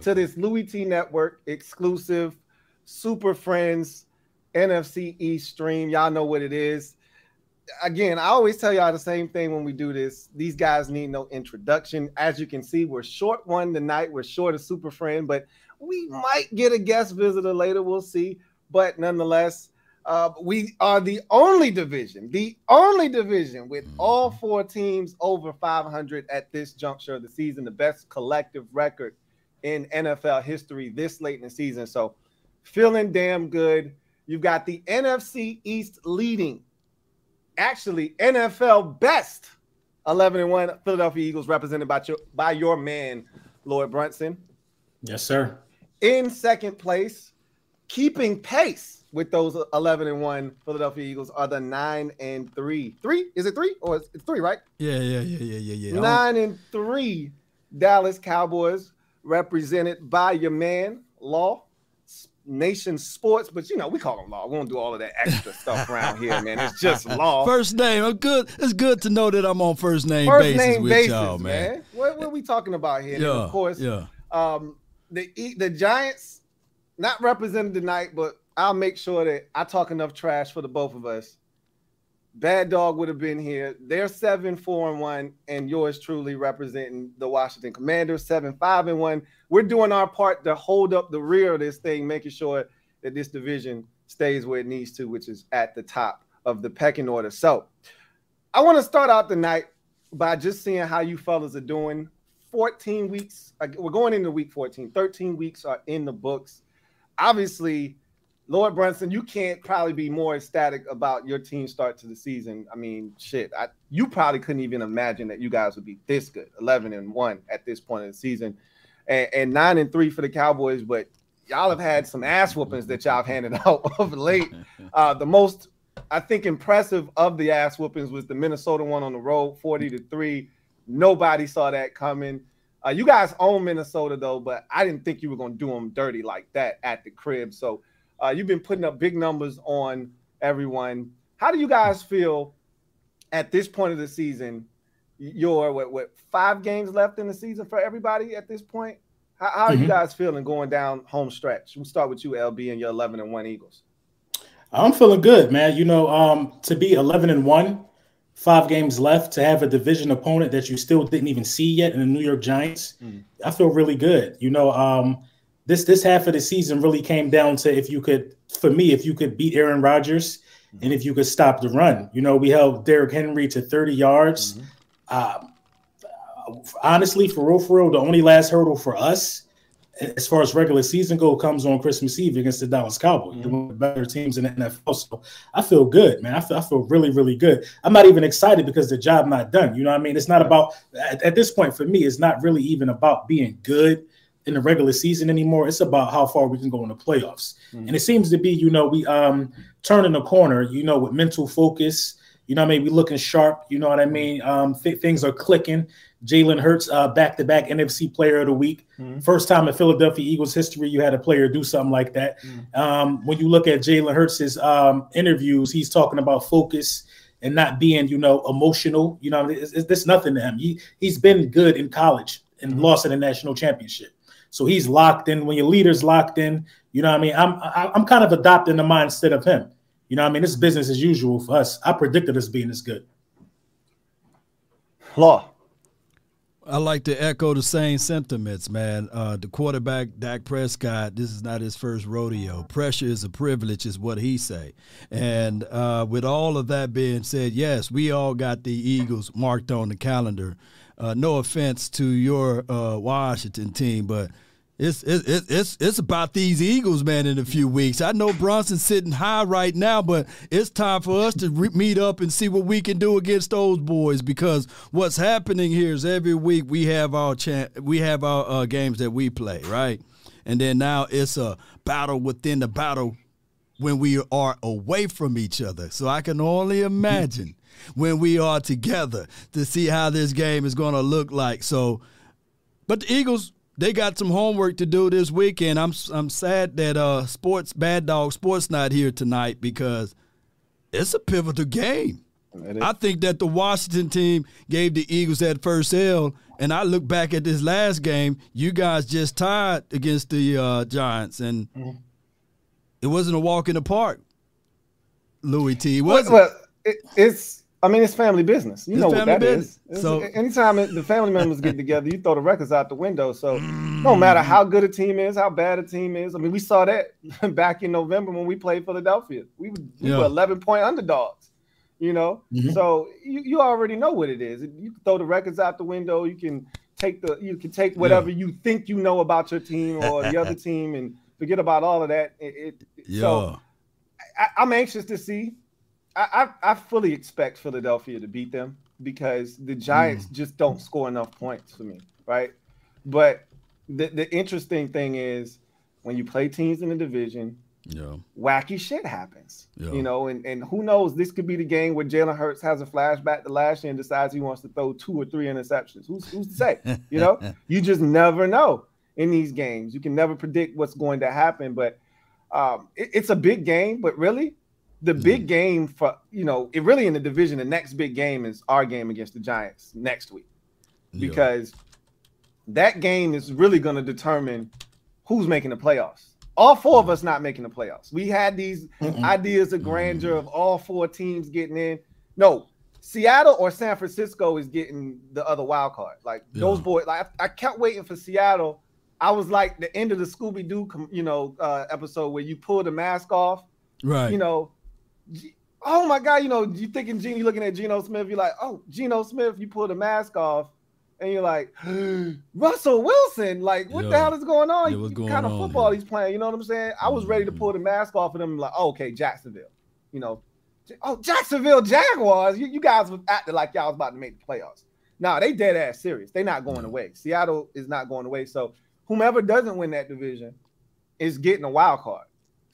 to this Louis T Network exclusive Super Friends NFC East stream. Y'all know what it is. Again, I always tell y'all the same thing when we do this. These guys need no introduction. As you can see, we're short one tonight. We're short a super friend, but we might get a guest visitor later. We'll see. But nonetheless, uh, we are the only division, the only division with all four teams over 500 at this juncture of the season, the best collective record in NFL history this late in the season. So, feeling damn good. You've got the NFC East leading, actually NFL best 11 and 1 Philadelphia Eagles represented by your, by your man Lloyd Brunson. Yes, sir. In second place, keeping pace with those 11 and 1 Philadelphia Eagles are the 9 and 3. 3? Is it 3 or it's 3, right? Yeah, yeah, yeah, yeah, yeah, yeah. 9 and 3 Dallas Cowboys represented by your man Law Nation Sports, but you know we call him Law. We won't do all of that extra stuff around here, man. It's just Law. First name. I'm good. It's good to know that I'm on first name first basis name with basis, y'all, man. man. What, what, are we talking about here? Yeah, of course, yeah. Um, the the Giants not represented tonight, but I'll make sure that I talk enough trash for the both of us Bad Dog would have been here. They're seven, four, and one, and yours truly representing the Washington Commanders, seven, five, and one. We're doing our part to hold up the rear of this thing, making sure that this division stays where it needs to, which is at the top of the pecking order. So I want to start out the night by just seeing how you fellas are doing. 14 weeks, uh, we're going into week 14. 13 weeks are in the books. Obviously, Lloyd Brunson, you can't probably be more ecstatic about your team start to the season. I mean, shit, I, you probably couldn't even imagine that you guys would be this good, 11 and 1 at this point in the season, and, and 9 and 3 for the Cowboys. But y'all have had some ass whoopings that y'all have handed out of late. Uh, the most, I think, impressive of the ass whoopings was the Minnesota one on the road, 40 to 3. Nobody saw that coming. Uh, you guys own Minnesota, though, but I didn't think you were going to do them dirty like that at the crib. So, uh, you've been putting up big numbers on everyone. How do you guys feel at this point of the season? Your what, what five games left in the season for everybody at this point? How, how are mm-hmm. you guys feeling going down home stretch? We'll start with you, LB, and your 11 and 1 Eagles. I'm feeling good, man. You know, um, to be 11 and 1, five games left, to have a division opponent that you still didn't even see yet in the New York Giants, mm. I feel really good. You know, um, this this half of the season really came down to if you could, for me, if you could beat Aaron Rodgers mm-hmm. and if you could stop the run. You know, we held Derrick Henry to 30 yards. Mm-hmm. Um, honestly, for real, for real, the only last hurdle for us, as far as regular season go, comes on Christmas Eve against the Dallas Cowboys, mm-hmm. one of the better teams in the NFL. So I feel good, man. I feel, I feel really, really good. I'm not even excited because the job not done. You know what I mean? It's not about at, at this point for me. It's not really even about being good in the regular season anymore. It's about how far we can go in the playoffs. Mm-hmm. And it seems to be, you know, we um turning the corner, you know, with mental focus. You know, i maybe looking sharp. You know what I mean? Um, th- things are clicking. Jalen Hurts, uh, back-to-back NFC Player of the Week. Mm-hmm. First time in Philadelphia Eagles history you had a player do something like that. Mm-hmm. Um, when you look at Jalen Hurts' um, interviews, he's talking about focus and not being, you know, emotional. You know, it's, it's, nothing to him. He he's been good in college and mm-hmm. lost in a national championship. So he's locked in. When your leader's locked in, you know what I mean? I'm I'm kind of adopting the mindset of him. You know what I mean? This business as usual for us. I predicted us being this good. Law. I like to echo the same sentiments, man. Uh, the quarterback, Dak Prescott, this is not his first rodeo. Pressure is a privilege, is what he say. And uh, with all of that being said, yes, we all got the Eagles marked on the calendar uh, no offense to your uh, Washington team, but it's it's it's it's about these Eagles, man. In a few weeks, I know Brunson's sitting high right now, but it's time for us to re- meet up and see what we can do against those boys. Because what's happening here is every week we have our cha- we have our uh, games that we play, right? And then now it's a battle within the battle when we are away from each other. So I can only imagine when we are together to see how this game is going to look like. So, but the Eagles, they got some homework to do this weekend. I'm I'm sad that uh Sports Bad Dog Sports not here tonight because it's a pivotal game. I think that the Washington team gave the Eagles that first L, and I look back at this last game. You guys just tied against the uh, Giants, and mm-hmm. it wasn't a walk in the park. Louis T. Was well, it, it's I mean, it's family business. You it's know what that business. is. So anytime the family members get together, you throw the records out the window. So no matter how good a team is, how bad a team is. I mean, we saw that back in November when we played Philadelphia. We, we yeah. were 11 point underdogs. You know, mm-hmm. so you, you already know what it is. You can throw the records out the window. You can take the you can take whatever yeah. you think you know about your team or the other team and forget about all of that. It, it, yeah. So I, I'm anxious to see I, I, fully expect Philadelphia to beat them because the Giants mm. just don't score enough points for me, right? But the, the interesting thing is when you play teams in the division, yeah. wacky shit happens. Yeah. You know, and, and who knows, this could be the game where Jalen Hurts has a flashback to last year and decides he wants to throw two or three interceptions. Who's who's to say? you know, you just never know in these games. You can never predict what's going to happen, but um, it, it's a big game, but really the big game for you know it really in the division the next big game is our game against the giants next week. Because yeah. that game is really going to determine who's making the playoffs. All four of us not making the playoffs. We had these ideas of grandeur of all four teams getting in. No seattle or san francisco is getting the other wild card. Like yeah. those boys like I, I kept waiting for seattle. I was like the end of the scooby-doo you know uh, episode where you pull the mask off right. you know oh my god, you know, you thinking Gene, you looking at Geno Smith, you're like, oh, Geno Smith, you pull the mask off, and you're like, Russell Wilson, like, what Yo, the hell is going on? What kind of football he's playing? You know what I'm saying? I was ready to pull the mask off of them, like, oh, okay, Jacksonville, you know, oh, Jacksonville Jaguars, you, you guys were acting like y'all was about to make the playoffs. Nah, they dead ass serious. They not going away. Seattle is not going away. So whomever doesn't win that division is getting a wild card.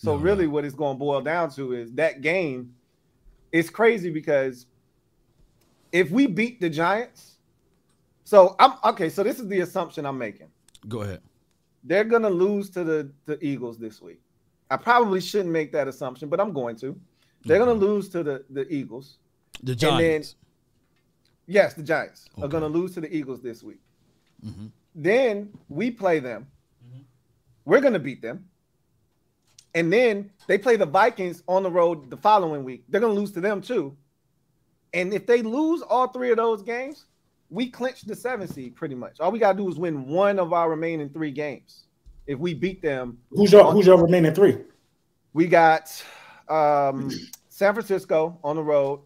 So no, really, no. what it's going to boil down to is that game. It's crazy because if we beat the Giants, so I'm okay. So this is the assumption I'm making. Go ahead. They're going to lose to the the Eagles this week. I probably shouldn't make that assumption, but I'm going to. They're going to lose to the the Eagles. The Giants. Then, yes, the Giants okay. are going to lose to the Eagles this week. Mm-hmm. Then we play them. Mm-hmm. We're going to beat them. And then they play the Vikings on the road the following week. They're going to lose to them too. And if they lose all three of those games, we clinch the seven seed pretty much. All we got to do is win one of our remaining three games. If we beat them, who's your who's your remaining three? We got um, San Francisco on the road.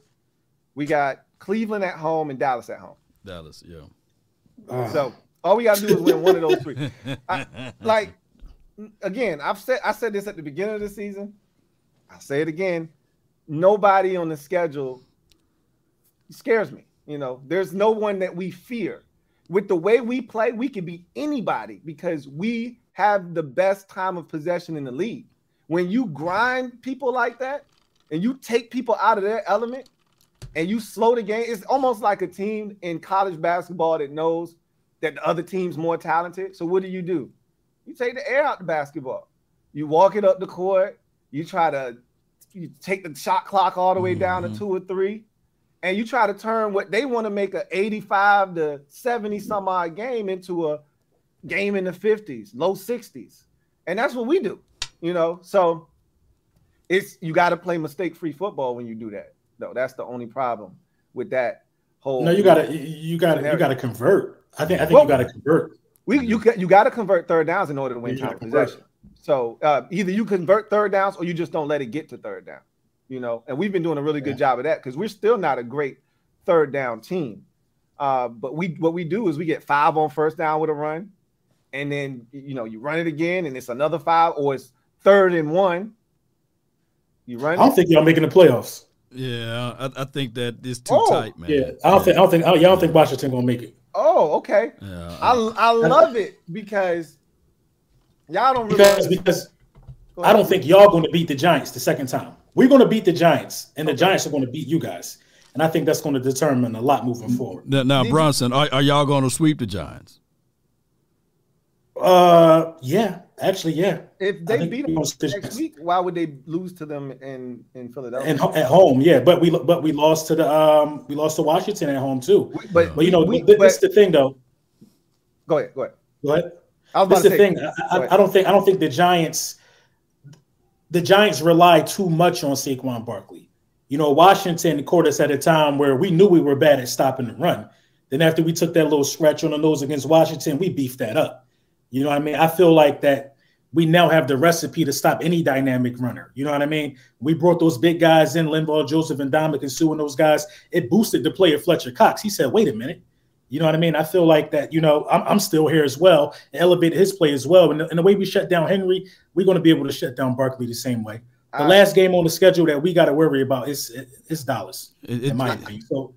We got Cleveland at home and Dallas at home. Dallas, yeah. So all we got to do is win one of those three. I, like again, I've said I said this at the beginning of the season. I'll say it again. Nobody on the schedule scares me. You know, there's no one that we fear. With the way we play, we can be anybody because we have the best time of possession in the league. When you grind people like that and you take people out of their element and you slow the game, it's almost like a team in college basketball that knows that the other team's more talented. So what do you do? You take the air out the basketball. You walk it up the court. You try to you take the shot clock all the way down mm-hmm. to two or three, and you try to turn what they want to make a 85 to 70 some odd game into a game in the 50s, low 60s. And that's what we do, you know. So it's you got to play mistake-free football when you do that. No, that's the only problem with that whole. No, you gotta you gotta you gotta convert. I think I think well, you gotta convert. We you you got to convert third downs in order to win time possession. So uh, either you convert third downs or you just don't let it get to third down. You know, and we've been doing a really good job of that because we're still not a great third down team. Uh, but we what we do is we get five on first down with a run, and then you know you run it again and it's another five or it's third and one. You run. I don't it. think y'all making the playoffs. Yeah, I, I think that is too oh, tight, man. Yeah, I don't think I don't think y'all don't think Washington gonna make it. Oh, okay. Yeah. I I love it because y'all don't really because, because I don't think y'all going to beat the Giants the second time. We're going to beat the Giants, and the okay. Giants are going to beat you guys. And I think that's going to determine a lot moving forward. Now, now Bronson, are, are y'all going to sweep the Giants? Uh, yeah, Actually, yeah. If they beat them next week, why would they lose to them in in Philadelphia? And at home, yeah. But we but we lost to the um we lost to Washington at home too. But but you know we, this is the thing though. Go ahead. Go ahead. Go ahead. I was this is the thing. I, I, don't think I don't think the Giants the Giants rely too much on Saquon Barkley. You know, Washington caught us at a time where we knew we were bad at stopping the run. Then after we took that little scratch on the nose against Washington, we beefed that up. You know what I mean? I feel like that we now have the recipe to stop any dynamic runner. You know what I mean? We brought those big guys in, Linval, Joseph, and Ndamukong Suh and those guys. It boosted the play of Fletcher Cox. He said, wait a minute. You know what I mean? I feel like that, you know, I'm, I'm still here as well, elevated his play as well. And the, and the way we shut down Henry, we're going to be able to shut down Barkley the same way. The uh, last game on the schedule that we got to worry about is it's Dallas, it, in my opinion. So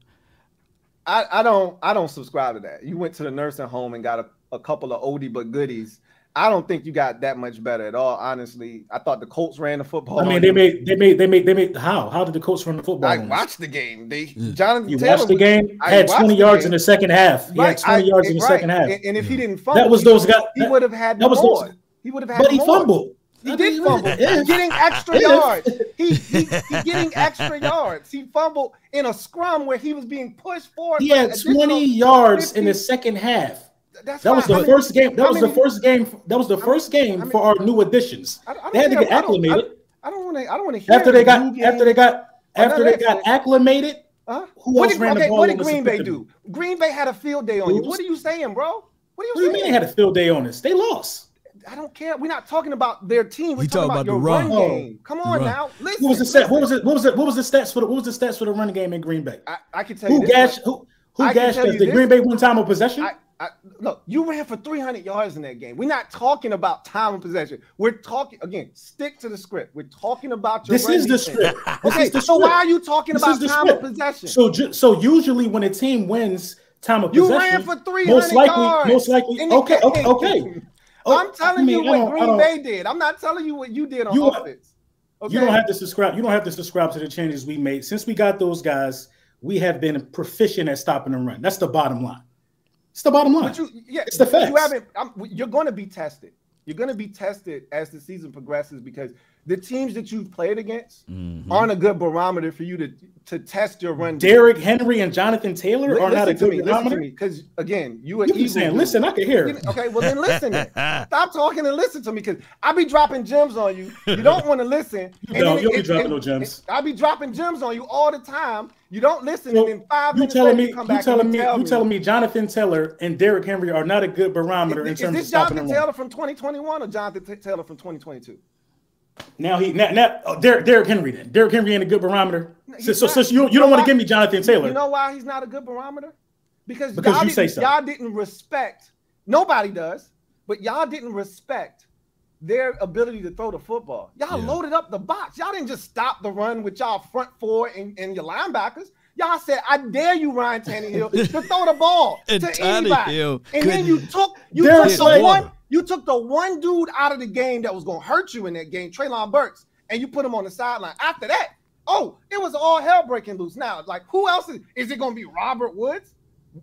I, I don't I don't subscribe to that. You went to the nursing home and got a, a couple of oldie but goodies I don't think you got that much better at all. Honestly, I thought the Colts ran the football. I mean, they made, they made, they made, they made. How? How did the Colts run the football? I watched the game. They Jonathan you Taylor watched the game. Was, had twenty yards in the second half. He right, had twenty I, yards in the right. second half. And, and, if he didn't fumble, that was those guys. He would have had that was more. Those, he would have had. But he more. fumbled. He did fumble. He's getting extra yards. He, he, he getting extra yards. He fumbled in a scrum where he was being pushed forward. He had 20 yards 50. in the second half. That's that was the first game. That was the first game. That was the first game for our new additions. they had to get acclimated. I don't want to. I don't want to hear after they got after they got after they got acclimated. Huh? Who what else did, ran okay, the ball? What did Green Bay do? Green Bay had a field day on you. What are you saying, bro? What are you, what saying? you mean they had a field day on us? They lost. I don't care. We're not talking about their team. We're talking about, about, your run, run oh. game. Come on now. Listen. What was the stat? What was it? What was it? What was the stats for the? What was the stats for the running game in Green Bay? I, I can tell who you. Gashed, who who gashed us? Did Green Bay one time of possession? I, I, look, you ran for 300 yards in that game. We're not talking about time of possession. We're talking again. Stick to the script. We're talking about your. This is the script. okay, the so why are you talking this about time of possession? So, so usually when a team wins time of you possession, you ran for 300 most likely, yards. Most likely, okay, okay, okay. Oh, I'm telling I mean, you what Green Bay did. I'm not telling you what you did on you, offense. Okay? You don't have to subscribe. You don't have to subscribe to the changes we made since we got those guys. We have been proficient at stopping and run. That's the bottom line. It's the bottom line. But you, yeah, it's the facts. You haven't. I'm, you're going to be tested. You're going to be tested as the season progresses because the teams that you've played against mm-hmm. aren't a good barometer for you to to test your run. Derrick Henry and Jonathan Taylor L- are not a good me, barometer. Because again, you are you saying, listen, I can hear. Okay, well then listen. Stop talking and listen to me because I be dropping gems on you. You don't want to listen. you don't. You'll be dropping no gems. I be dropping gems on you all the time. You don't listen, so and then five you minutes telling me, you back. telling me, tell you telling me Jonathan Taylor and Derrick Henry are not a good barometer is, in terms is of stopping Jonathan Taylor from 2021 or Jonathan Taylor from 2022? Now he now, now oh, Derrick, Derrick Henry then Derrick Henry ain't a good barometer. So, so, so, you, you, don't want to give me Jonathan Taylor. You know why he's not a good barometer? Because, because you say so. Y'all didn't respect. Nobody does, but y'all didn't respect their ability to throw the football. Y'all yeah. loaded up the box. Y'all didn't just stop the run with y'all front four and, and your linebackers. Y'all said, "I dare you, Ryan Tannehill, to throw the ball to anybody." Hill and then you took you took the one you took the one dude out of the game that was going to hurt you in that game, Treylon Burks, and you put him on the sideline. After that, oh, it was all hell breaking loose. Now, like, who else is, is it going to be? Robert Woods,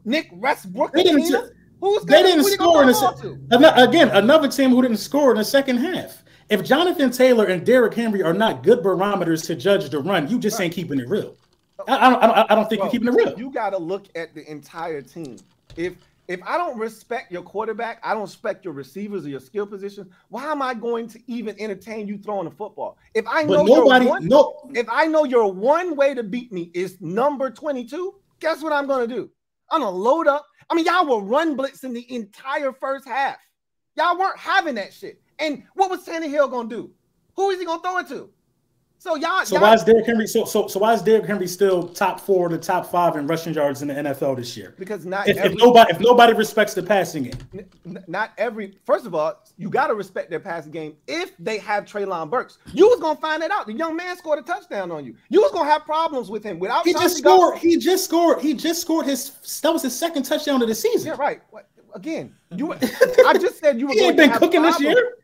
Nick Westbrook? They didn't, Who's they didn't score in the again another team who didn't score in the second half. If Jonathan Taylor and Derrick Henry are not good barometers to judge the run, you just ain't keeping it real. I, I don't, I don't think you're keeping it real. You got to look at the entire team. If if I don't respect your quarterback, I don't respect your receivers or your skill positions. Why am I going to even entertain you throwing a football? If I know nobody, one, no. if I know your one way to beat me is number 22, guess what I'm going to do? I'm going to load up. I mean, y'all were run blitzing the entire first half. Y'all weren't having that shit. And what was Tannehill going to do? Who is he going to throw it to? So y'all. So y'all, why is Derrick Henry so so so why is Derrick Henry still top four to top five in rushing yards in the NFL this year? Because not if, every, if nobody if nobody respects the passing game. Not every. First of all, you got to respect their passing game. If they have Treylon Burks, you was gonna find that out. The young man scored a touchdown on you. You was gonna have problems with him without. He just scored. He just scored. He just scored his. That was his second touchdown of the season. Yeah, right. Again, you. I just said you were. he ain't been cooking this year.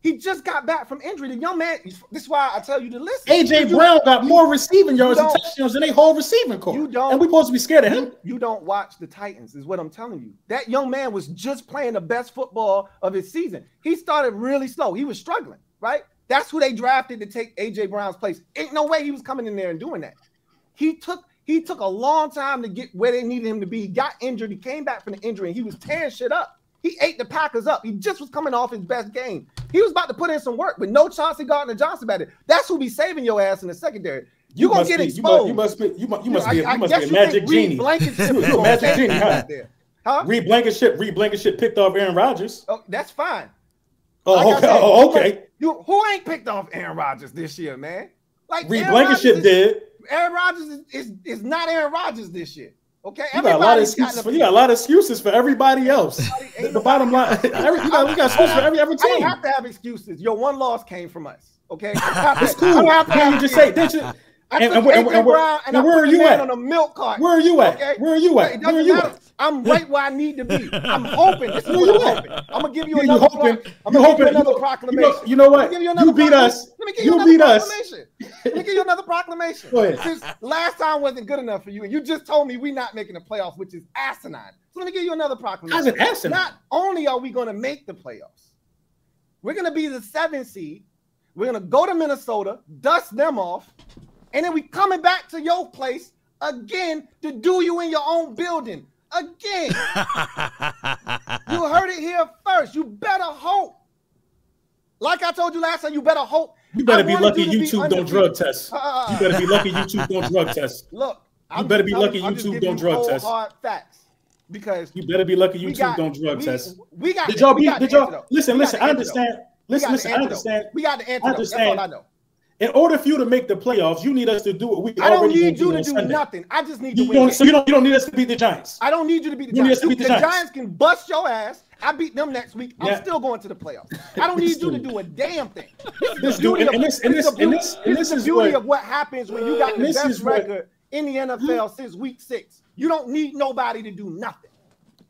He just got back from injury. The young man, this is why I tell you to listen. AJ Brown got more receiving yards and touchdowns than they whole receiving core. You don't, and we're supposed to be scared of him. You, you don't watch the Titans, is what I'm telling you. That young man was just playing the best football of his season. He started really slow. He was struggling, right? That's who they drafted to take AJ Brown's place. Ain't no way he was coming in there and doing that. He took he took a long time to get where they needed him to be. He got injured. He came back from the injury and he was tearing shit up. He ate the Packers up. He just was coming off his best game. He was about to put in some work but no Chauncey Gardner Johnson about it. That's who be saving your ass in the secondary. You, you gonna get be, exposed. You must, you must be. You must, you must be. A, you must be a magic genie. Blankenship you a magic genie, huh? Huh? Reed Blankenship. Reed Blankenship picked off Aaron Rodgers. Oh, that's fine. Oh, like okay. Said, oh, okay. You, who ain't picked off Aaron Rodgers this year, man? Like Reed Blankenship did. Aaron Rodgers is, is, is not Aaron Rodgers this year. Okay, you got a lot of excuses. For, you got a lot of excuses for everybody else. the bottom line, every, you got, we got excuses for every every team. I don't have to have excuses. Your one loss came from us. Okay, it's cool. I don't have to you just say, did you? I and, and, and, and, where, and, where are you at? On a milk cart. Where are you at? Okay? Where are you at? Where are you matter. at? I'm right where I need to be. I'm hoping. This is I'm hoping. I'm gonna give you another. You hoping, pro- I'm gonna hoping, give you another proclamation. You know, you know what? You, you beat us. Let me give you, you beat us. Let me give you another proclamation. Go ahead. Since last time wasn't good enough for you, and you just told me we're not making the playoffs, which is asinine. So let me give you another proclamation. How's it asinine? Not only are we gonna make the playoffs, we're gonna be the seventh seed. We're gonna go to Minnesota, dust them off, and then we coming back to your place again to do you in your own building again. you heard it here first. You better hope. Like I told you last time, you better hope. You better be lucky you YouTube don't drug test. Uh, you better be lucky YouTube don't drug test. Look, you I'm better be lucky YouTube don't drug test. Hard facts. Because you better be lucky YouTube got, don't drug we, test. We got. Did y'all be? Did y'all listen? Listen. I understand. Listen. Listen. I understand. We got the answer. That's all I know. In order for you to make the playoffs, you need us to do what we. Can do. I don't need you to do Sunday. nothing. I just need you to win. So you don't. You don't need us to beat the Giants. I don't need you to beat the you Giants. Need us to beat the, the Giants. Giants. can bust your ass. I beat them next week. I'm still going to the playoffs. I don't need you to do a damn thing. This, dude, and, this, and this, and this, and this is the beauty what, of what happens when you got the best record what, in the NFL hmm? since week six. You don't need nobody to do nothing.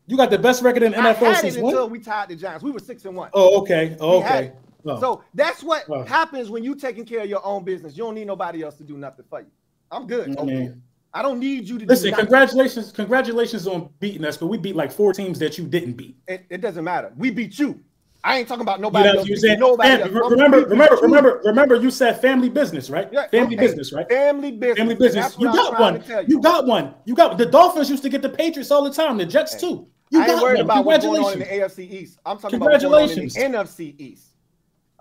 You got the best record in NFL I had since it until we tied the Giants. We were six and one. Oh, okay. Oh, okay. Oh. So that's what oh. happens when you taking care of your own business. You don't need nobody else to do nothing for you. I'm good. Mm-hmm. Okay. I don't need you to listen. congratulations, congratulations on beating us, but we beat like four teams that you didn't beat. It, it doesn't matter. We beat you. I ain't talking about nobody you know, else. You said, nobody else. Remember, remember, remember, remember. You said family business, right? Yeah, family okay. business, right? Family business. Family business. You got one. You. you. got one. You got the Dolphins used to get the Patriots all the time. The Jets hey. too. You I ain't worried one. about what's going on in the AFC East. I'm talking about what's going on in the NFC East.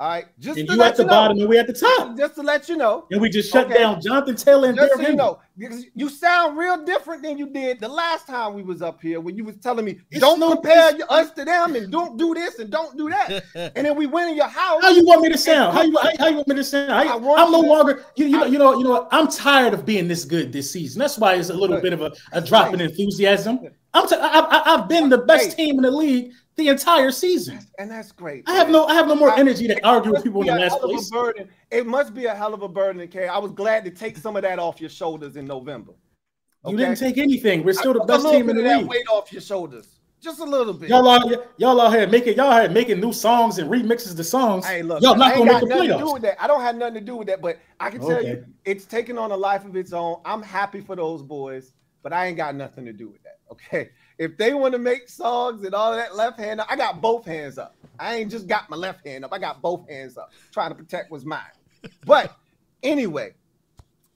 All right, just and you at the you bottom know, and we at the top. Just to let you know. And we just shut okay. down Jonathan Taylor and just so you know, because you sound real different than you did the last time we was up here when you was telling me it's don't no, compare us to them and don't do this and don't do that. and then we went in your house. How you want me to sound? How you how, how you want me to sound? I, am no longer you, you know you know you know I'm tired of being this good this season. That's why it's a little bit of a, a drop in enthusiasm. I'm t- I, I, I've been the best hey. team in the league the entire season. And that's great. I have no I have no more energy to argue with people in the last place. Burden. It must be a hell of a burden to carry. I was glad to take some of that off your shoulders in November. Okay? You didn't take anything. We're still the best team in the league. Weight off your shoulders. Just a little bit. Y'all out, y'all out here making y'all here making new songs and remixes the songs. Hey, look, y'all not gonna make the playoffs. To do with that. I don't have nothing to do with that, but I can tell okay. you it's taking on a life of its own. I'm happy for those boys, but I ain't got nothing to do with that. Okay. If they want to make songs and all that left hand, I got both hands up. I ain't just got my left hand up. I got both hands up, trying to protect what's mine. But anyway,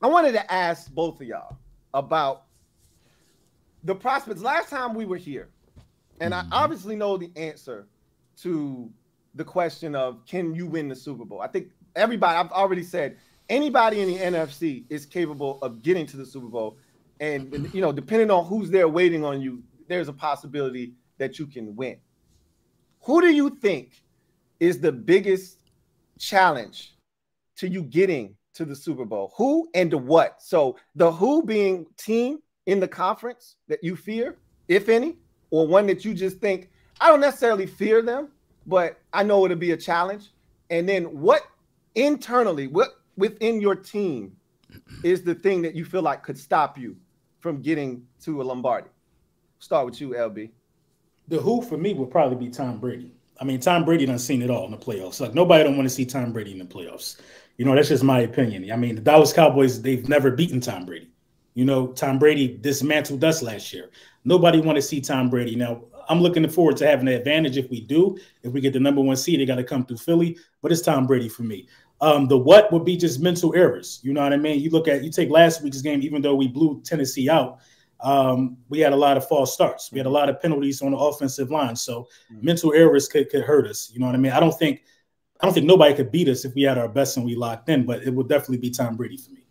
I wanted to ask both of y'all about the prospects. Last time we were here, and mm-hmm. I obviously know the answer to the question of can you win the Super Bowl? I think everybody, I've already said, anybody in the NFC is capable of getting to the Super Bowl. And, you know, depending on who's there waiting on you, there's a possibility that you can win. Who do you think is the biggest challenge to you getting to the Super Bowl? Who and what? So the who being team in the conference that you fear, if any, or one that you just think, I don't necessarily fear them, but I know it'll be a challenge. And then what internally, what within your team is the thing that you feel like could stop you from getting to a Lombardi? Start with you, LB. The who for me would probably be Tom Brady. I mean, Tom Brady done seen it all in the playoffs. Like nobody don't want to see Tom Brady in the playoffs. You know, that's just my opinion. I mean, the Dallas Cowboys, they've never beaten Tom Brady. You know, Tom Brady dismantled us last year. Nobody want to see Tom Brady. Now, I'm looking forward to having the advantage if we do. If we get the number one seed, they got to come through Philly. But it's Tom Brady for me. Um, the what would be just mental errors. You know what I mean? You look at you take last week's game, even though we blew Tennessee out, um, we had a lot of false starts. We had a lot of penalties on the offensive line. So mm-hmm. mental errors could, could hurt us. You know what I mean? I don't think I don't think nobody could beat us if we had our best and we locked in, but it would definitely be Tom Brady for me.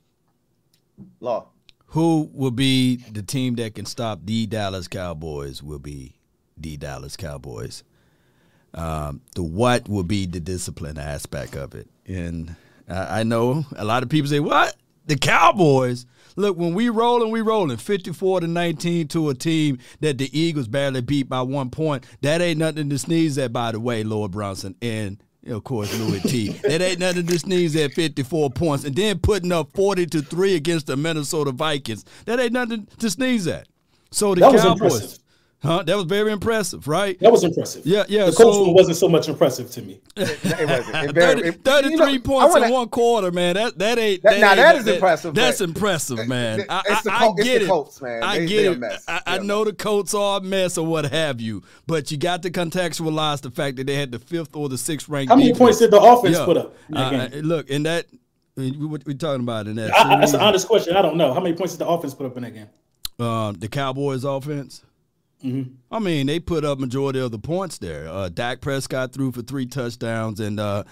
Law. Who will be the team that can stop the Dallas Cowboys? Will be the Dallas Cowboys. Um, the what will be the discipline aspect of it, and I, I know a lot of people say, "What the Cowboys?" Look, when we rolling, we rolling 54 to 19 to a team that the Eagles barely beat by one point. That ain't nothing to sneeze at, by the way, Lord Bronson. And of course, Louis T. that ain't nothing to sneeze at 54 points. And then putting up 40 to 3 against the Minnesota Vikings. That ain't nothing to sneeze at. So the Cowboys. Huh? That was very impressive, right? That was impressive. Yeah, yeah. The coach so, wasn't so much impressive to me. it, wasn't. It very, 30, it, 33 you know, points wanna, in one quarter, man. That that ain't. That, that now ain't, that is that, impressive. That's impressive, man. I, I, the, I, get it. Colts, man. I they, get it. I, I know the Colts are a mess or what have you, but you got to contextualize the fact that they had the fifth or the sixth ranked. How many defense. points did the offense yeah. put up? Uh, look, and that what we're talking about in that. that's an honest question. I don't know how many points did the offense put up in that game. Um, the Cowboys offense. Mm-hmm. I mean, they put up majority of the points there. Uh, Dak Prescott threw for three touchdowns, and uh,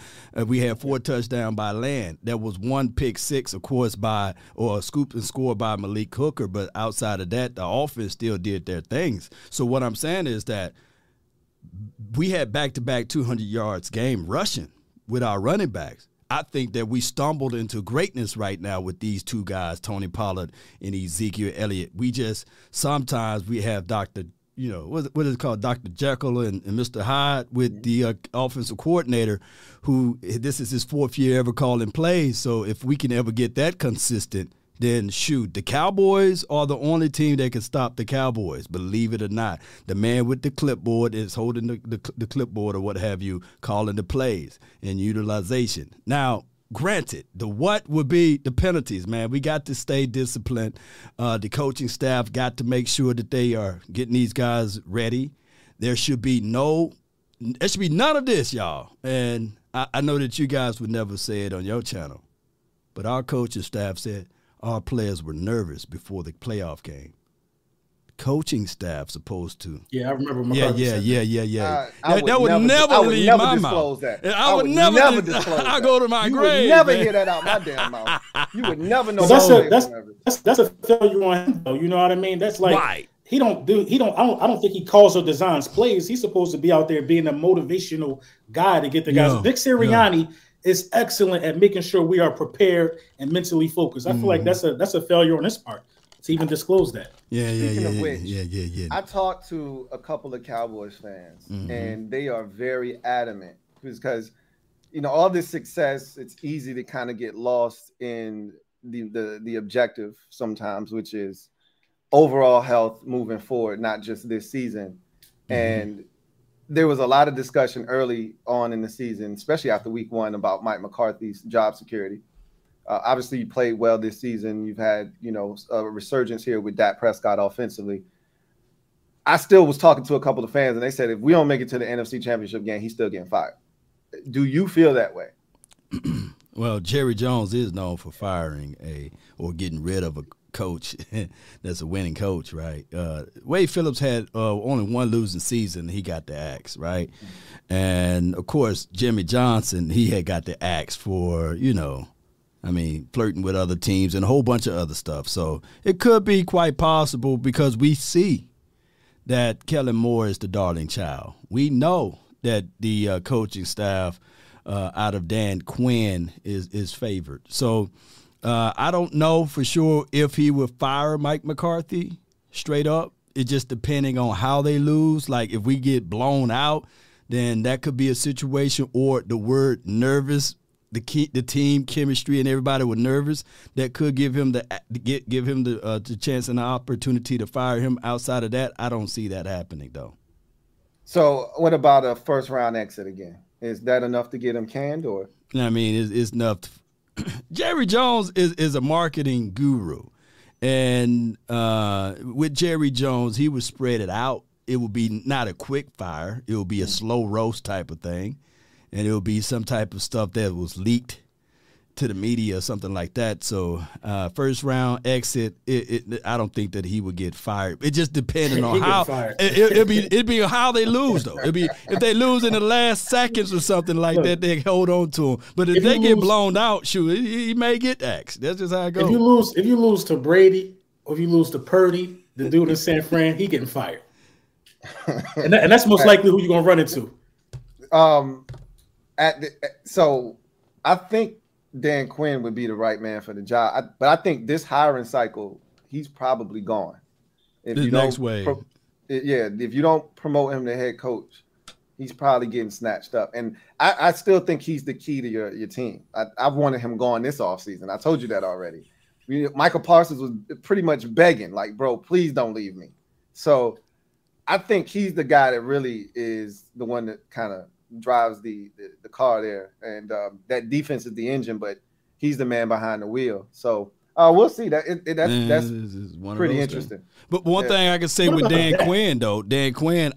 we had four touchdowns by land. There was one pick six, of course, by or a scoop and score by Malik Hooker. But outside of that, the offense still did their things. So what I'm saying is that we had back to back 200 yards game rushing with our running backs. I think that we stumbled into greatness right now with these two guys, Tony Pollard and Ezekiel Elliott. We just sometimes we have Dr you know, what, what is it called, Dr. Jekyll and, and Mr. Hyde with the uh, offensive coordinator, who this is his fourth year ever calling plays. So if we can ever get that consistent, then shoot, the Cowboys are the only team that can stop the Cowboys. Believe it or not, the man with the clipboard is holding the, the, the clipboard or what have you, calling the plays and utilization. Now, granted, the what would be the penalties, man. We got to stay disciplined. Uh, the coaching staff got to make sure that they are getting these guys ready. There should be no, there should be none of this, y'all. And I, I know that you guys would never say it on your channel, but our coaching staff said our players were nervous before the playoff game coaching staff supposed to. Yeah, I remember. My Yeah, yeah, yeah, yeah, yeah, that, that would never, never I would leave never my disclose mouth. That. I, would, would never, never disclose. I go to my you grave. You would never man. hear that out my damn mouth. You would never know. That's a that's, that's that's a failure on him though. You know what I mean? That's like. Right. He don't do. He don't. I don't. I don't think he calls or designs plays. He's supposed to be out there being a motivational guy to get the guys. Yeah. Nick Sirianni yeah. is excellent at making sure we are prepared and mentally focused. I mm. feel like mm-hmm. that's a that's a failure on his part to even disclose that. Yeah, yeah, Speaking yeah, yeah, which, yeah, yeah, yeah. I talked to a couple of Cowboys fans, mm-hmm. and they are very adamant because you know all this success. It's easy to kind of get lost in the the the objective sometimes, which is overall health moving forward, not just this season. Mm-hmm. And there was a lot of discussion early on in the season, especially after week one, about Mike McCarthy's job security. Uh, obviously, you played well this season. You've had, you know, a resurgence here with Dak Prescott offensively. I still was talking to a couple of fans, and they said if we don't make it to the NFC Championship game, he's still getting fired. Do you feel that way? well, Jerry Jones is known for firing a or getting rid of a coach that's a winning coach, right? Uh, Wade Phillips had uh, only one losing season. He got the axe, right? And of course, Jimmy Johnson, he had got the axe for you know I mean, flirting with other teams and a whole bunch of other stuff. So it could be quite possible because we see that Kellen Moore is the darling child. We know that the uh, coaching staff uh, out of Dan Quinn is is favored. So uh, I don't know for sure if he would fire Mike McCarthy straight up. It just depending on how they lose. Like if we get blown out, then that could be a situation. Or the word nervous the key, the team chemistry and everybody were nervous that could give him the get give him the uh, the chance and the opportunity to fire him. Outside of that, I don't see that happening though. So, what about a first round exit again? Is that enough to get him canned, or? I mean, it's, it's enough. To, Jerry Jones is is a marketing guru, and uh, with Jerry Jones, he would spread it out. It would be not a quick fire. It would be a mm. slow roast type of thing, and it'll be some type of stuff that was leaked to the media or something like that. So uh, first round exit, it, it, I don't think that he would get fired. It just depending on how it, would be it'd be how they lose though. It'd be if they lose in the last seconds or something like Look, that, they hold on to him. But if, if they get lose, blown out, shoot, he, he, may get axed. That's just how it goes. If you lose, if you lose to Brady or if you lose to Purdy, the dude in San Fran, he getting fired. and, that, and that's most likely who you're gonna run into. Um, at the, so I think Dan Quinn would be the right man for the job. I, but I think this hiring cycle, he's probably gone. If the you next way, pro, yeah. If you don't promote him to head coach, he's probably getting snatched up. And I, I still think he's the key to your your team. I, have wanted him gone this offseason. I told you that already. Micah Parsons was pretty much begging, like, bro, please don't leave me. So I think he's the guy that really is the one that kind of drives the, the, the car there, and um, that defense is the engine, but he's the man behind the wheel. So uh, we'll see. That it, it, that's man, that's pretty interesting. Things. But one yeah. thing I can say with Dan Quinn though, Dan Quinn,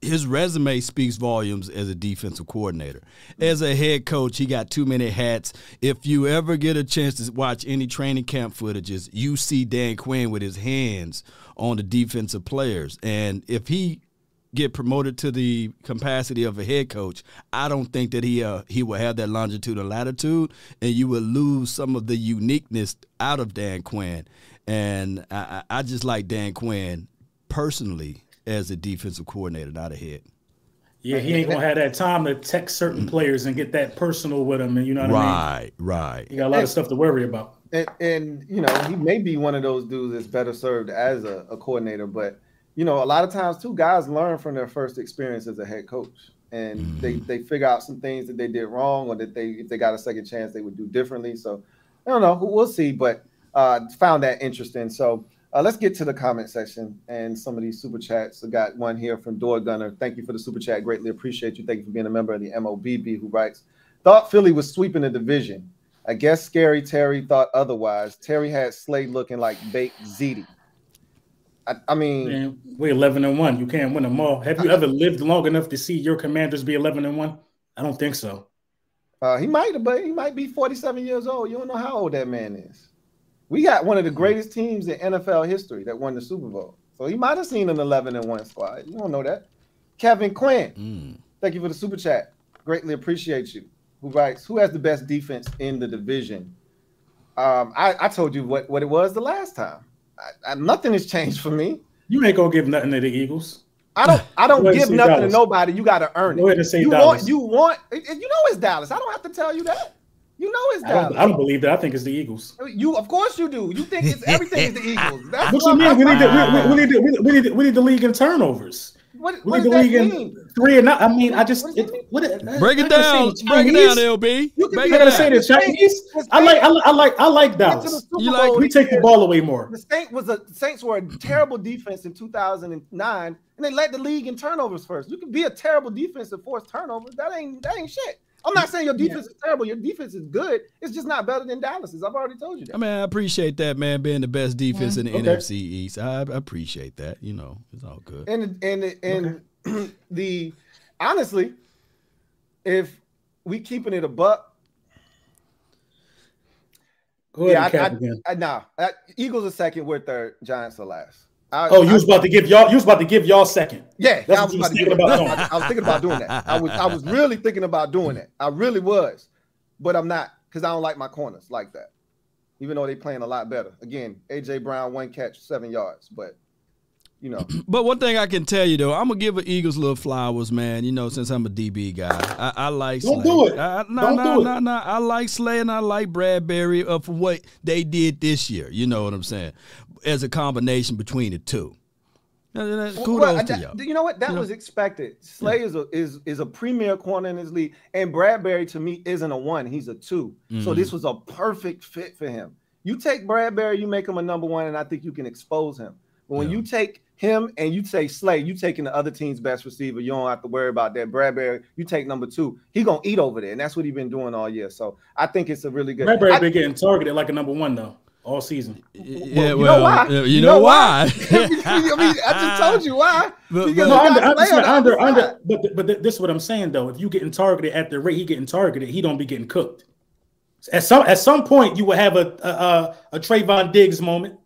his resume speaks volumes as a defensive coordinator. As a head coach, he got too many hats. If you ever get a chance to watch any training camp footages, you see Dan Quinn with his hands on the defensive players. And if he get promoted to the capacity of a head coach, I don't think that he uh, he will have that longitude and latitude, and you will lose some of the uniqueness out of Dan Quinn. And I, I just like Dan Quinn personally as a defensive coordinator, not a head. Yeah, he ain't gonna have that time to text certain players and get that personal with them, and you know what right, I mean? Right, right. You got a lot and, of stuff to worry about. And, and, you know, he may be one of those dudes that's better served as a, a coordinator, but you know, a lot of times too, guys learn from their first experience as a head coach, and mm-hmm. they they figure out some things that they did wrong, or that they if they got a second chance they would do differently. So I don't know, we'll see, but uh, found that interesting. So. Uh, let's get to the comment section and some of these super chats. I got one here from Door Gunner. Thank you for the super chat. Greatly appreciate you. Thank you for being a member of the MOBB who writes, Thought Philly was sweeping the division. I guess Scary Terry thought otherwise. Terry had Slay looking like baked ziti. I, I mean, Man, we're eleven and one. You can't win them all. Have you I, ever lived long enough to see your commanders be eleven and one? I don't think so. Uh, he might, but he might be forty-seven years old. You don't know how old that man is. We got one of the greatest teams in NFL history that won the Super Bowl. So he might have seen an eleven and one squad. You don't know that. Kevin Quinn, mm. thank you for the super chat. Greatly appreciate you. Who writes? Who has the best defense in the division? Um, I, I told you what, what it was the last time. I, I, nothing has changed for me. You ain't gonna give nothing to the Eagles. I don't. I don't give nothing Dallas. to nobody. You got to earn it. Go ahead and say you Dallas. want. You want. You know it's Dallas. I don't have to tell you that. You know it's Dallas. I don't, I don't, believe that. I think it's the Eagles. You, of course, you do. You think it's everything is the Eagles. That's what you mean? We need, to, we, we, need to, we, need to, we need the league in turnovers. What, what does that mean? Three and not, I mean, I just it, what, break it down. Break it down, LB. You can gotta say this Chinese. I like, I, I like, I like Dallas. You like? We take the ball away more. The Saints was a Saints were a terrible defense in 2009, and they led the league in turnovers first. You can be a terrible defense and force turnovers. That ain't that ain't shit. I'm not saying your defense yeah. is terrible. Your defense is good. It's just not better than Dallas's. I've already told you that. I mean, I appreciate that, man, being the best defense in the okay. NFC East. I, I, appreciate that. You know, it's all good. And and and okay. the honestly, if we keeping it a buck. Go ahead yeah, I, again. I, nah, Eagles are second, we're third, Giants are last. I, oh, you was about to give y'all. You was about to give y'all second. Yeah, that's I was, what you was thinking about doing. I, I, was thinking about doing that. I was. I was really thinking about doing that. I really was, but I'm not because I don't like my corners like that. Even though they playing a lot better. Again, AJ Brown one catch, seven yards, but you know. But one thing I can tell you though, I'm gonna give the Eagles little flowers, man. You know, since I'm a DB guy, I, I like. Don't Slay. do it. I, no, Don't no, do no, no. I like Slay and I like Bradberry uh, for what they did this year. You know what I'm saying? As a combination between the two. Kudos well, to y'all. You know what? That you was know? expected. Slay yeah. is a is is a premier corner in his league, and Bradberry to me isn't a one; he's a 2 mm-hmm. So this was a perfect fit for him. You take Bradberry, you make him a number one, and I think you can expose him. But when yeah. you take him and you say Slay, you taking the other team's best receiver. You don't have to worry about that. Bradberry, you take number two. He gonna eat over there, and that's what he's been doing all year. So I think it's a really good. Bradberry I, been getting targeted like a number one though all season. Yeah, well, you know why? You, you know, know, why? I mean, I just told you why. But, because no, under, under, under, under, but but this is what I'm saying though. If you getting targeted at the rate he getting targeted, he don't be getting cooked. At some at some point, you will have a a, a, a Trevon Diggs moment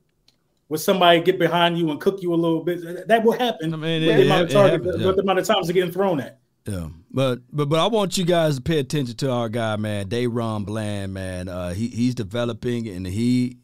where somebody get behind you and cook you a little bit. That will happen. I mean, it, the amount of target, happens, yeah. the amount of times they're getting thrown at. Yeah, but but but I want you guys to pay attention to our guy, man, DaRon Bland, man. Uh, he he's developing and he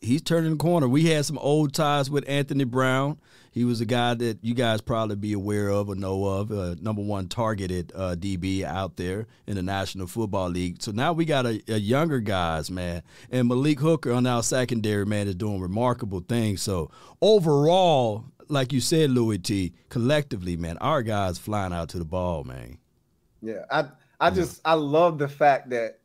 he's turning the corner. We had some old ties with Anthony Brown. He was a guy that you guys probably be aware of or know of, uh, number one targeted uh, DB out there in the National Football League. So now we got a, a, younger guys, man, and Malik Hooker on our secondary, man, is doing remarkable things. So overall, like you said, Louis T, collectively, man, our guys flying out to the ball, man. Yeah, I I just I love the fact that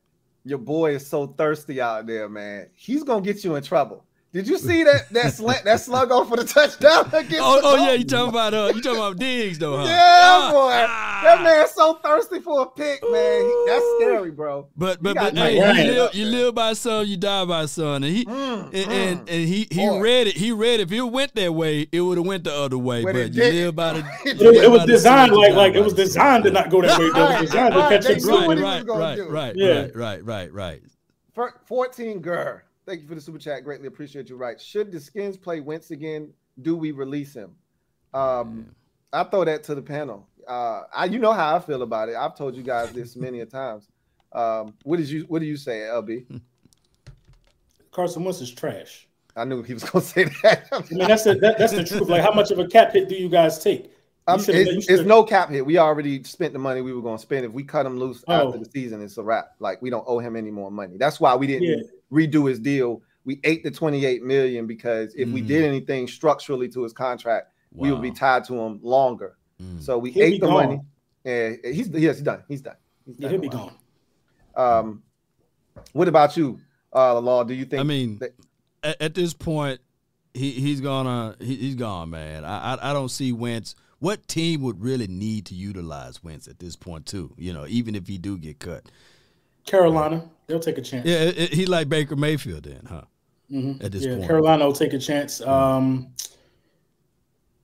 your boy is so thirsty out there, man. He's gonna get you in trouble. Did you see that that slant that slug off for the touchdown against? Oh, oh yeah, you talking about uh, you talking about Diggs though, huh? Yeah, boy, ah. that man's so thirsty for a pick, man. He, that's scary, bro. But but but hey, you live, you live by some, you die by some, and he mm, and, mm. and, and he he boy. read it. He read it. if it went that way, it would have went the other way. But, but you live by the. it, it was designed like like it was designed to not go that way. It was designed to catch it. Right, right, right, right, right, right, right, right. Fourteen, girl. Thank you for the super chat. Greatly appreciate you. Right. Should the Skins play Wentz again? Do we release him? Um, I throw that to the panel. Uh, I, you know how I feel about it. I've told you guys this many a times. Um, what did you What do you say, LB? Carson Wentz is trash. I knew he was going to say that. I mean, that's the, that, that's the truth. Like, how much of a cap hit do you guys take? Um, it's, it's, no cap hit. We already spent the money we were going to spend. If we cut him loose oh. after the season, it's a wrap. Like we don't owe him any more money. That's why we didn't yeah. Redo his deal. We ate the 28 million because if mm. we did mm. anything structurally to his contract, wow. we would be tied to him longer. Mm. So we He'll ate the gone. money. And he's yes, he's done. He's done. He's done he'll be gone. Um, what about you, uh, Law? Do you think? I mean, that- at, at, this point, he he's gonna he, he's gone, man. I, I I don't see Wentz what team would really need to utilize Wentz at this point too? You know, even if he do get cut. Carolina, they'll take a chance. Yeah, it, it, he like Baker Mayfield then, huh? Mm-hmm. At this yeah, point, Carolina will take a chance. Mm-hmm. Um,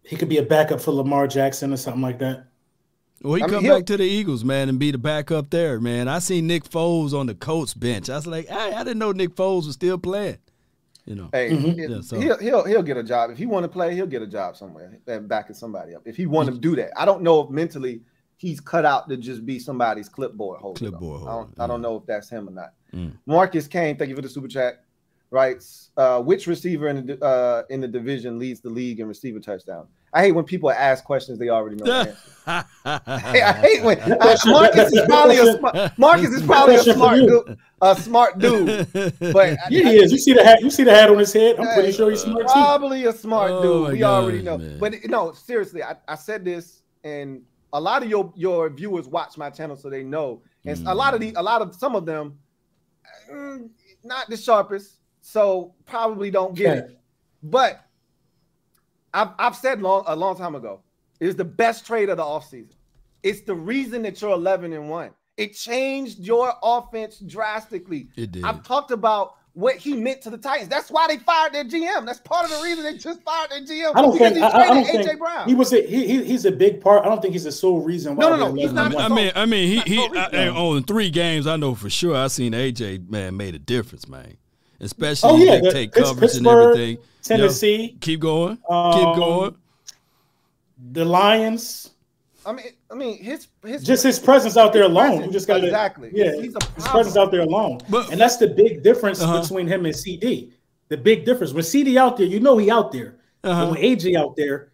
he could be a backup for Lamar Jackson or something like that. Well, he I come mean, back to the Eagles, man, and be the backup there, man. I seen Nick Foles on the Colts bench. I was like, hey, I didn't know Nick Foles was still playing. You know, hey, mm-hmm. yeah, so. he'll he'll he'll get a job if he want to play. He'll get a job somewhere and backing somebody up if he want to do that. I don't know if mentally he's cut out to just be somebody's clipboard holder. Clipboard holder. I don't, yeah. I don't know if that's him or not. Mm. Marcus Kane, thank you for the super chat. Writes, uh, which receiver in the uh, in the division leads the league in receiver touchdown? I hate when people ask questions they already know the answer. I hate when uh, Marcus is probably a smart, Marcus is probably a smart dude, a smart dude. But yeah, he is. You see the hat? You see the hat on his head? I'm pretty sure he's smart Probably a smart oh dude. We God, already know. Man. But no, seriously, I, I said this, and a lot of your your viewers watch my channel, so they know. And mm. a lot of the a lot of some of them, mm, not the sharpest, so probably don't get okay. it. But I've, I've said long, a long time ago, it is the best trade of the offseason. It's the reason that you're 11 and 1. It changed your offense drastically. It did. I've talked about what he meant to the Titans. That's why they fired their GM. That's part of the reason they just fired their GM. I don't think I, I, don't AJ think Brown. He was a, he, he's a big part. I don't think he's the sole reason why. No, no, no. He's not I mean, I mean, he he I, on three games. I know for sure. I seen AJ man made a difference, man. Especially oh, yeah, the, take coverage and everything. Tennessee. You know, keep going. Um, keep going. The Lions. I mean, I mean, his his just his presence out there alone. You just got exactly. Yeah, he's, he's his presence out there alone, but, and that's the big difference uh-huh. between him and CD. The big difference when CD out there, you know he out there. Uh-huh. But when AJ out there,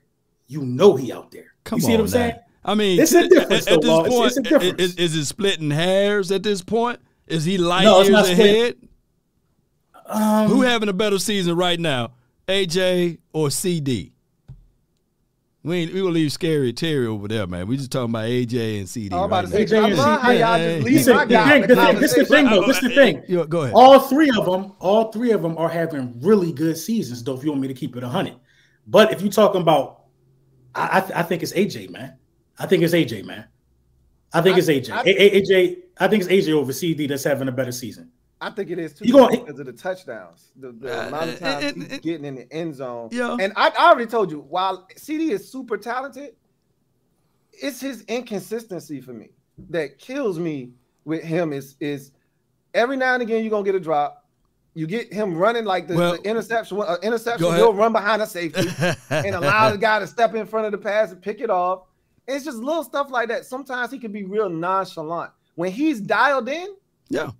you know he out there. Come you see on, what I'm saying? I mean, it's a difference. At, at this point, it's, it's a difference. Is, is, it splitting hairs at this point? Is he light no, years ahead? Um, Who having a better season right now, AJ or CD? We ain't, we gonna leave scary Terry over there, man. We just talking about AJ and CD. I'm about to say, AJ I love how y'all just leave my guy. The thing, this the thing, though. This the thing. Go ahead. All three of them, all three of them are having really good seasons. Though, if you want me to keep it a hundred, but if you're talking about I, I, I think it's AJ, man. I think it's AJ, man. I think I, it's AJ. I, AJ. I think it's AJ over CD that's having a better season. I think it is too. You going because of the touchdowns, the, the uh, amount of times it, he's it, getting in the end zone. Yeah, and I, I already told you, while CD is super talented, it's his inconsistency for me that kills me with him. Is is every now and again you're gonna get a drop. You get him running like the, well, the interception. Uh, interception, he'll run behind a safety and allow the guy to step in front of the pass and pick it off. It's just little stuff like that. Sometimes he can be real nonchalant. When he's dialed in, yeah,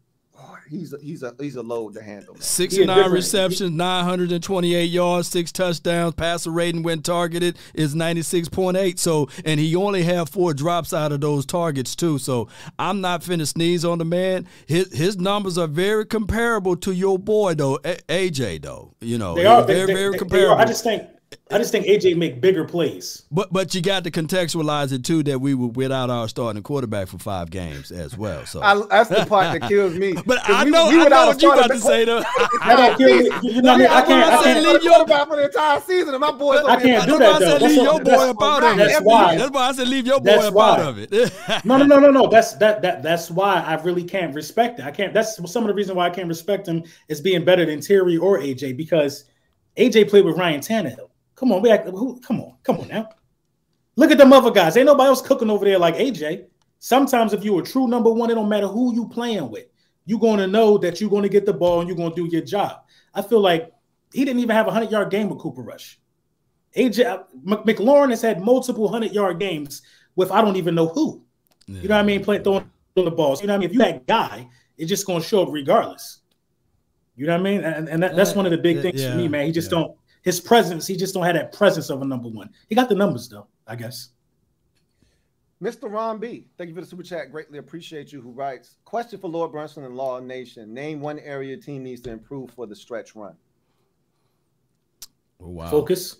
he's a, he's a he's a load to handle. Man. 69 receptions, 928 yards, six touchdowns, passer rating when targeted is 96.8. So and he only had four drops out of those targets too. So I'm not finna sneeze on the man. His his numbers are very comparable to your boy though, AJ though. You know, they are very they, very they, comparable. They are. I just think I just think AJ make bigger plays. But but you got to contextualize it too that we were without our starting quarterback for five games as well. So I, that's the part that kills me. but I we, know, we I know what you about to say though. that kill me. You know, I, I can't. I can't leave your quarterback for the entire season, and my boys. I can't do that though. Leave your boy up out of it. That's why. That's why I said leave your boy up out of it. no, no, no, no, no. That's that that that's why I really can't respect it. I can't. That's some of the reason why I can't respect him is being better than Terry or AJ because AJ played with Ryan Tannehill. Come on, we act, who, come on, come on now. Look at them other guys. Ain't nobody else cooking over there like AJ. Sometimes if you're a true number one, it don't matter who you playing with. You're going to know that you're going to get the ball and you're going to do your job. I feel like he didn't even have a 100 yard game with Cooper Rush. AJ uh, McLaurin has had multiple 100 yard games with I don't even know who. Yeah. You know what I mean? Playing throwing the balls. You know what I mean? If you that guy, it's just going to show up regardless. You know what I mean? And, and that, that's one of the big things yeah. for me, man. He just yeah. don't his presence, he just don't have that presence of a number one. He got the numbers though, I guess. Mr. Ron B, thank you for the super chat. Greatly appreciate you. Who writes? Question for Lord Brunson and Law Nation. Name one area your team needs to improve for the stretch run. Oh, wow. Focus.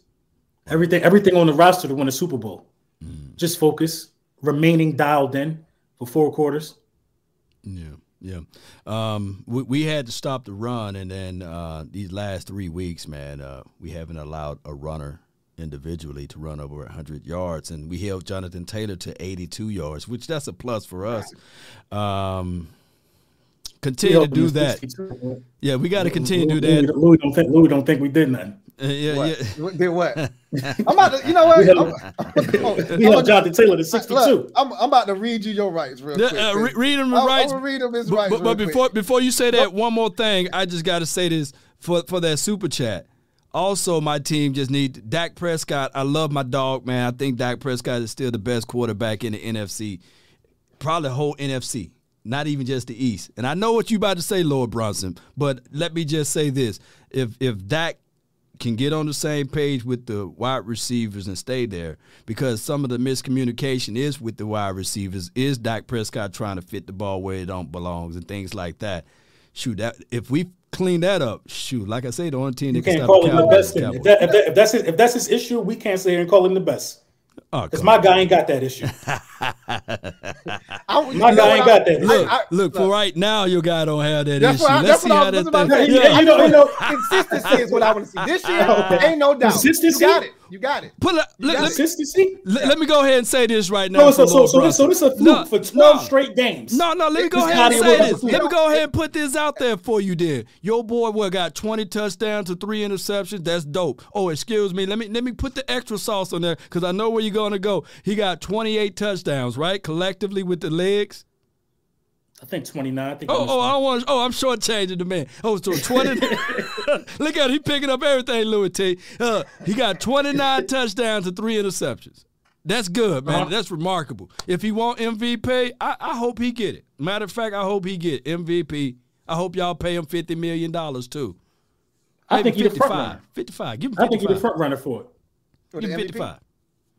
Everything, everything on the roster to win a Super Bowl. Mm. Just focus. Remaining dialed in for four quarters. Yeah. Yeah, um, we, we had to stop the run, and then uh, these last three weeks, man, uh, we haven't allowed a runner individually to run over 100 yards, and we held Jonathan Taylor to 82 yards, which that's a plus for us. Um, continue to do that. Yeah, we got to continue to do that. Louis don't think Louis don't think we did nothing. Uh, yeah, what? yeah. Did what? I'm about to, you know what? We I'm, held, I'm, Jonathan Taylor to 62. Look, I'm, I'm about to read you your rights real quick. Uh, re- read him rights. I'm read him his rights. But, but before before you say that, one more thing, I just got to say this for for that super chat. Also, my team just need Dak Prescott. I love my dog, man. I think Dak Prescott is still the best quarterback in the NFC, probably the whole NFC not even just the East. And I know what you about to say, Lord Brunson, but let me just say this: if if Dak can get on the same page with the wide receivers and stay there because some of the miscommunication is with the wide receivers is Dak Prescott trying to fit the ball where it don't belongs and things like that. Shoot, that if we clean that up, shoot, like I say, the only team that can stop call him the best. If, that, if, that, if, that's his, if that's his issue, we can't sit here and call him the best. Oh, because oh, my guy ain't got that issue. I, my guy ain't got that. Look, I, I, look, for right now, your guy don't have that issue. What, Let's see how that thing. Yeah, you know, you know, consistency is what I want to see. This year, okay. ain't no doubt. Consistency. You got it. You got it. Put a, let, consistency. Let, let, me go ahead and say this right now. No, so, so, so, this, so this is a fluke no, for twelve no, straight games. No, no. Let me go ahead and say this. Let me go ahead and put this out there for you, Then Your boy, what got twenty touchdowns to three interceptions? That's dope. Oh, excuse me. Let me let me put the extra sauce on there because I know where you're gonna go. He got twenty eight touchdowns, right, collectively with the legs. I think 29. I think oh, oh, I want. Oh, I'm shortchanging the man. Oh, so 20. Look at him. He picking up everything, Louis T. Uh, he got 29 touchdowns and three interceptions. That's good, man. Uh-huh. That's remarkable. If he want MVP, I, I, hope he get it. Matter of fact, I hope he get MVP. I hope y'all pay him $50 million too. Maybe I think 55. he's the front runner. 55. Give him 55. I think he's the front runner for it. Give him 55.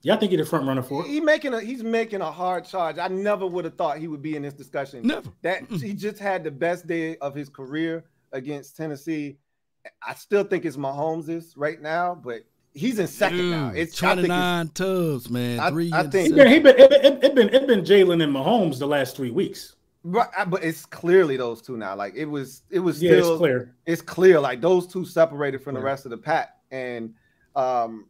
Yeah, I think he's the front runner for it. He making a he's making a hard charge. I never would have thought he would be in this discussion. Never. That he just had the best day of his career against Tennessee. I still think it's Mahomes' right now, but he's in second Dude, now. It's 29 tubs, man. I, Three I think he been, he been it, it, it been it been Jalen and Mahomes the last three weeks. But but it's clearly those two now. Like it was it was yeah, it's clear. It's clear. Like those two separated from the rest of the pack. And um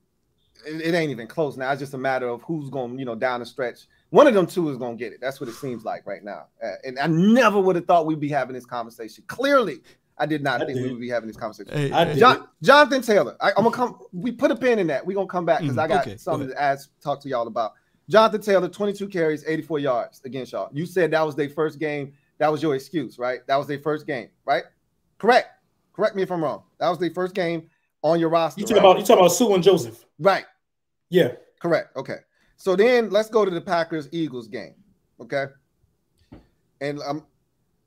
it, it ain't even close now. It's just a matter of who's going, you know, down the stretch. One of them two is going to get it. That's what it seems like right now. Uh, and I never would have thought we'd be having this conversation. Clearly, I did not I think did. we would be having this conversation. Hey, John, Jonathan Taylor, I, am gonna come. We put a pin in that. We're gonna come back because mm, I got okay, something to ask, talk to y'all about. Jonathan Taylor, 22 carries, 84 yards against y'all. You said that was their first game. That was your excuse, right? That was their first game, right? Correct. Correct me if I'm wrong. That was their first game on your roster. You talking right? about you talking about Suh and Joseph, right? Yeah. Correct. Okay. So then let's go to the Packers Eagles game. Okay. And um,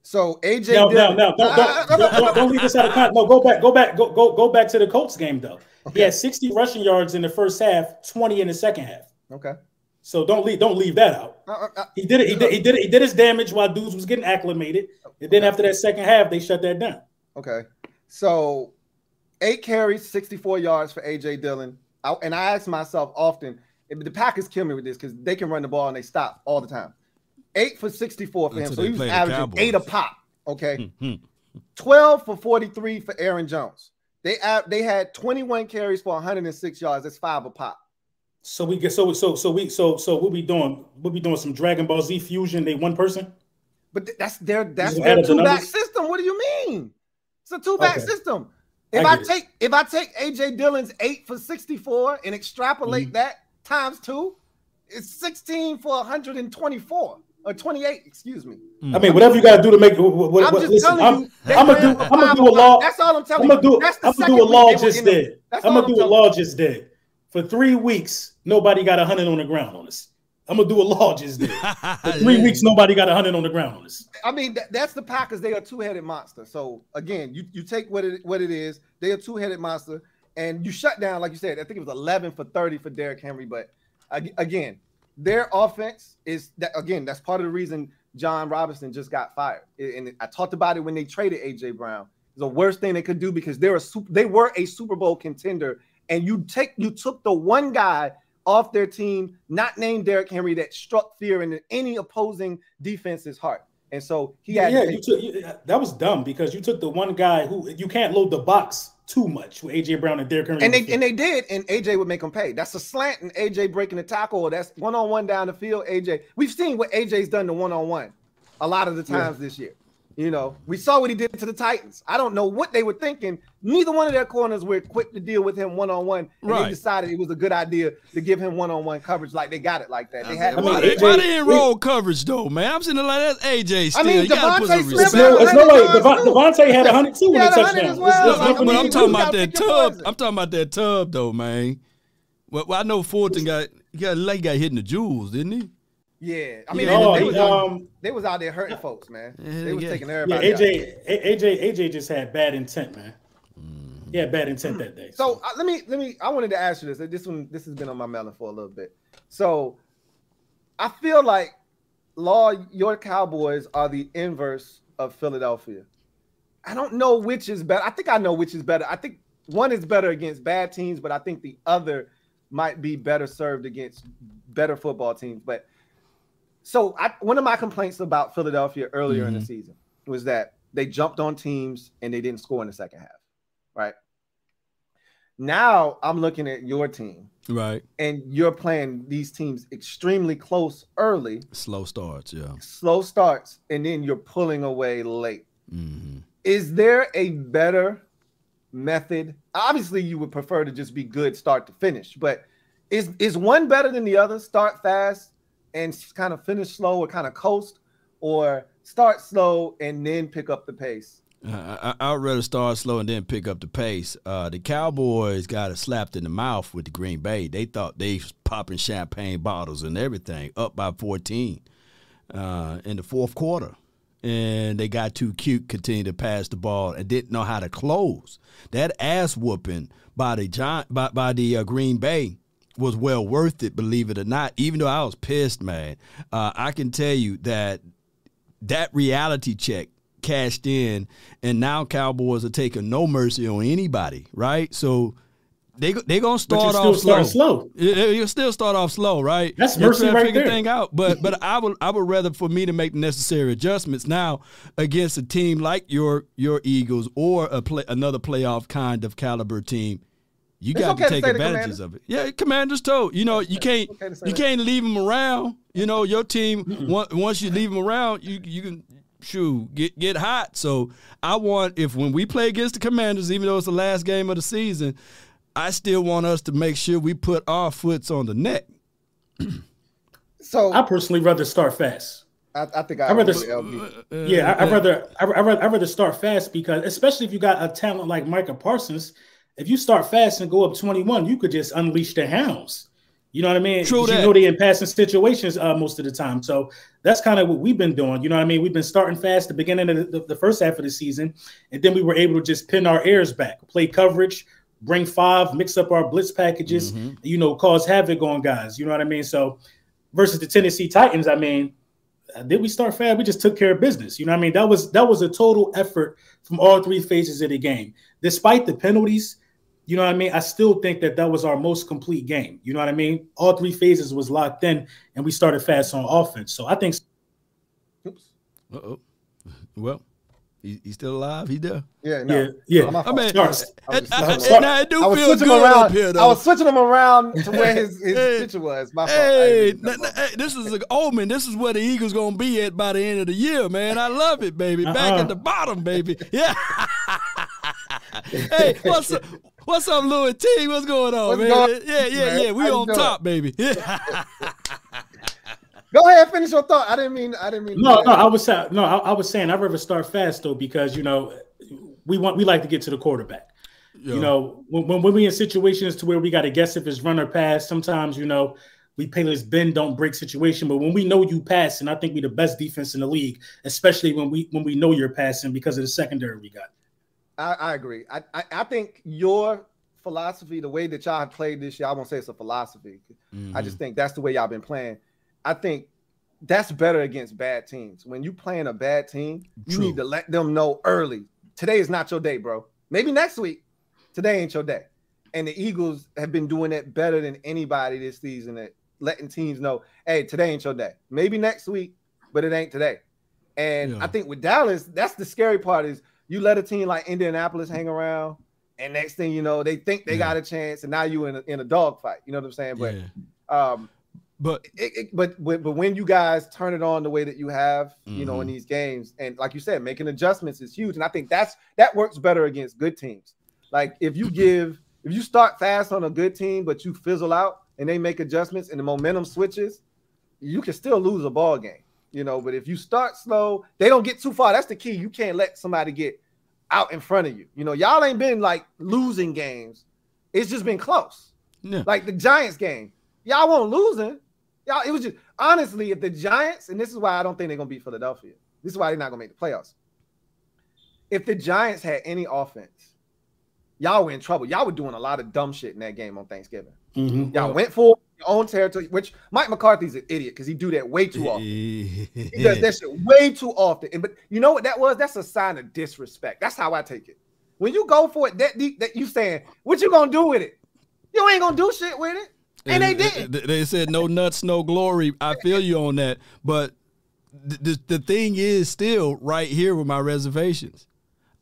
so AJ. No, no, no, don't, don't, don't, don't leave this out of context. No, go back, go back, go go go back to the Colts game though. Okay. He had 60 rushing yards in the first half, 20 in the second half. Okay. So don't leave don't leave that out. Uh, uh, uh he did it. He did, he did it. He did his damage while dudes was getting acclimated. And then after that second half, they shut that down. Okay. So eight carries, 64 yards for AJ Dillon. I, and I ask myself often, the Packers kill me with this because they can run the ball and they stop all the time. Eight for 64 for him. So he was averaging eight a pop. Okay. Hmm, hmm. 12 for 43 for Aaron Jones. They they had 21 carries for 106 yards. That's five a pop. So we get so so so we so so what we doing? We'll be doing some Dragon Ball Z fusion. They one person. But that's their that's their two back system. What do you mean? It's a two back okay. system. If I, I take it. if I take AJ Dillon's eight for 64 and extrapolate mm-hmm. that times two, it's 16 for 124 or 28, excuse me. I mean, whatever you got to do to make. What, what, I'm just listen, telling I'm, you. I'm gonna do. I'm gonna do a law. That's all I'm telling I'm gonna do, you. I'm gonna do a law just did. I'm gonna do a law just did. For three weeks, nobody got a hundred on the ground on us. I'm gonna do a law just did. For three yeah. weeks, nobody got a hundred on the ground on us. I mean, that's the Packers. They are two-headed monster. So again, you you take what it what it is. They are two-headed monster, and you shut down, like you said. I think it was 11 for 30 for Derrick Henry, but again, their offense is that again. That's part of the reason Jon Robinson just got fired. And I talked about it when they traded AJ Brown. It's the worst thing they could do because they're a super, they were a Super Bowl contender, and you take you took the one guy off their team, not named Derrick Henry, that struck fear in any opposing defense's heart. And so he had yeah, you took, you, that was dumb because you took the one guy who you can't load the box too much with AJ Brown and Derrick Henry. And they and they did, and AJ would make them pay. That's a slant, and AJ breaking the tackle. Or that's one on one down the field. AJ, we've seen what AJ's done to one on one a lot of the times yeah. this year. You know, we saw what he did to the Titans. I don't know what they were thinking. Neither one of their corners were equipped to deal with him one on one, and right. they decided it was a good idea to give him one on one coverage. Like they got it like that. They had. I mean, AJ, why they didn't roll coverage though, man? I'm sitting there like that's AJ. Still. I mean, DeVonta Smith. There's no way. DeVonta had 102 in the touchdown. Well. But I'm talking about that tub. I'm talking about that tub though, man. Well, I know Fulton got he got like got hit in the jewels, didn't he? Yeah, I mean, oh, they, was, um, they, was, out there hurting folks, man. They was yeah. taking everybody. Yeah, AJ, AJ, AJ just had bad intent, man. He had bad intent that day. So, so uh, let me, let me. I wanted to ask you this. This one, this has been on my melon for a little bit. So, I feel like Law, your Cowboys are the inverse of Philadelphia. I don't know which is better. I think I know which is better. I think one is better against bad teams, but I think the other might be better served against better football teams. But so I, one of my complaints about Philadelphia earlier mm-hmm. in the mm-hmm. season was that they jumped on teams and they didn't score in the second half, right? Now I'm looking at your team, right, and you're playing these teams extremely close early, slow starts, yeah, slow starts, and then you're pulling away late. Mm-hmm. Is there a better method? Obviously, you would prefer to just be good start to finish, but is is one better than the other? Start fast, and kind of finish slow or kind of coast, or start slow and then pick up the pace? Uh, I, would rather start slow and then pick up the pace. Uh, the Cowboys got slapped in the mouth with the Green Bay. They thought they was popping champagne bottles and everything, up by 14 uh, in the fourth quarter. And they got too cute, continued to pass the ball, and didn't know how to close. That ass whooping by the by, by the uh, Green Bay was well worth it, believe it or not. Even though I was pissed, man, uh, I can tell you that that reality check cashed in, and now Cowboys are taking no mercy on anybody, right? So they they gonna start off slow. slow. You still start off slow, right? That's mercy right figure there. Thing out, but but I would I would rather for me to make the necessary adjustments now against a team like your your Eagles or a play, another playoff kind of caliber team You got okay to take to advantages of it. Yeah, Commanders told. You know, you can't okay you that. can't leave them around. You know, your team once you leave them around, you you can shoot get get hot. So I want if when we play against the Commanders, even though it's the last game of the season, I still want us to make sure we put our foots on the neck. so I personally rather start fast. I, I think I would rather, uh, yeah, I, would rather, I, I rather, I rather start fast because, especially if you got a talent like Micah Parsons, if you start fast and go up 21, you could just unleash the hounds. You know what I mean? True that. You know they in passing situations uh, most of the time. So that's kind of what we've been doing. You know what I mean? We've been starting fast the beginning of the, the, first half of the season, and then we were able to just pin our ears back, play coverage, bring five, mix up our blitz packages, mm-hmm. you know, cause havoc on guys. You know what I mean? So versus the Tennessee Titans, I mean, uh, did we start fast? We just took care of business. You know what I mean? That was that was a total effort from all three phases of the game. Despite the penalties, you know what I mean? I still think that that was our most complete game. You know what I mean? All three phases was locked in, and we started fast on offense. So I think. Oops. Uh oh. Well, he, he's still alive. He there. Yeah. No. Yeah. Yeah. I mean, I, was, I, was, I, I, I, do I feel good around, up here, though. I was switching him around to where his, his hey, picture was. My hey, hey, this is an omen. This is where the Eagles gonna be at by the end of the year, man. I love it, baby. Back uh-huh. at the bottom, baby. Yeah. hey, what's up? What's up, Louis T? What's going on, What's man? Going yeah, yeah, man? yeah. We on top, baby. Go ahead, finish your thought. I didn't mean. I didn't mean. No, no. I was no. I, I, was saying I'd rather start fast though because you know we want we like to get to the quarterback. Yeah. You know when, when we in situations to where we got to guess if it's run or pass. Sometimes you know we play this bend don't break situation, but when we know you pass, and I think we the best defense in the league, especially when we when we know you're passing because of the secondary we got. I, I agree. I, I, I think your philosophy, the way that y'all have played this year, I won't say it's a philosophy. Mm-hmm. I just think that's the way y'all been playing. I think that's better against bad teams. When you playing a bad team, you True. need to let them know early. Today is not your day, bro. Maybe next week. Today ain't your day. And the Eagles have been doing it better than anybody this season at letting teams know, hey, today ain't your day. Maybe next week, but it ain't today. And yeah. I think with Dallas, that's the scary part is you let a team like Indianapolis hang around, and next thing you know, they think they yeah. got a chance, and now you in a, in a dogfight. You know what I'm saying? But, yeah. um, but it, it, but but when you guys turn it on the way that you have, mm-hmm. you know, in mm-hmm. these games, and like you said, making adjustments is huge, and I think that's that works better against good teams. Like if you give, if you start fast on a good team, but you fizzle out and they make adjustments and the momentum switches, you can still lose a ball game you know. But if you start slow, they don't get too far. That's the key. You can't let somebody get out in front of you. You know, y'all ain't been like losing games. It's just been close. Yeah. Like the Giants game, y'all won't losing. Y'all, it was just honestly, if the Giants, and this is why I don't think they're gonna beat Philadelphia. This is why they're not gonna make the playoffs. If the Giants had any offense, y'all were in trouble. Y'all were doing a lot of dumb shit in that game on Thanksgiving. Mm-hmm. Y'all went for own territory, which Mike McCarthy's an idiot because he do that way too often. he does that shit way too often. And but you know what that was? That's a sign of disrespect. That's how I take it. When you go for it that deep, that you saying, what you gonna do with it? You ain't gonna do shit with it. And, and they did. They said no nuts, no glory. I feel you on that. But the, the thing is still right here with my reservations.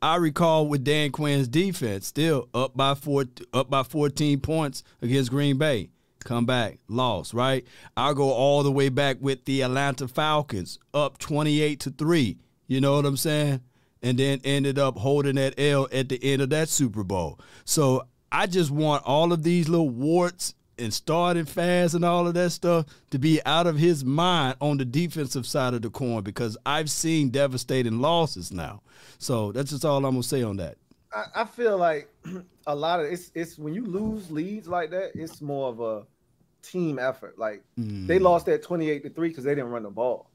I recall with Dan Quinn's defense, still up by four, up by 14 points against Green Bay. Come back, lost, right? I'll go all the way back with the Atlanta Falcons, up 28 to 3. You know what I'm saying? And then ended up holding that L at the end of that Super Bowl. So I just want all of these little warts and starting fast and all of that stuff to be out of his mind on the defensive side of the coin because I've seen devastating losses now. So that's just all I'm gonna say on that. I, I feel like a lot of it's it's when you lose leads like that, it's more of a team effort. Like mm. they lost that 28 to 3 because they didn't run the ball.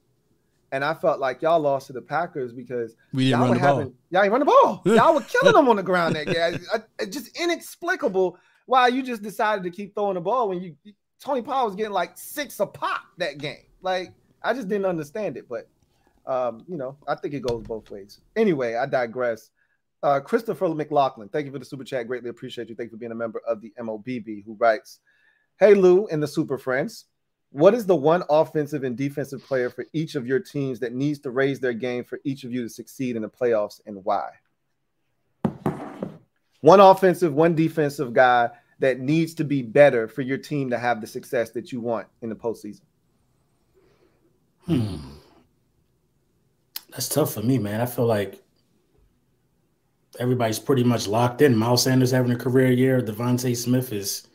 And I felt like y'all lost to the Packers because we didn't y'all were having ball. y'all ain't run the ball. y'all were killing them on the ground that game. It's just inexplicable why you just decided to keep throwing the ball when you Tony Pollard was getting like six a pop that game. Like I just didn't understand it, but um, you know, I think it goes both ways. Anyway, I digress. Uh, Christopher McLaughlin, thank you for the super chat. Greatly appreciate you. Thank you for being a member of the MOBB who writes, Hey Lou and the Super Friends, what is the one offensive and defensive player for each of your teams that needs to raise their game for each of you to succeed in the playoffs and why? One offensive, one defensive guy that needs to be better for your team to have the success that you want in the postseason? Hmm. That's tough for me, man. I feel like everybody's pretty much locked in. Miles Sanders having a career year. DeVonta Smith is.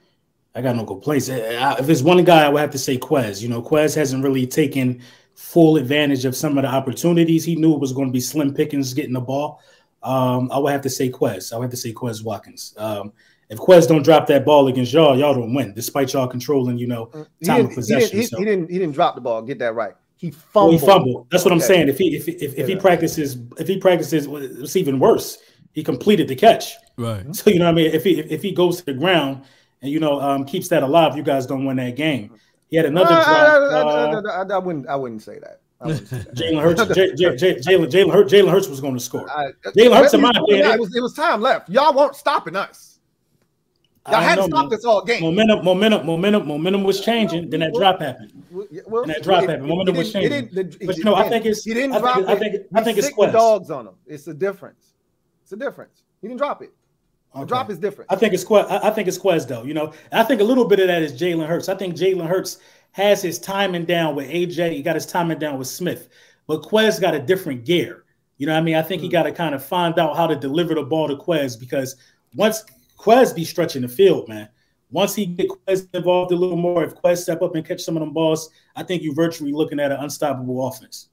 I got no complaints. If there's one guy, I would have to say Quez. You know, Quez hasn't really taken full advantage of some of the opportunities. He knew it was going to be slim pickings getting the ball. Um, I would have to say Quez. I would have to say Quez Watkins. Um, if Quez don't drop that ball against y'all, y'all don't win, despite y'all controlling, you know, uh, time of possession. He didn't, he, so. he didn't, he didn't drop the ball. Get that right. He fumbled. Well, he fumbled. That's what I'm saying. If he if if, if he practices if he practices, it's even worse. He completed the catch. Right. So you know what I mean. If he if, if he goes to the ground and you know um, keeps that alive, you guys don't win that game. He had another uh, drop. I, I, I, I, wouldn't. I wouldn't say that. Jalen Hurts, Jalen Jalen Hurts, Jalen Hurts was going to score. Jalen Hurts, in my opinion, it was, it was time left. Y'all weren't stopping us. Y'all had to stop this all game. Momentum, momentum, momentum, momentum was changing. Then that drop happened. Well, then that drop it, happened. Momentum was changing. The, but you know, I think it's. He didn't I drop it. I think, I think it's Quez. dogs on him. It's a difference. It's a difference. He didn't drop it. The drop is different. I think it's Quez. I think it's Quez though. You know, I think a little bit of that is Jalen Hurts. I think Jalen Hurts has his timing down with AJ. He got his timing down with Smith. But Quez got a different gear. You know what I mean? I think mm. he got to kind of find out how to deliver the ball to Quez because once Quez be stretching the field, man. Once he get Quez involved a little more, if Quez step up and catch some of them balls, I think you're virtually looking at an unstoppable offense.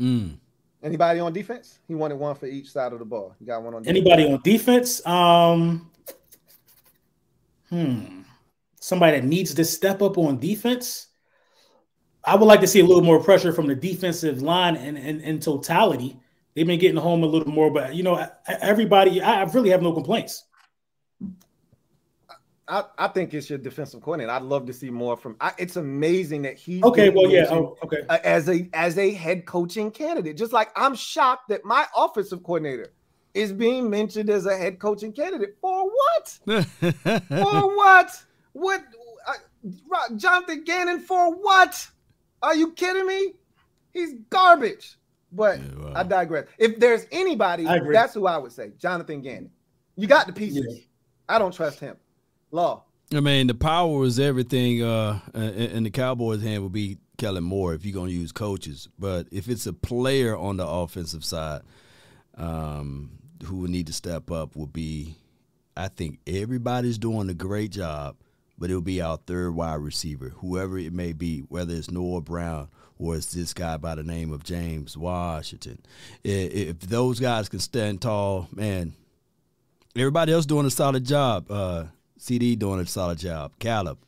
Mm. Anybody on defense? He wanted one for each side of the ball. You got one on. Defense. Anybody on defense? Um, hmm somebody that needs to step up on defense. I would like to see a little more pressure from the defensive line and in totality. They've been getting home a little more, but you know, everybody, I really have no complaints. I, I think it's your defensive coordinator. I'd love to see more from. I, it's amazing that he. okay. Well, yeah, oh, okay. As a as a head coaching candidate, just like I'm shocked that my offensive coordinator is being mentioned as a head coaching candidate for what? for what? What? Uh, Jonathan Gannon for what? Are you kidding me? He's garbage. But yeah, wow. I digress. If there's anybody, that's who I would say. Jonathan Gannon. You got the pieces. Yeah. I don't trust him. Law. I mean, the power is everything. Uh, in the Cowboys' hand would be Kellen Moore if you're going to use coaches. But if it's a player on the offensive side um, who would need to step up, would be. I think everybody's doing a great job but it'll be our third wide receiver, whoever it may be, whether it's Noah Brown or it's this guy by the name of James Washington. If those guys can stand tall, man, everybody else doing a solid job. Uh, CD doing a solid job. Caleb,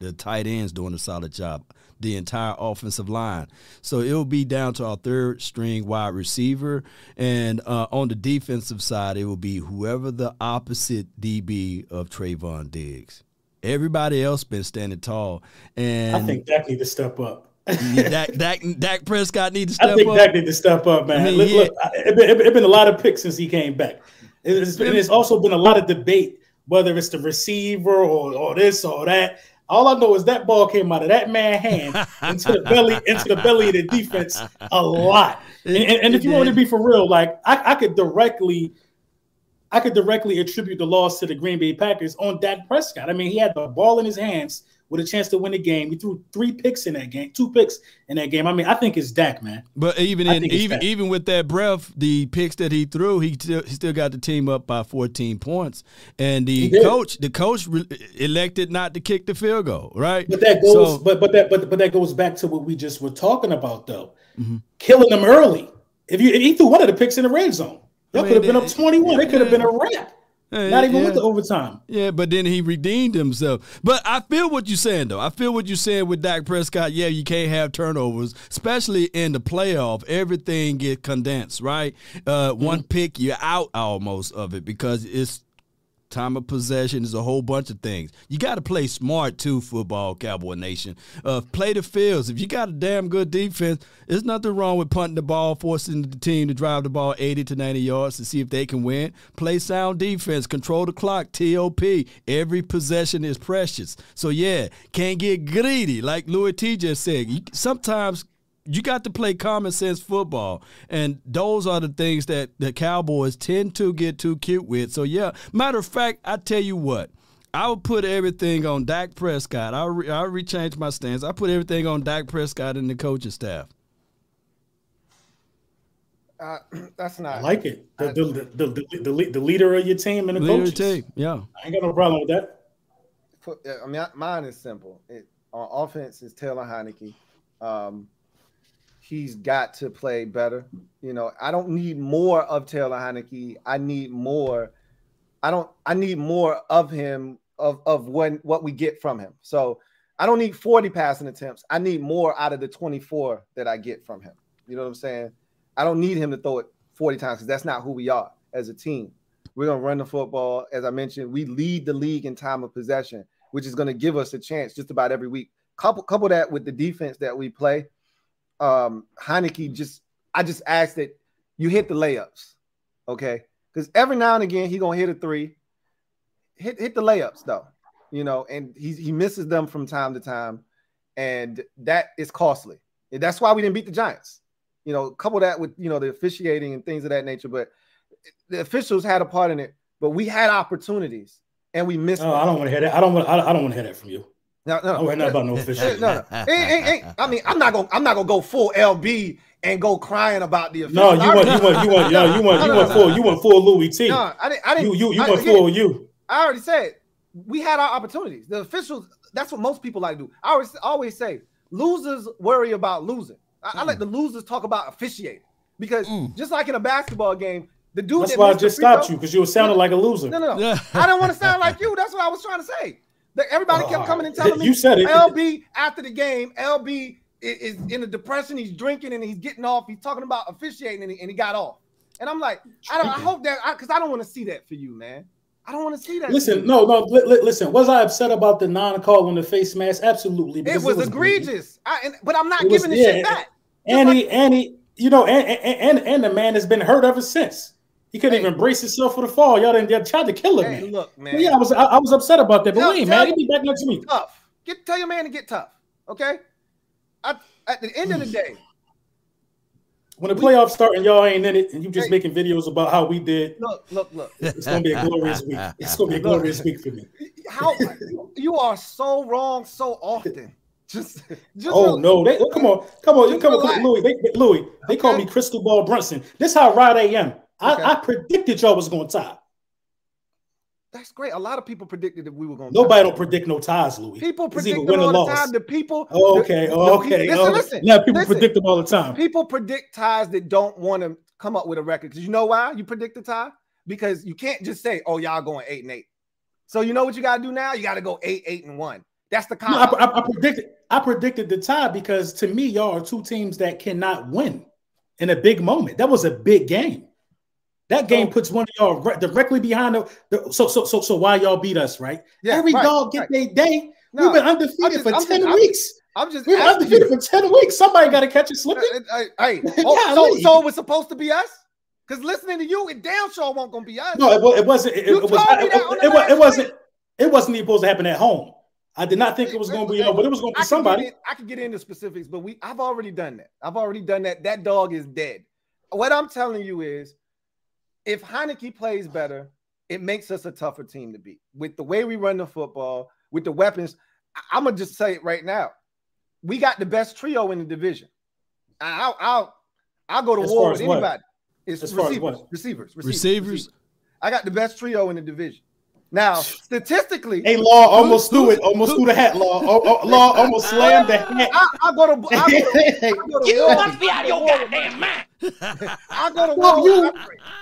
the tight ends doing a solid job. The entire offensive line. So it'll be down to our third string wide receiver. And uh, on the defensive side, it will be whoever the opposite DB of Trevon Diggs. Everybody else been standing tall, and I think Dak need to step up. Dak, Dak, Dak Prescott need to step up. I think up. Dak need to step up, man. I mean, look, yeah. look it's been, it been, a lot of picks since he came back. It's, been, it's also been a lot of debate whether it's the receiver or, or this or that. All I know is that ball came out of that man's hand into the belly, into the belly of the defense a lot. And, and, and if you want to be for real, like I, I could directly I could directly attribute the loss to the Green Bay Packers on Dak Prescott. I mean, he had the ball in his hands with a chance to win the game. He threw three picks in that game, two picks in that game. I mean, I think it's Dak, man. But even in, even Dak. even with that breath, the picks that he threw, he still he still got the team up by 14 points. And the coach, the coach re- elected not to kick the field goal, right? But that goes, so, but but that but but that goes back to what we just were talking about, though. Mm-hmm. Killing them early. If you if he threw one of the picks in the red zone. Y'all could have been up 21. It could have been a wrap. Not even yeah. with the overtime. Yeah, but then he redeemed himself. But I feel what you're saying, though. I feel what you're saying with Dak Prescott. Yeah, you can't have turnovers, especially in the playoff. Everything get condensed, right? Uh, mm-hmm. One pick, you're out almost of it because it's time of possession is a whole bunch of things. You got to play smart too, football Cowboy Nation. Uh, play the fields. If you got a damn good defense, there's nothing wrong with punting the ball, forcing the team to drive the ball 80 to 90 yards to see if they can win. Play sound defense, control the clock, TOP. Every possession is precious. So yeah, can't get greedy like Louis T just said. sometimes you got to play common sense football. And those are the things that the Cowboys tend to get too cute with. So, yeah, matter of fact, I tell you what, I would put everything on Dak Prescott. I'll re- I'll rechange my stance. I put everything on Dak Prescott and the coaching staff. Uh, that's not. I like it. The, the, the, the, the, the leader of your team and the Leader coaches. team, yeah. I ain't got no problem with that. put- I mean, mine is simple. It, on offense is Taylor Heinicke. Um, he's got to play better. You know, I don't need more of Taylor Heinicke. I need more. I don't. I need more of him of of when what we get from him. So I don't need 40 passing attempts. I need more out of the 24 that I get from him. You know what I'm saying? I don't need him to throw it 40 times because that's not who we are as a team. We're gonna run the football. As I mentioned, we lead the league in time of possession, which is gonna give us a chance just about every week. Couple couple that with the defense that we play. Um, Heinicke just I just ask that you hit the layups, okay? Because every now and again he gonna hit a three. Hit hit the layups though, you know, and he he misses them from time to time, and that is costly. And that's why we didn't beat the Giants. You know, couple that with you know the officiating and things of that nature, but the officials had a part in it. But we had opportunities and we missed. Oh. I don't want to hear that. I don't want. I don't want to hear that from you. No, I no, don't hear nothing about no no, official. no. Ain't- ain't- ain't- I mean, I'm not gonna, I'm not gonna go full LB and go crying about the No, you I want, you want, you want, yo, you want, No, you no, want no, full, you want full Louis T. No, I didn't, I didn't. You, you, you I, want again, full you. I already said we had our opportunities. The officials, that's what most people like to do. I always, always say losers worry about losing. I, I let Mm. the losers talk about officiating because just like in a basketball game, the dude That's that why I just stopped throw- you because you were sounding like a loser. No, no, no. I don't want to sound like you. That's what I was trying to say. Everybody Oh, kept coming and telling me You said it. LB after the game, LB is, in a depression. He's drinking and he's getting off. He's talking about officiating and he, and he got off. And I'm like, I don't. I hope that because I, don't want to see that for you, man. I don't want to see that. Listen, no, no. Li- li- listen, was I upset about the non-call on the face mask? Absolutely. it because was, egregious. I, and, but I'm not It was- giving the shit back. And he, and you know, and and and, and the man has been hurt ever since. He couldn't Hey. even brace himself for the fall. Y'all didn't. Y'all tried to kill him, Hey, man. look, man. But yeah, I was I, I was upset about that. But Tell- wait, tell man, you- he'll be back next week. tough. Get tell your man to get tough. Okay. I, at the end of the day, When the playoffs start and y'all ain't in it, and you just Hey. making videos about how we did, look, look, look. it's gonna be a glorious week. It's gonna be a Look. glorious week for me. How you are so wrong so often. Just, just Oh no! They, come on, come on, come on, relax. come on, Louis. They, Louis, they call me Crystal Ball Brunson. This how right I am. I, Okay. I predicted y'all was going to tie. That's great. A lot of people predicted that we were going. To. Nobody don't predict no ties, Louis. People It's predict them win all the time. The people. Oh, the- okay, the oh, okay. Listen, okay. listen. Yeah, people listen. predict them all the time. People predict ties that don't want to come up with a record. Because you know why you predict a tie? Because you can't just say, "Oh, y'all going eight and eight. So you know what you got to do now? You got to go eight, eight and one. That's the No, I. I, I predicted. I predicted the tie because to me, y'all are two teams that cannot win in a big moment. That was a big game. That game So- puts one of y'all re- directly behind the, the. So so so so why y'all beat us, right? Yeah, Every right, dog get right. their day. No, We've been undefeated just- for I'm 10 just- I'm- weeks. I'm just We've been undefeated you. for 10 weeks. Somebody got to catch it slipping. Hey, oh, so, so it was supposed to be us? Because listening to you, it damn sure won't gonna be us. No, it, it wasn't. It, it was. me It, that on the it, it wasn't. It wasn't even supposed to happen at home. I did not think it was going to be, Hey, but it was going to I be can somebody. in- I could get into specifics, but we I've already done that. I've already done that. That dog is dead. What I'm telling you is if Heinicke plays better, it makes us a tougher team to beat. With the way we run the football, with the weapons, I- I'm gonna just say it right now. We got the best trio in the division. I- I'll I'll, I'll go to As war with as what? anybody. It's As receivers, receivers, receivers, Receivers? I got the best trio in the division. Now, statistically, Hey, Law almost threw it. Almost threw the hat. Law. Oh, oh, Law almost slammed the hat. I, I go to I go to, I go to You war must with- be out of your goddamn mind. I go to Well, war. you-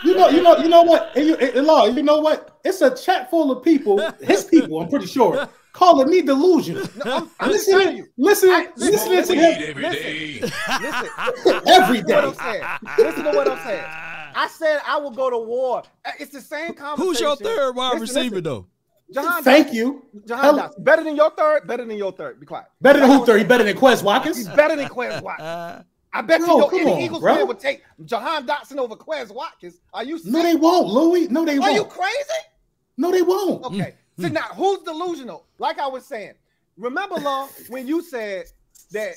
You know, you know, you know what? And you, and Law, you know what? It's a chat full of people. His people, I'm pretty sure, calling me delusional. No, I'm, I'm just you. Listening, I- listening, listen, to him listen, listen, every listen to what I'm saying. Listen to what I'm saying. I said I will go to war. Uh, It's the same conversation. Who's your third wide Listen, receiver listen. though? Jahan Thank Dotson. you. Jahan Dotson. Better than your third. Better than your third. Be quiet. Better than Like I who? Thirty? was Better than Quez Watkins? He's better than Quez Watkins. I bet No, you your come any on, Eagles bro. fan would take Jahan Dotson over Quez Watkins. Are you? No, they won't, Louis. No, they Are won't. Are you crazy? No, they won't. Okay. So now who's delusional? Like I was saying, remember, Law, when you said that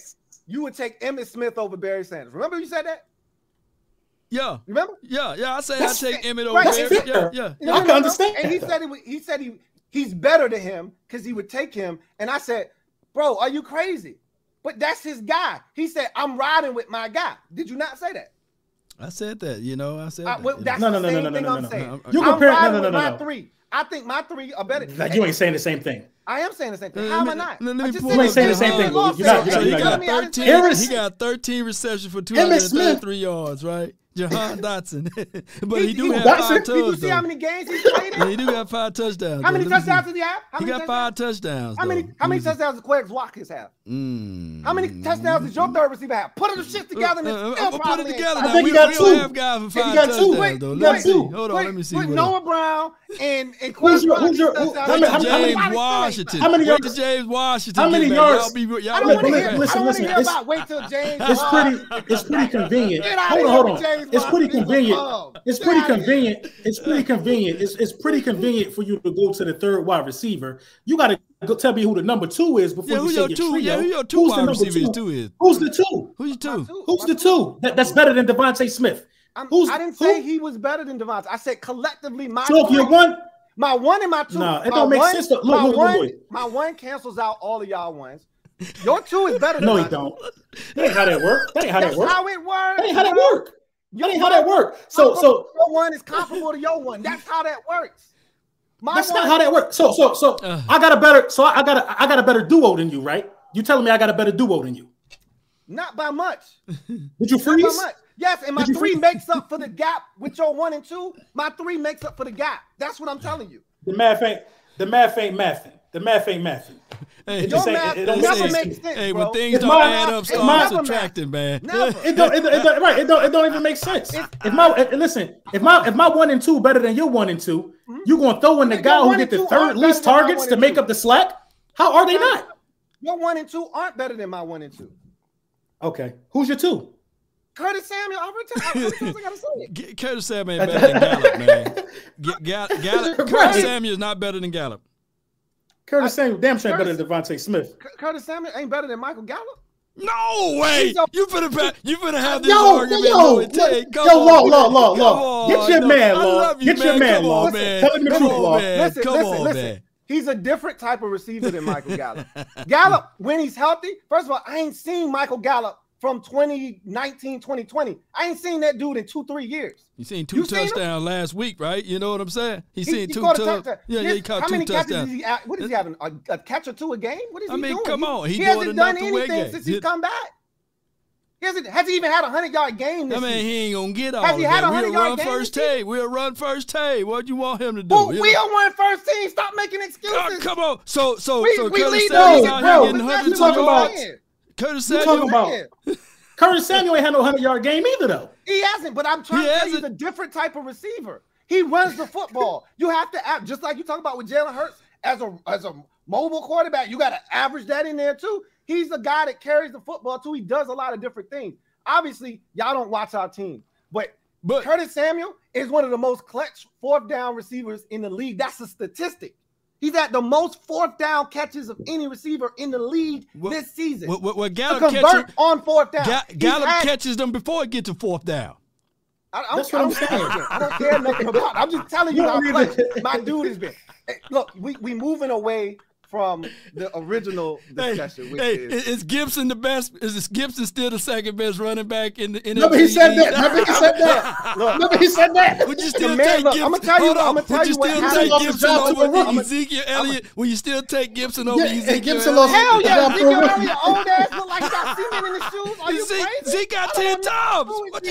you would take Emmitt Smith over Barry Sanders. Remember you said that? Yeah, Remember? yeah, yeah. I say That's I take. Emmitt over Right, Barry. that's Yeah, fair. yeah. No, I can no, no. understand And he said he, he said he he's better than him because he would take him. And I said, bro, are you crazy? But that's his guy. He said, I'm riding with my guy. Did you not say that? I said that. You know, I said uh, I, well, that's no, no, the same no, no, thing no, no, I'm no, saying. You compare no, no, no, no, my three. I think my three are better. Like you ain't saying the same thing. I am saying the same thing. Uh, how am I not? Let, let uh, you ain't saying the same thing. You're not. You're not. You're not. He, got 13, he got 13 receptions for 233 yards, right? Jahan Dotson. but he, he do he, have five touchdowns. Did you see how many games he played in? yeah, he do have five touchdowns. How many touchdowns did he have? How he got touchdowns? five touchdowns. How many how many touchdowns does Quez Watkins have? Mm. How many touchdowns does your third receiver have? Put them shit together and uh, uh, put it together. I think we, he got we two. don't have guys for five touchdowns, wait, though. Let me see. Hold on, let me see. With Noah Brown and and who's your who's your how many, James Washington. How many yards? James Washington. How many yards? Y'all be, y'all I don't want to hear. Listen, listen. Wait till James. It's pretty. It's pretty convenient. Hold on, hold on. It's pretty convenient. It's pretty convenient. It's pretty convenient. It's, it's pretty convenient for you to go to the third wide receiver. You got to tell me who the number two is before yeah, you say your your two, trio. Yeah, who your two Who's wide receivers two? two is? Who's the two? Who's your two? two? Who's the two? That, that's better than DeVonta Smith. I'm, Who's, I didn't who? say he was better than DeVonta. I said collectively my. So if you're one, my one and my two. Nah, it don't make one, sense. To, look, my look, one, look, my one cancels out all of y'all ones. Your two is better. Than no, he don't. That ain't how that work. That ain't how That's that work. how it works. That ain't how that work. That ain't how that works. So, so your one is comparable to your one. That's how that works. My that's one, not how that works. So, so, so uh, I got a better. So I got a, I got a better duo than you, right? You telling me I got a better duo than you? Not by much. Did you freeze? Not by much. Yes, and my three freeze? makes up for the gap with your one and two. My three makes up for the gap. That's what I'm telling you. The math ain't the math ain't mathing. The math ain't mathing. Hey, your math it, it never makes sense. Hey, bro. when things it's don't my, add up, start subtracting, man. Never. it, don't, it, it, right. It don't. It don't even make sense. if my listen, if my if my one and two better than your one and 2 mm-hmm. you gonna throw in the guy who get the third least targets to make up the slack? How are they not? Your one and two aren't better than my one and two. Okay, who's your two? Curtis Samuel. Every time, I gotta say it. Curtis Samuel ain't better than Gallup, man. Gallup, Gallup, Curtis Samuel is not better than Gallup. Curtis Samuel, damn sure better than DeVonta Smith. Curtis Samuel ain't better than Michael Gallup. No way! You finna you finna have this yo, argument. Yo, yo, take. yo, law, law, law, law. Get your man, law. Get your man, law. Tell him the truth, law. Listen, Come listen, on, listen. Man. He's a different type of receiver than Michael Gallup. Gallup, when he's healthy, first of all, I ain't seen Michael Gallup from 2019, 2020. I ain't seen that dude in two, three years. You seen two touchdowns last week, right? You know what I'm saying? He, he seen he two touchdowns. Yeah, yeah, he caught how two many touchdowns. Catches is he, what is he having? A, a, catch or two a game? What is I he mean, doing? come on. He, he, he hasn't done anything since he's come back. He hasn't, has he even had a hundred yard game this I mean, he ain't gonna get all Has he of had that. We'll yard run game first take. We'll run first take. What do you want him to do? Well, You we know? are one first team. Stop making excuses. Oh, come on. So, so, We- so we Curtis lead Samuel's out here getting That's 100 what I'm. Curtis You Samuel. talking about? Curtis Samuel ain't had no hundred yard game either, though. He hasn't, but I'm trying He to tell you he's a different type of receiver. He runs the football. you have to act just like you talk about with Jalen Hurts as a as a mobile quarterback. You got to average that in there too. He's the guy that carries the football too. He does a lot of different things. Obviously, y'all don't watch our team, but But Curtis Samuel is one of the most clutch fourth down receivers in the league. That's a statistic. He's at the most fourth down catches of any receiver in the league What- this season. what, what, what to Gallup convert catches, on fourth down. Ga- Gallup had- catches them before it gets to fourth down. I, I, That's I what don't I'm saying. care. I don't care nothing about. It. I'm just telling you You how don't clutch my dude has been. Hey, look, we we moving away from the original Hey, discussion, which hey, is is Gibson the best? Is Gibson still the second best running back in the NFC? Remember he said that. East? Remember he said that. look. Remember he said that. Would you still man, take look, Gibson? I'ma tell you- I'ma tell Would you you what still happened. take Lost the Gibson over the Ezekiel Elliott? Will you still take Gibson over Yeah, Ezekiel Gibson Elliott? lost- hell yeah. Yeah, Ezekiel for- Elliott, old ass, look like he got semen in his shoes. Are you Zeke, crazy? Zeke got 10 don't times. who is What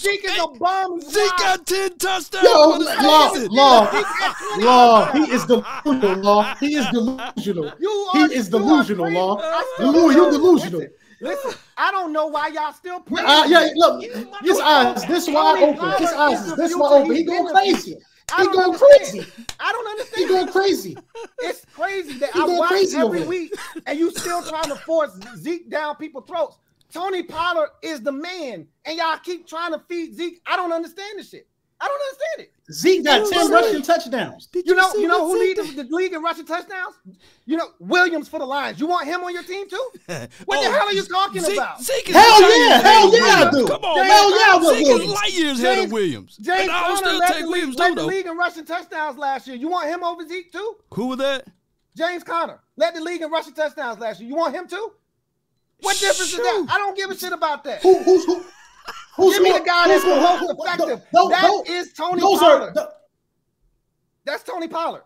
Zeke. is a bum. He's Zeke got 10 touchdowns Yo, law, law, Zeke got 20 law. He is delusional, law. He is delusional. You He is delusional, law. Lou, you delusional. Listen, listen, I don't know why y'all still playing. Uh, yeah, look, his eyes this wide open. His eyes is is this wide open. He going crazy. He going understand. crazy. I don't understand. He going crazy. It's crazy that He I watch crazy every week and you still trying to force Zeke down people's throats. Tony Pollard is the man, and y'all keep trying to feed Zeke. I don't understand this shit. I don't understand it. Zeke got ten rushing touchdowns. Did you, you know, you know who leads the, the, league in rushing touchdowns? You know, Williams for the Lions. You want him on your team too? Oh, what oh, the hell are you talking Zeke, about? Zeke is hell yeah, hell yeah, I do. Come on, hell man. yeah, Zeke Williams. is light years ahead of Williams. James and I will still take the Williams led the league in rushing touchdowns last year. You want him over Zeke too? Who was that? James Conner led the league in rushing touchdowns last year. You want him too? What difference Shoot. is that? I don't give a shit about that. Who, who's who? Who's Give me the guy that's the most effective. That is Tony Pollard. Are, that's Tony Pollard.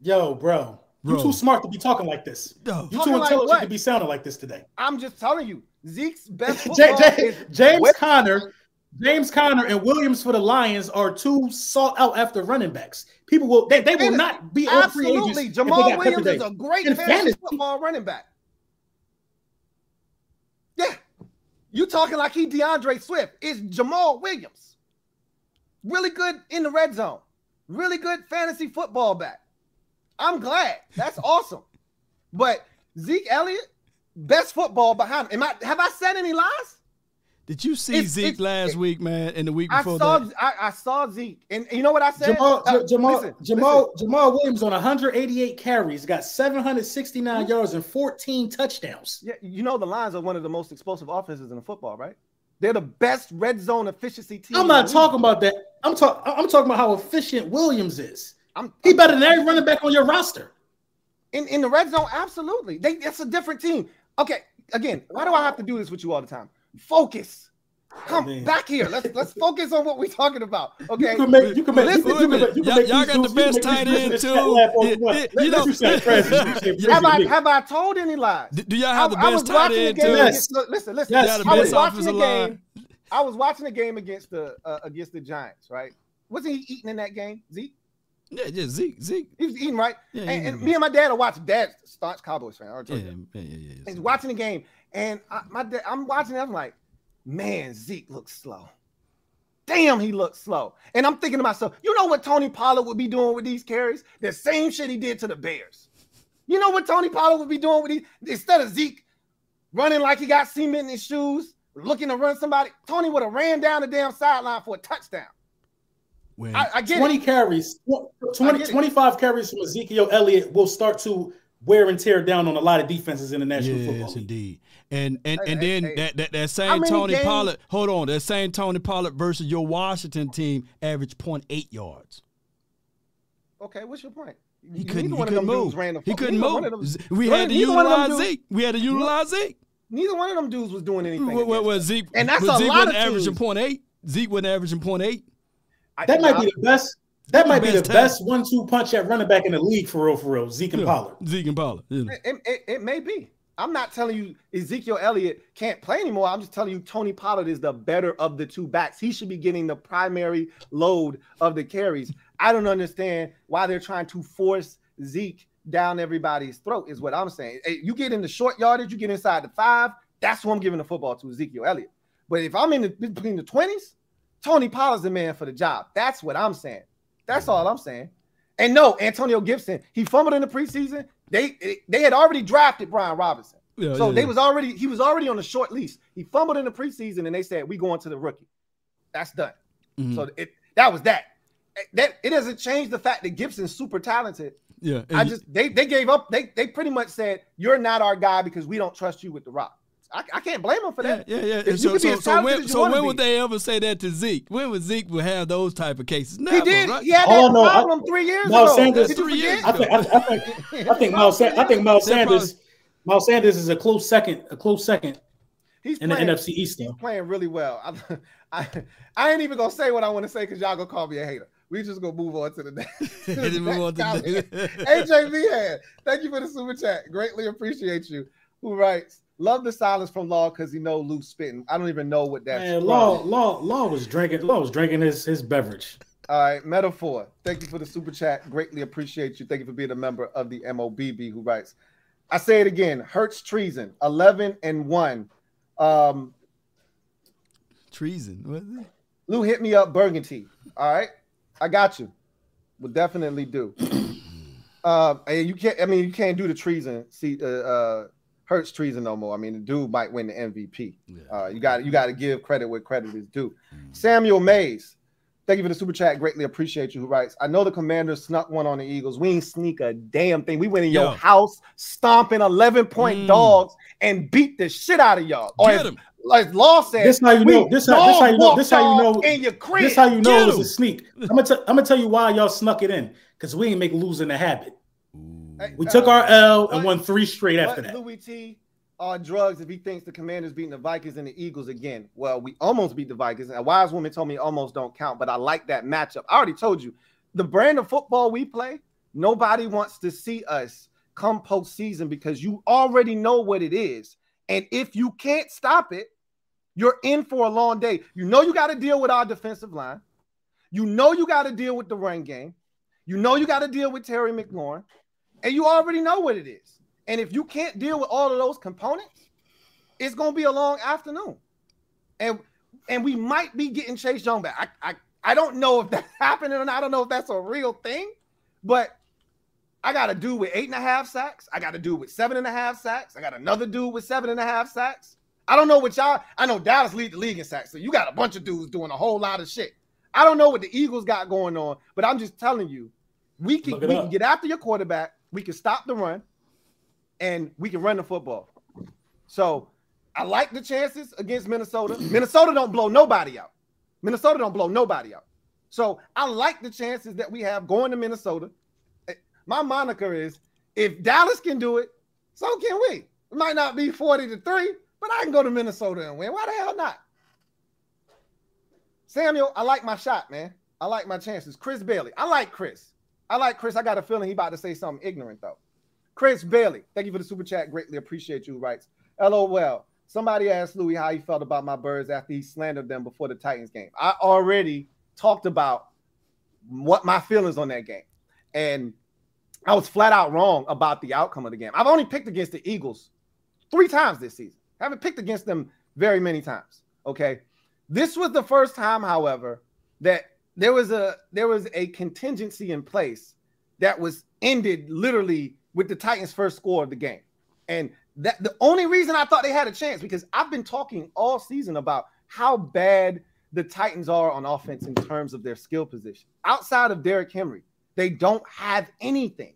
Yo, bro. Bro. You too smart to be talking like this. No. You too intelligent like to be sounding like this today. I'm just telling you, Zeke's best J- J- James Conner, James Conner, and Williams for the Lions are two sought out after running backs. People will they, they will not be on free agents. Jamaal Williams is a great fantasy, fantasy football running back. Yeah, you talking like he D'Andre Swift is Jamaal Williams. Really good in the red zone. Really good fantasy football back. I'm glad. That's awesome. But Zeke Elliott, best football behind him. Am I have I said any lies? Did you see it's, Zeke it's, last it, week, man, and the week before I saw, that? I, I, saw Zeke, and you know what I said? Jamal, uh, Jamal, listen, Jamal, listen. Jamaal Williams on 188 carries, got 769 yards and 14 touchdowns. Yeah, you know the Lions are one of the most explosive offenses in the football, right? They're the best red zone efficiency team. I'm not talking about that. I'm talking. I'm talking about how efficient Williams is. I'm, he better than every running back on your roster. In in the red zone, absolutely. They it's a different team. Okay, again, why do I have to do this with you all the time? Focus. Come oh, back here. Let's let's focus on what we're talking about. Okay. You can make you can make, Listen, you can, you can, you can make y'all got the best tight end too. You know, have I have I told any lies? Do y'all have the best tight end too? Yes. Listen, listen. Yes. I was watching the game. I was watching the game against the uh, against the Giants. Right? Wasn't he eating in that game, Zeke? Yeah, yeah, Zeke, Zeke. He was eating right. Yeah, and, and me and my dad are watching. Dad, staunch Cowboys fan. Yeah, yeah, yeah, yeah, He's watching the game, and I, my dad, I'm watching. It, I'm like, man, Zeke looks slow. Damn, he looks slow. And I'm thinking to myself, you know what Tony Pollard would be doing with these carries? The same shit he did to the Bears. You know what Tony Pollard would be doing with these instead of Zeke running like he got cement in his shoes, looking to run somebody. Tony would have ran down the damn sideline for a touchdown. When I, I get 20 it. carries, 20, 25 carries from Ezekiel Elliott will start to wear and tear down on a lot of defenses in the National yes, Football League. indeed. And and and hey, then hey, that, that that same Tony games? Pollard, hold on, that same Tony Pollard versus your Washington team averaged 0.8 yards. Okay, what's your point? He couldn't, he couldn't move. He couldn't move. we had to utilize Zeke. We had to utilize Zeke. Neither one of them dudes was doing anything. Well, well, Zeke and that's a Zeke lot wasn't averaging point eight. Zeke wasn't averaging point eight. That might be the best that might be the best one-two punch at running back in the league for real, for real. Zeke and yeah, Pollard. Zeke and Pollard. Yeah. It, it, it, may be. I'm not telling you Ezekiel Elliott can't play anymore. I'm just telling you Tony Pollard is the better of the two backs. He should be getting the primary load of the carries. I don't understand why they're trying to force Zeke down everybody's throat. Is what I'm saying. You get in the short yardage, you get inside the five. That's who I'm giving the football to, Ezekiel Elliott. But if I'm in the, between the 20s, Tony Pollard's the man for the job. That's what I'm saying. That's all I'm saying. And no, Antonio Gibson, he fumbled in the preseason. They they had already drafted Brian Robinson. Yeah, so yeah, they yeah. was already he was already on a short lease. He fumbled in the preseason and they said we going to the rookie. That's done. Mm-hmm. So it that was that. That it doesn't change the fact that Gibson's super talented. Yeah. I just they they gave up. They they pretty much said you're not our guy because we don't trust you with the rock. I, I can't blame him for that. Yeah, yeah. yeah. So, so, so when, so when would they ever say that to Zeke? When would Zeke would have those type of cases? Never, he did. Right? He had oh, that oh, no, problem I, three years Miles ago. Sanders, three years I think, I, I think, I think Miles, I think Miles Sanders, Miles Sanders is a close second, a close second. He's in playing, the NFC East. Though. He's playing really well. I, I, I ain't even gonna say what I want to say because y'all gonna call me a hater. We just gonna move on to the next. move on to the AJ Vihan, thank you for the super chat. Greatly appreciate you. Who writes? Love the silence from Law because he know Luke spitting. I don't even know what that's. Man, Law, Law, Law was drinking. Law was drinking his his beverage. All right, metaphor. Thank you for the super chat. Greatly appreciate you. Thank you for being a member of the MOBB. Who writes? I say it again. Hurts treason. Eleven and one. Um, treason. What is it? Lou hit me up. Burgundy. All right, I got you. Will definitely do. uh, and you can't. I mean, you can't do the treason. See, uh, uh hurts treason no more. I mean, the dude might win the MVP. Yeah. Uh, you got you got to give credit where credit is due. Mm. Samuel Mays, Thank you for the super chat. Greatly appreciate you. Who writes? I know the Commanders snuck one on the Eagles. We ain't sneak a damn thing. We went in your house, stomping 11 point mm. dogs, and beat the shit out of y'all. Or as, like Law said, this how you know. This how, this how you know. This how you know. In your crib. This how you know it was a sneak. I'm gonna, t- I'm gonna tell you why y'all snuck it in because we ain't make losing a habit. Hey, we uh, took our L and won three straight after that. Louis T on drugs if he thinks the Commanders beating the Vikings and the Eagles again. Well, we almost beat the Vikings. A wise woman told me almost don't count, but I like that matchup. I already told you the brand of football we play. Nobody wants to see us come postseason because you already know what it is. And if you can't stop it, you're in for a long day. You know you got to deal with our defensive line. You know you got to deal with the run game. You know you got to deal with Terry McLaurin. And you already know what it is. And if you can't deal with all of those components, it's gonna be a long afternoon. And and we might be getting Chase Young back. I, I I don't know if that's happening or not. I don't know if that's a real thing, but I got a dude with eight and a half sacks. I got a dude with seven and a half sacks. I got another dude with seven and a half sacks. I don't know what y'all. I know Dallas lead the league in sacks, so you got a bunch of dudes doing a whole lot of shit. I don't know what the Eagles got going on, but I'm just telling you, we can we can get after your quarterback. We can stop the run and we can run the football. So I like the chances against Minnesota. Minnesota don't blow nobody out. Minnesota don't blow nobody out. So I like the chances that we have going to Minnesota. Eh, my moniker is if Dallas can do it, so can we. It might not be 40 to 3, but I can go to Minnesota and win. Why the hell not? Samuel, I like my shot, man. I like my chances. Chris Bailey. I like Chris. I like Chris. I got a feeling he about to say something ignorant though. Chris Bailey, thank you for the super chat. Greatly appreciate you. Writes, LOL. Somebody asked Louis how he felt about my birds after he slandered them before the Titans game. I already talked about what my feelings on that game. And I was flat out wrong about the outcome of the game. I've only picked against the Eagles three times this season. I haven't picked against them very many times. Okay. This was the first time, however, that there was a there was a contingency in place that was ended literally with the Titans' first score of the game. And that the only reason I thought they had a chance because I've been talking all season about how bad the Titans are on offense in terms of their skill position. Outside of Derrick Henry, they don't have anything.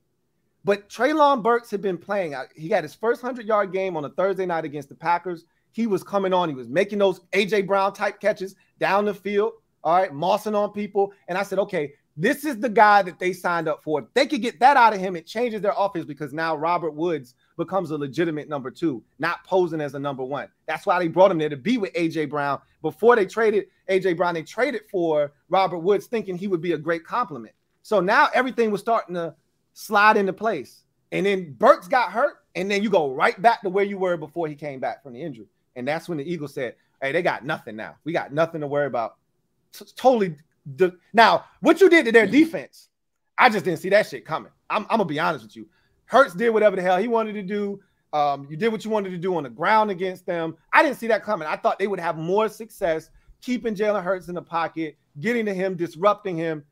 But Treylon Burks had been playing. He got his first 100 yard game on a Thursday night against the Packers. He was coming on. He was making those A.J. Brown type catches down the field. All right, mossing on people. And I said, okay, this is the guy that they signed up for. If they could get that out of him, it changes their offense because now Robert Woods becomes a legitimate number two, not posing as a number one. That's why they brought him there to be with AJ Brown. Before they traded AJ Brown, they traded for Robert Woods, thinking he would be a great compliment. So now everything was starting to slide into place. And then Burks got hurt, and then you go right back to where you were before he came back from the injury. And that's when the Eagles said, Hey, they got nothing now. We got nothing to worry about. T- totally the now what you did to their defense, I just didn't see that shit coming. I'm, I'm gonna be honest with you. Hurts did whatever the hell he wanted to do. Um, you did what you wanted to do on the ground against them. I didn't see that coming. I thought they would have more success keeping Jalen Hurts in the pocket, getting to him, disrupting him.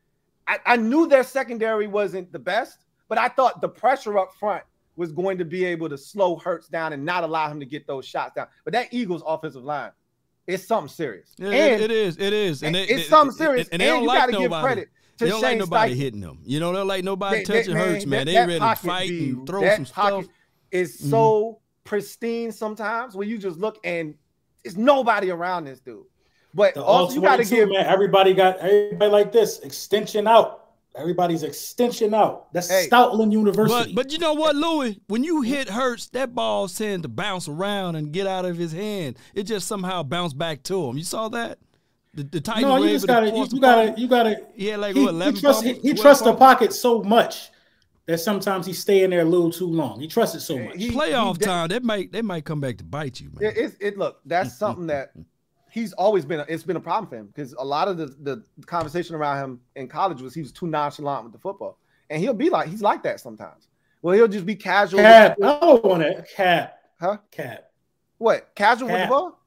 I, I knew their secondary wasn't the best, but I thought the pressure up front was going to be able to slow Hurts down and not allow him to get those shots down. But that Eagles offensive line it's something serious. Yeah, and it is. It is. And it, it's something serious. And, and, and you like got to give credit to they don't Shane like nobody Steichen. hitting them. You know, they don't like nobody they, touching they, Hurts, man. That, they ready to fight view, and throw some stuff. Is mm-hmm. so pristine sometimes where you just look and it's nobody around this dude. But the also you got to give man. Everybody got everybody like this extension out. Everybody's extension out. That's hey, Stoutland University. But, but you know what, Louis? When you hit Hurts, that ball tend to bounce around and get out of his hand. It just somehow bounced back to him. You saw that? The, the Titans no, you just gotta, you, you gotta, you gotta. Yeah, like he, what, he trusts, he, he trusts the pocket so much that sometimes he stay in there a little too long. He trusts it so much. He, Playoff time, that might, they might come back to bite you, man. It, it, it look, that's something that he's always been a, it's been a problem for him because a lot of the, the conversation around him in college was he was too nonchalant with the football. And he'll be like, he's like that sometimes. Well, he'll just be casual. Cap. I don't want to cap. Huh? Cap. What? Casual cap. with the ball?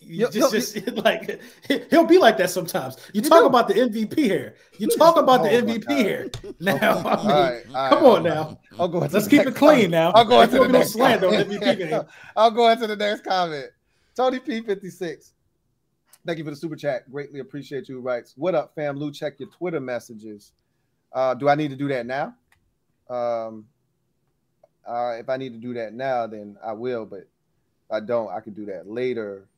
You just, just like he'll be like that sometimes. You, you talk do. about the MVP here. You talk about oh the MVP here. Now. I mean, right, come right, on now. I'll go. Let's keep it clean now. I'll go into the next slander on MVP. I'll go into the next comment. Tony P56. Thank you for the super chat. Greatly appreciate you. Writes, what up, fam? Lou, check your Twitter messages. Uh, do I need to do that now? Um, uh, if I need to do that now, then I will. But I don't, I can do that later.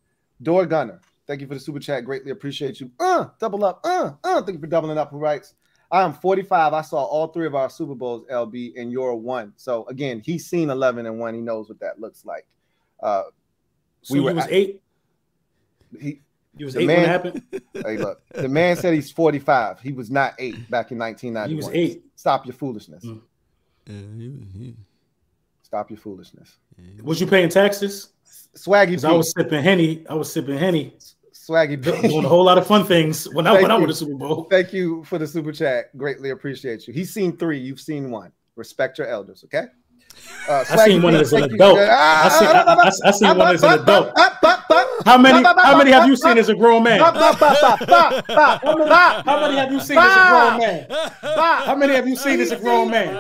Door Gunner, thank you for the super chat. Greatly appreciate you. Uh, double up. Uh, uh. Thank you for doubling up. Who writes? I am 45. I saw all three of our Super Bowls, LB, and you're one. So again, he's seen 11 and one. He knows what that looks like. Uh, so we were was eight. He, he was eight man, when it happened. Hey, look, the man said he's 45. He was not eight back in 1991. He was eight. Stop your foolishness. Mm. Yeah, he, he. Stop your foolishness. Was you paying taxes? Swaggy. I was sipping henny. I was sipping henny. Swaggy doing a whole lot of fun things when I went out with the Super Bowl. Thank you for the super chat. Greatly appreciate you. He's seen three. You've seen one. Respect your elders. Okay. Uh, I seen one as an adult. I seen, I, I, I seen one as an adult. How many? How many have you seen as a grown man? How many have you seen as a grown man? How many have you seen as a grown man?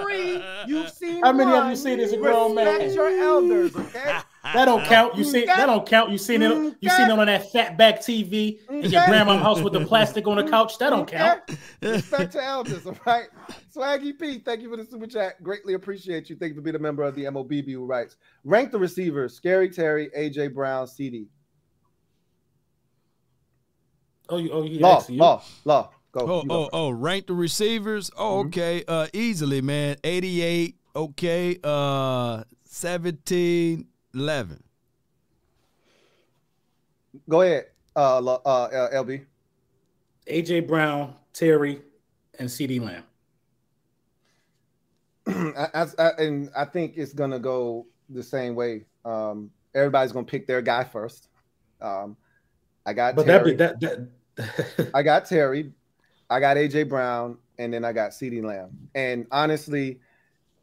How many have you seen as a grown man? Respect your elders. Okay. That don't count. You see, that don't count. You seen it. You seen it on that fatback TV in your grandma's house with the plastic on the couch. That don't count. Respect to elders, all right. Swaggy P, thank you for the super chat. Greatly appreciate you. Thank you for being a member of the MOBB who writes. Rank the receivers: Scary Terry, AJ Brown, CeeDee. Oh, you, oh, you law, law, law. Go. Oh, go oh, oh, rank the receivers. Oh, mm-hmm. okay. Uh, easily, man. 88. Okay. Uh, 17. 11. Go ahead, uh, uh, uh, LB. AJ Brown, Terry, and CeeDee Lamb. I, I, and I think it's gonna go the same way. Um, everybody's gonna pick their guy first. Um, I got but Terry. That, that, that I got Terry, I got AJ Brown, and then I got CeeDee Lamb. And honestly,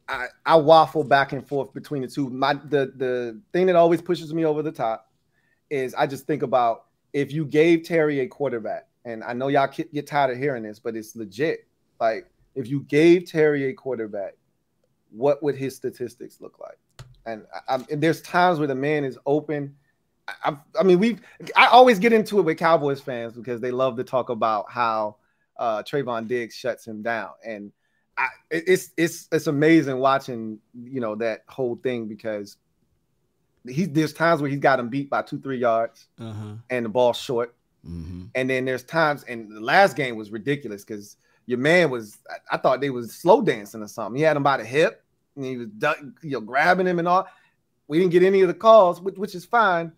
I, I waffle back and forth between the two. My the the thing that always pushes me over the top is I just think about if you gave Terry a quarterback, and I know y'all get tired of hearing this, but it's legit. Like if you gave Terry a quarterback, what would his statistics look like? And, I, and there's times where the man is open. I, I mean, we I always get into it with Cowboys fans because they love to talk about how uh, Trevon Diggs shuts him down, and I, it's it's it's amazing watching you know that whole thing because he there's times where he's got him beat by two three yards uh-huh. and the ball short, mm-hmm. and then there's times and the last game was ridiculous because your man was I, I, thought they was slow dancing or something. He had him by the hip and he was you know grabbing him and all. We didn't get any of the calls, which, which is fine.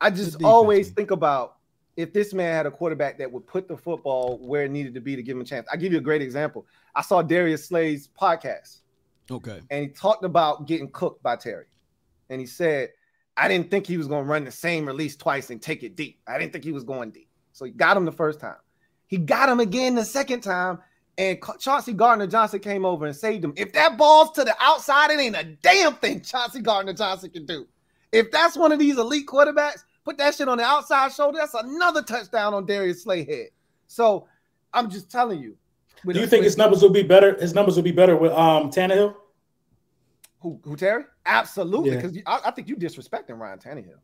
I just always think about if this man had a quarterback that would put the football where it needed to be to give him a chance. I give you a great example. I saw Darius Slay's podcast. Okay. And he talked about getting cooked by Terry. And he said, I didn't think he was going to run the same release twice and take it deep. I didn't think he was going deep. So he got him the first time. He got him again the second time. And Chauncey Gardner Johnson came over and saved him. If that ball's to the outside, it ain't a damn thing Chauncey Gardner Johnson can do. If that's one of these elite quarterbacks, put that shit on the outside shoulder. That's another touchdown on Darius Slay head. So I'm just telling you, do you think his numbers will be better? His numbers will be better with um Tannehill. Who, who Terry? Absolutely, because yeah. I, I, think you disrespecting Ryan Tannehill.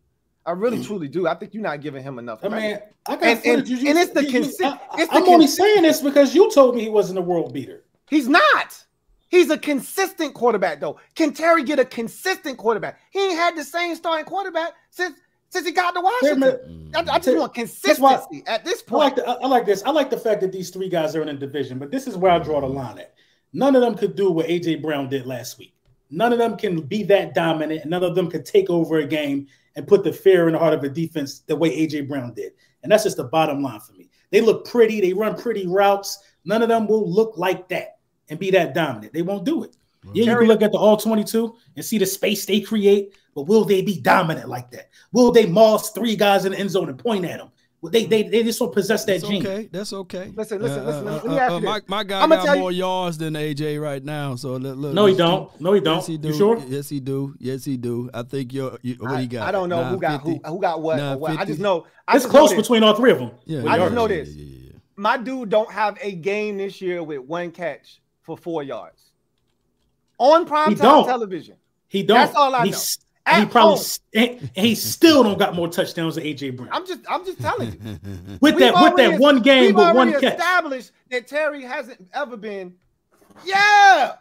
I really truly do. I think you're not giving him enough. I mean, I got and, and, you, and it's the, consi- I, am only saying this because you told me he wasn't a world beater. He's not. He's a consistent quarterback, though. Can Terry get a consistent quarterback? He ain't had the same starting quarterback since since he got to Washington. I, I, just want consistency at this point. I like, the, I like this. I like the fact that these three guys are in a division, but this is where I draw the line at. None of them could do what AJ Brown did last week. None of them can be that dominant, none of them could take over a game and put the fear in the heart of a defense the way AJ Brown did. And that's just the bottom line for me. They look pretty, they run pretty routes. None of them will look like that and be that dominant. They won't do it. Yeah, you can look at the all 22 and see the space they create, but will they be dominant like that? Will they moss three guys in the end zone and point at them? They they they just don't possess that That's gene. Okay, that's okay. Listen, listen, uh, listen. Uh, let me ask uh, you my, my guy I'm got more you. yards than AJ right now. So look, look, no, he don't. No, he don't. Yes, he do. You sure? Yes, he do. Yes, he do. I think you're. You, what I, he got? I don't know who got who, who got what. Or what. I just know I it's close between all three of them. Yeah, I just know this. Yeah, yeah, yeah. My dude don't have a game this year with one catch for four yards on primetime television. He don't. That's all I he, know. And he probably home. s- and he still don't got more touchdowns than AJ Brown. I'm just I'm just telling you. with We've that with that one game with one already catch. established that Terry hasn't ever been. Yeah.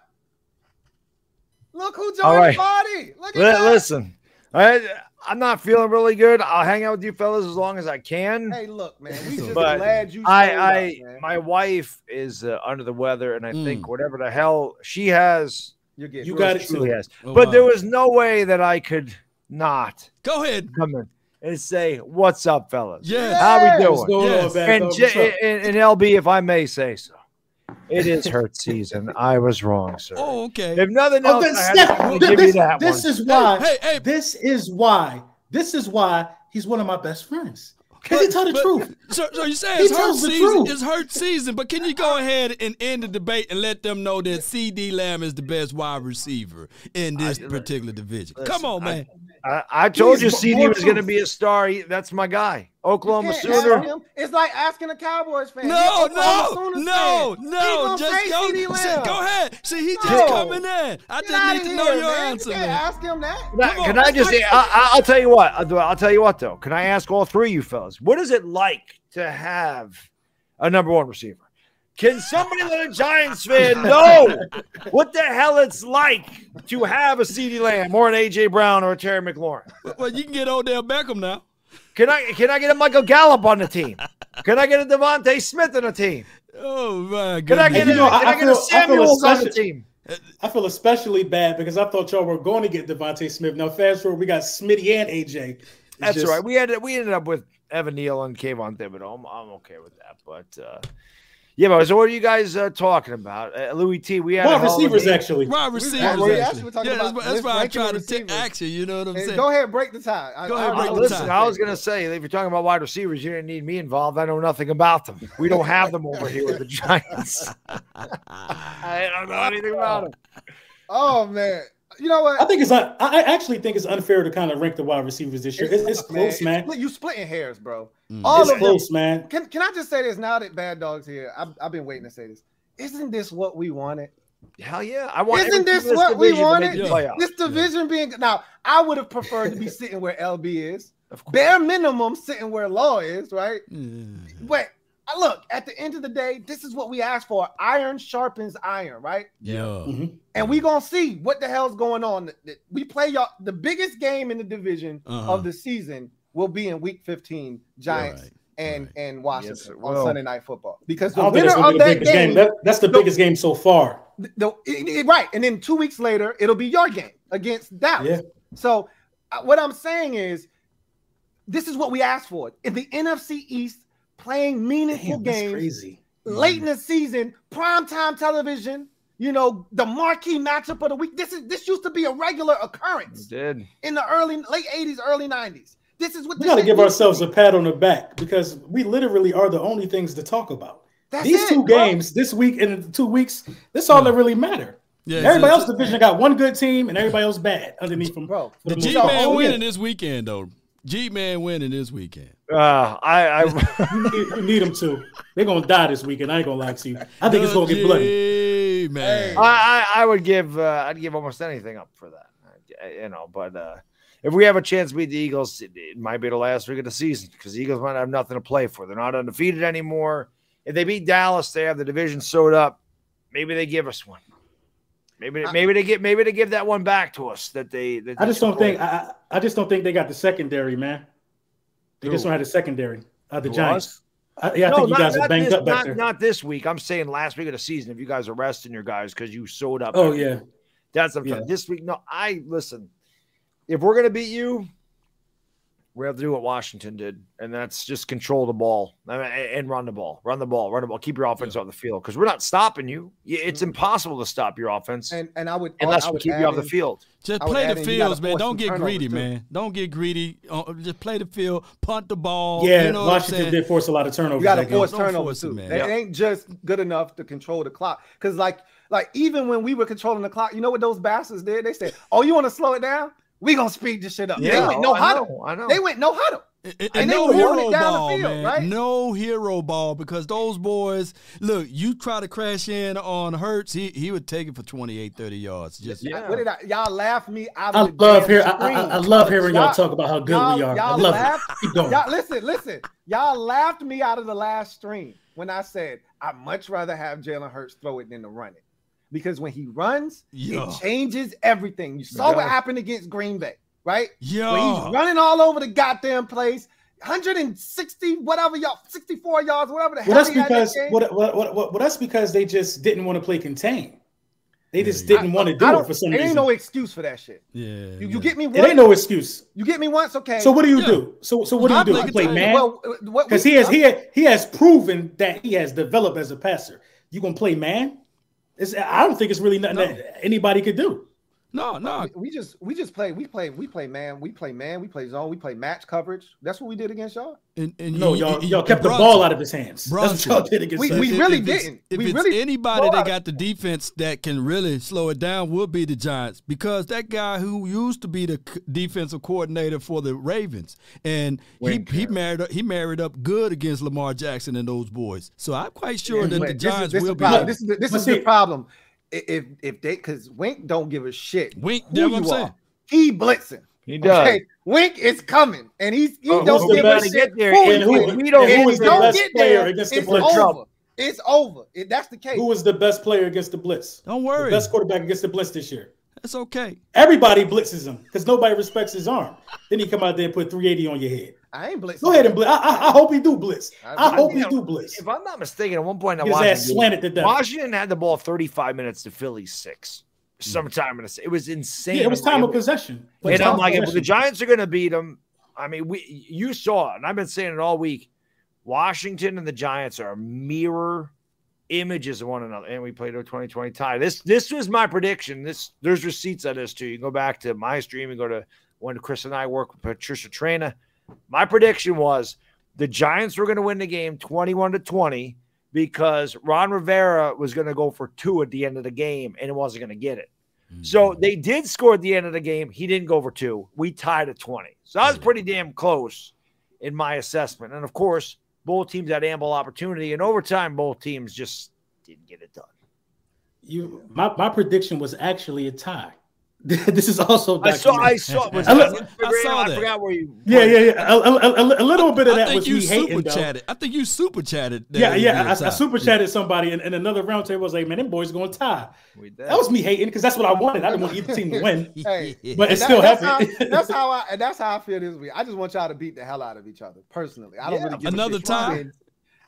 Look who joined All right. the party. Look at Li- that. listen, I, I'm not feeling really good. I'll hang out with you fellas as long as I can. Hey, look, man. We just But glad you. I, I, up, man. my wife is uh, under the weather, and I think Mm. whatever the hell she has, you get You got it truly too. has. Oh, But wow. there was no way that I could not Go ahead. come in and say, "What's up, fellas? Yes. How we doing?" Yes. And. J- and, and LB, if I may say so, it is hurt season. I was wrong, sir. Oh, okay. If nothing Oh, else, then I Steph, to th- give you this, that this one. is why. Hey, hey, This is why. This is why he's one of my best friends. Because he tell the But- truth. So, so you say it's hurt season? truth. It's hurt season, but can you go ahead and end the debate and let them know that CeeDee Lamb is the best wide receiver in this I- particular division? listen, Come on, man. I, I told you Please, CeeDee was going to be a star. He- That's my guy. Oklahoma can't Sooner. It's like asking a Cowboys fan. No, no, no, fan. No. Just say go. Say- go ahead. See, he just No. coming in. I Get just need to here, know your man. answer, You can't man. ask him that. Now, Come can. I just? I, I, I'll tell you what. I'll, I'll tell you what though. Can I ask all three of you fellas? What is it like to have a number one receiver? Can somebody let a Giants fan know what the hell it's like to have a CeeDee Lamb or an AJ Brown or a Terry McLaurin? Well, you can get Odell Beckham now. Can I can I get a Michael Gallup on the team? Can I get a DeVonta Smith on the team? Oh my Can I get, goodness. You know, a, can I- I, I get a feel- I Samuels on the team? I feel especially bad because I thought y'all were going to get DeVonta Smith. Now, fast forward, we got Smitty and AJ. It's That's just- all right. We had we ended up with Evan Neal and Kayvon Thibodeaux. I'm, I'm okay with that. But uh, yeah, but so what are you guys uh, talking about? Uh, Louis T. We had Wide hell of a receivers, actually. Wide We- receivers. we actually. actually were yeah, that's, about that's why I rank tried to take action. You know what I'm Hey, saying? go ahead, break the tie. I- Go ahead, I- break I- the Listen, tie. I was gonna say if you're talking about wide receivers, you didn't need me involved. I know nothing about them. We don't have them over here with the Giants. I don't know anything about them. Oh man, you know what? I think it's. Un- I I actually think it's unfair to kind of rank the wide receivers this year. It's, it's close, man. Split- You splitting hairs, bro. Mm. All It's of them. close, man. Can Can I just say this now that Bad Dog's here? I've, I've been waiting to say this. Isn't this what we wanted? Hell yeah, I want. Isn't every this what we division wanted? make the Yeah. This division being now, I would have preferred to be sitting where LB is. Of course. Bare minimum, sitting where Law is, right? Yeah. But look, at the end of the day, this is what we asked for. Iron sharpens iron, right? Yeah. Mhm. And we gonna see what the hell's going on. We play y'all the biggest game in the division Uh-huh. of the season will be in week 15, Giants Right, and right. and Washington Yes, on will. Sunday night football. Because the winner that's of be the that biggest game, game. That, that's the No. biggest game so far. the, the- it- it- right, and then two weeks later, it'll be your game against Dallas. Yeah. So uh, what I'm saying is, this is what we asked for in the NFC East, playing meaningful Damn, that's games crazy. late in the season, primetime television. You know, the marquee matchup of the week. This is this used to be a regular You occurrence did. in the early late 80s, early 90s. This is what We got to give ourselves a pat on the back because we literally are the only things to talk about. That's These it, two bro. games, this week and two weeks, that's all that really matter. Yeah, everybody else division got one good team and everybody else bad underneath them. Bro, The the G most Man. Winning this weekend though. G Man winning this weekend. Uh, I, I You need, you them to. They're gonna die this weekend. I ain't gonna lie to you. I think it's gonna get bloody. G Man. I, I, I would give uh, I'd give almost anything up for that. Uh, You know, but uh, if we have a chance to beat the Eagles, it, it might be the last week of the season because the Eagles might have nothing to play for. They're not undefeated anymore. If they beat Dallas, they have the division sewed up. Maybe they give us one. Maybe I- maybe they get maybe they give that one back to us that they. That I just don't think. I, I I just don't think they got the secondary, man. They just don't have the secondary. Uh, the Who, Giants. I, yeah, I No, think you not- guys are banged this, up back not, there. not this week. I'm saying last week of the season. If you guys are resting your guys because you sewed up. oh everything. yeah, That's what I'm Yeah. This week, no, I listen. If we're gonna beat you, we have to do what Washington did, and that's just control the ball I and run the ball, run the ball, run the ball, keep your offense on the field because we're not stopping you. It's impossible to stop your offense And and I would unless I we keep add you off the field. Just play the in, fields, man. Don't get greedy, too. man. Don't get greedy. Uh, just play the field, punt the ball. yeah. you know Washington did force a lot of turnovers. You got to force turnovers too. man. It Yeah. ain't just good enough to control the clock. Because like like even when we were controlling the clock, you know what those bastards did? They said, "Oh, you want to slow it down? We gonna speed this shit up." they went no oh, I huddle. know, I know. They went no huddle. And, And they no were holding hero it down the ball, field, man. right? No hero ball because those boys, look, you try to crash in on Hurts, he he would take it for 28, 30 yards. Just Yeah. What did I, y'all laugh me out I of the love damn hear I, I. I love hearing y'all Y'all- talk about how good y'all- we are. Y'all love laugh- it. Keep going. Y'all listen, listen. Y'all laughed me out of the last stream when I said I'd much rather have Jalen Hurts throw it than to run it. Because when he runs, Yeah. it changes everything. You saw what happened against Green Bay, right? When yeah. he's running all over the goddamn place, 160, whatever y'all, 64 yards, whatever the hell. That's he had that because what, what, what, what, well, that's because they just didn't want to play contain. They just Yeah, didn't want to do I it for some reason. There ain't no excuse for that shit. Yeah. You, yeah. get me it once. ain't no excuse. you get me once, okay. So what do you Yeah. do? So so what do you do? play You play man well, because we- he has he has, he has proven that he has developed as a passer. You gonna play man? It's, I don't think it's really nothing No. that anybody could do. No, no. we just we just play we play we play man we play man we play zone we play match coverage. That's what we did against y'all. And, and No, you- y'all you- y'all kept the ball out of his hands. That's what y'all did against We- us. we really it's- didn't. If We it's really anybody that got the defense that can really slow it down, would be the Giants because that guy who used to be the defensive coordinator for the Ravens, and he Wayne he married up, he married up good against Lamar Jackson and those boys. So I'm quite sure that But the this is- Giants this is will the be. problem. This is the, this But is the problem. I- If if they because Wink don't give a shit. Wink, who that's what I'm you saying. are. He blitzing. He does. Okay, Wink is coming, and he's he oh, don't give a shit. get there, who and he who- is. we don't If who he was the don't best get player there, against the it's Blitz? over. It's over. If that's the case. Who was the best player against the blitz? Don't The worry, best quarterback against the blitz this year. That's okay. Everybody blitzes him because nobody respects his arm. Then he come out there and put 380 on your head. I ain't blitzing. Go ahead and blitz. I, I, I hope he do blitz. I- I hope I he do blitz. If I'm not mistaken, at one point in Washington, slanted to death. Washington had the ball 35 minutes to Philly six. Hmm. Sometime in the, it was insane. Yeah, it was time of It was- possession. It was And I'm like, if the. Giants are going to beat them, I mean, we you saw it, and I've been saying it all week. Washington and the Giants are mirror images of one another, and we played a 2020 tie. This this was my prediction. This there's receipts of this too. You can go back to my stream and go to when Chris and I work with Patricia Trina. My prediction was the Giants were going to win the game 21 to 20 because Ron Rivera was going to go for two at the end of the game and it wasn't going to get it. So mm. they did score at the end of the game. He didn't go for two. We tied at 20. So that was pretty damn close in my assessment. And of course, both teams had ample opportunity. In overtime, both teams just didn't get it done. you, my, my prediction was actually a tie. this is also I saw, I documented. saw, was I that I Instagram? saw I forgot where you. Yeah, yeah, yeah. A, a, a, a little bit of I that was you me super hating. Though. I think you super chatted. that Yeah, yeah. was I, I a tie. super chatted somebody in, in another roundtable. Was like, man, them boys going to tie. That was me hating because that's what I wanted. I didn't want either team to win. Hey, But And it still that's happened. How, that's how I and that's how I feel this week. I just want y'all to beat the hell out of each other personally. I don't Yeah. really give a Another shit. tie?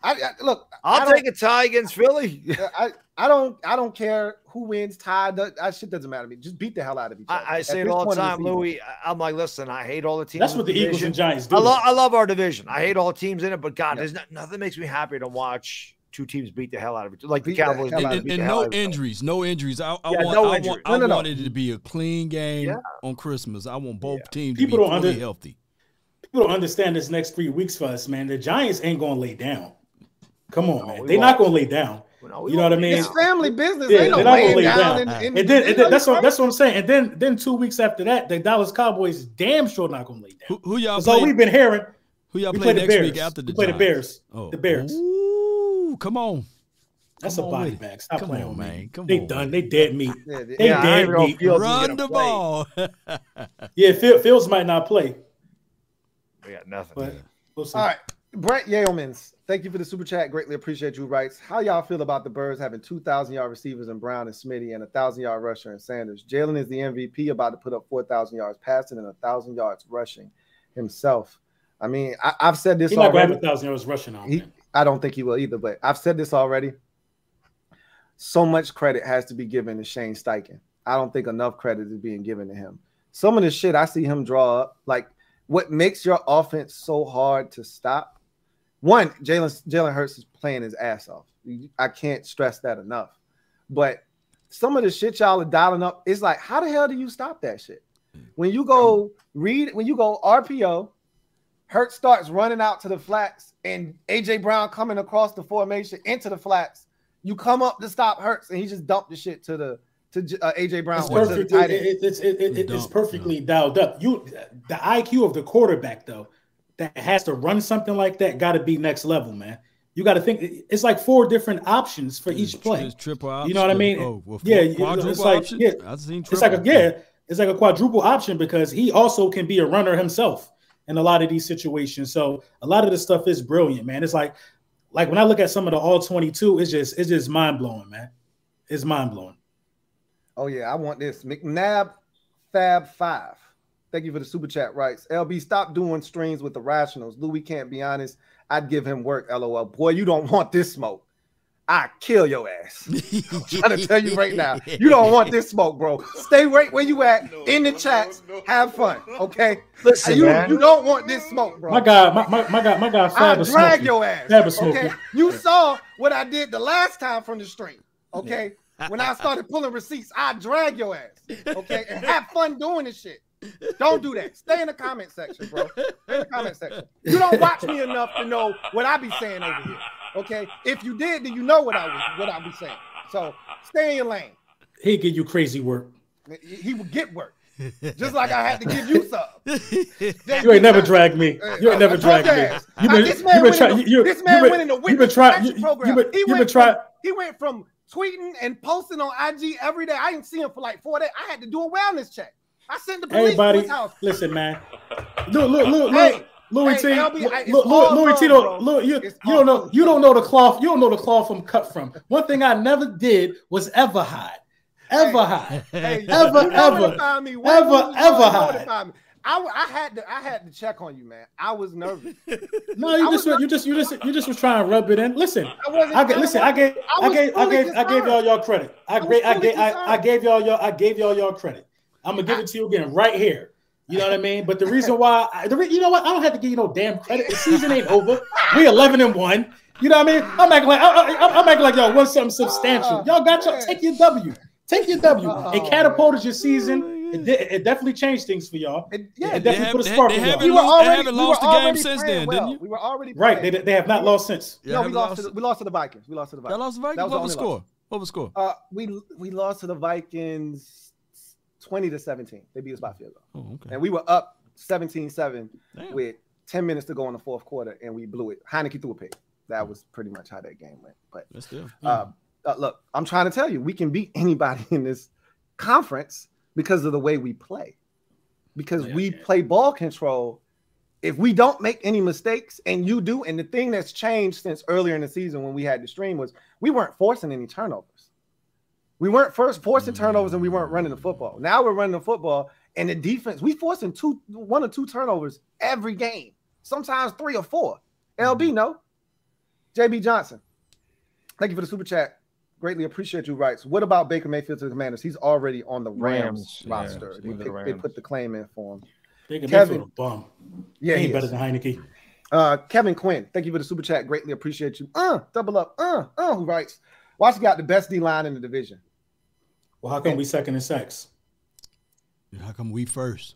I, I look. I I'll don't- take a tie against Philly. I, I don't I don't care who wins, tie. That, that shit doesn't matter to me. Just beat the hell out of each other. I, I say it all the time, season. Louis. I- I'm like, listen, I hate all the teams. That's what the Eagles and Giants do. I love I love our division. I hate all the teams in it, but God, Yeah. there's not, nothing makes me happier to watch two teams beat the hell out of each other. Like the Beat the Cowboys. hell did out and, and the no out of each other. injuries, no injuries. I, I Yeah, want, no I, injuries. want, No, I no, no. wanted it to be a clean game Yeah. on Christmas. I want both Yeah. teams People to be don't fully under- healthy. People don't understand this next three weeks for us, man. The Giants ain't going to lay down. Come on, No, man. They're won't. not going to lay down. No, You know what I mean? It's family business. Yeah, Ain't no they're not gonna laying lay down. down. in- in- And then, and then that's what that's what I'm saying. And then then two weeks after that, the Dallas Cowboys damn sure not going to lay down. Who, who y'all That's all play? we've been hearing. Who y'all We play play the next Bears. week after the We play the Bears. Oh. The Bears. Ooh, come on. That's Come a body with bag. Stop Come playing on, with me. man. Come they on, done. They dead meat. Yeah, they- They Yeah, dead even know if meat. Run the play. ball. Yeah, Phil, Fields might not play, We got nothing. but we'll see. All right. Brett Yeomans, thank you for the super chat. Greatly appreciate you. Writes, how y'all feel about the Birds having 2,000 yard receivers in Brown and Smitty and a 1,000 yard rusher in Sanders? Jalen is the MVP, about to put up 4,000 yards passing and a 1,000 yards rushing himself. I mean, I, I've said this He's not going to have a thousand yards rushing on He- I don't think he will either, but I've said this already. So much credit has to be given to Shane Steichen. I don't think enough credit is being given to him. Some of the shit I see him draw up, like what makes your offense so hard to stop. One, Jalen Jalen Hurts is playing his ass off. I can't stress that enough. But some of the shit y'all are dialing up, it's like, how the hell do you stop that shit? When you go read, when you go RPO, Hurt starts running out to the flats, and AJ Brown coming across the formation into the flats. You come up to stop Hurts, and he just dumped the shit to the to uh, AJ Brown It's or perfectly, tight it, end. it, it's it, it, It's it's perfectly dialed up. You, the IQ of the quarterback though, that has to run something like that got to be next level, man. You got to think it's like four different options for each play. It's triple option. You know what I mean? Oh, well, yeah, quadruple it's like option? yeah, I've seen it's like a yeah, it's like a quadruple option because he also can be a runner himself in a lot of these situations. So a lot of this stuff is brilliant, man. It's like like when I look at some of the all 22, it's just it's just mind blowing, man. It's mind blowing. Oh yeah, I want this. McNabb Fab Five. Thank you for the super chat, rights. LB, stop doing streams with the rationals. Louis can't be honest. I'd give him work. LOL. Boy, you don't want this smoke. I kill your ass. I'm trying to tell you right now. You don't want this smoke, bro. Stay right where you at in the chats. Have fun, okay? Listen, you, man. you don't want this smoke, bro. My guy, my, my, my guy, my guy, I drag smoking. your ass. Fab smoking. Okay, you saw what I did the last time from the stream. Okay, when I started pulling receipts, I drag your ass. Okay, and have fun doing this shit. Don't do that. Stay in the comment section, bro. Stay in the comment section. You don't watch me enough to know what I be saying over here. Okay, if you did, then you know what I was what I be saying. So stay in your lane. He give you crazy work. He- He will get work, just like I had to give you some. You ain't never dragged me. You ain't never dragged your me. You been, this you been went trying. in You, the- you, this man you went in the you been witness trying. protection You, program. you been, He you been went trying. He went from tweeting and posting on IG every day. I didn't see him for like four days. I had to do a wellness check. I sent the police to his house. listen, man. Look, look, look, Hey, look. Louis hey, T, LB, I- look, all Louis Tito, bro. look, you, you don't know, you don't know the cloth, you don't know the cloth I'm cut from. One thing I never did was ever hide, ever Hey, hide. Hey, Ever, you ever, me. When ever, ever hide. me. I, I had to I had to check on you, man. I was nervous. No, you I just, was you just, you just, you just was trying to rub it in. Listen, I wasn't. I get, listen, I gave, I I gave, I gave, I gave y'all y'all credit. I, I I gave, I, I gave y'all y'all, I gave y'all y'all credit. I'm gonna give it to you again right here. You know what I mean? But the reason why, I, the re, you know what? I don't have to give you no damn credit. The season ain't over. We 11 and one. You know what I mean? I'm acting like I, I, I'm acting like y'all won something substantial. Y'all got your take your W. Take your W. Oh, It catapulted your season. It, di- it definitely changed things for y'all. It, It yeah, definitely have- put a they- spark they in y'all. haven't we were lo- they haven't lost were the game since then, well. didn't you? We were already Right? They, they have not lost since. Yeah, no, we haven't lost, to the, we lost to the Vikings. We lost to the Y'all Vikings. lost the Vikings. That was What was the only score? What was the score? Uh, we we lost to the Vikings 20 to 17. They beat us by field goal. Oh, okay. And we were up 17-7 Damn. with 10 minutes to go in the fourth quarter, and we blew it. Heinicke threw a pick. That was pretty much how that game went. But uh, uh, look, I'm trying to tell you, we can beat anybody in this conference because of the way we play. Because Yeah, we yeah. play ball control. If we don't make any mistakes, and you do, and the thing that's changed since earlier in the season when we had the stream was we weren't forcing any turnovers. We weren't first forcing turnovers, and we weren't running the football. Now we're running the football, and the defense we forcing two, one or two turnovers every game. Sometimes three or four. LB, no. JB Johnson. Thank you for the super chat. Greatly appreciate you, Writes, What about Baker Mayfield to the Commanders? He's already on the Rams, Rams, roster. yeah, they, the picked- they put the claim in for him. Baker can Kevin. Mayfield a bum. Yeah, he he better than Heinicke. Uh, Kevin Quinn, thank you for the super chat. Greatly appreciate you. Uh, double up. Uh, uh, who writes? Washington got the best D line in the division. Well, how come we second in sacks? How come we first?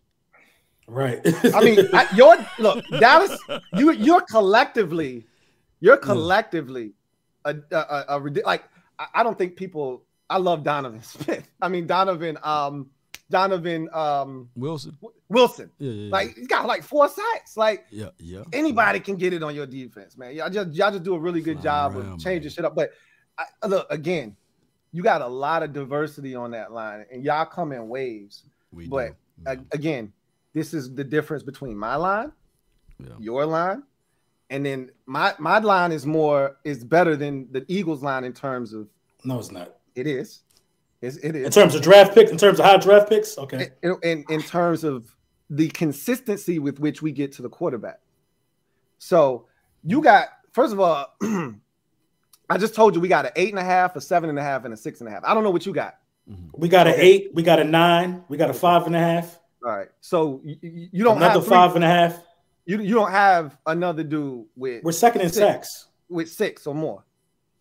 Right. I mean, I, your look, Dallas, you you're collectively, you're collectively a, a, a, a like I, I don't think people. I love Donovan Smith. I mean Donovan, um, Donovan, um, Wilson. Wilson. Yeah, yeah, yeah. Like he's got like four sacks. Like yeah, yeah. anybody can get it on your defense, man. Y'all just y'all just do a really good Fly job around, of changing man. shit up. But I, look again, you got a lot of diversity on that line, and y'all come in waves. We But do. a- again, this is the difference between my line, Yeah. your line, and then my my line is more is better than the Eagles line in terms of no, it's not. it is, it's, it In terms of draft picks, in terms of high draft picks, okay. in, in in terms of the consistency with which we get to the quarterback. So you got first of all, I just told you we got an eight and a half, a seven and a half, and a six and a half. I don't know what you got. We got an eight, we got a nine, we got a five and a half, All right, so you, you you don't another have three- five and a half. You you don't have another dude with We're second in Six. sacks. with six or more.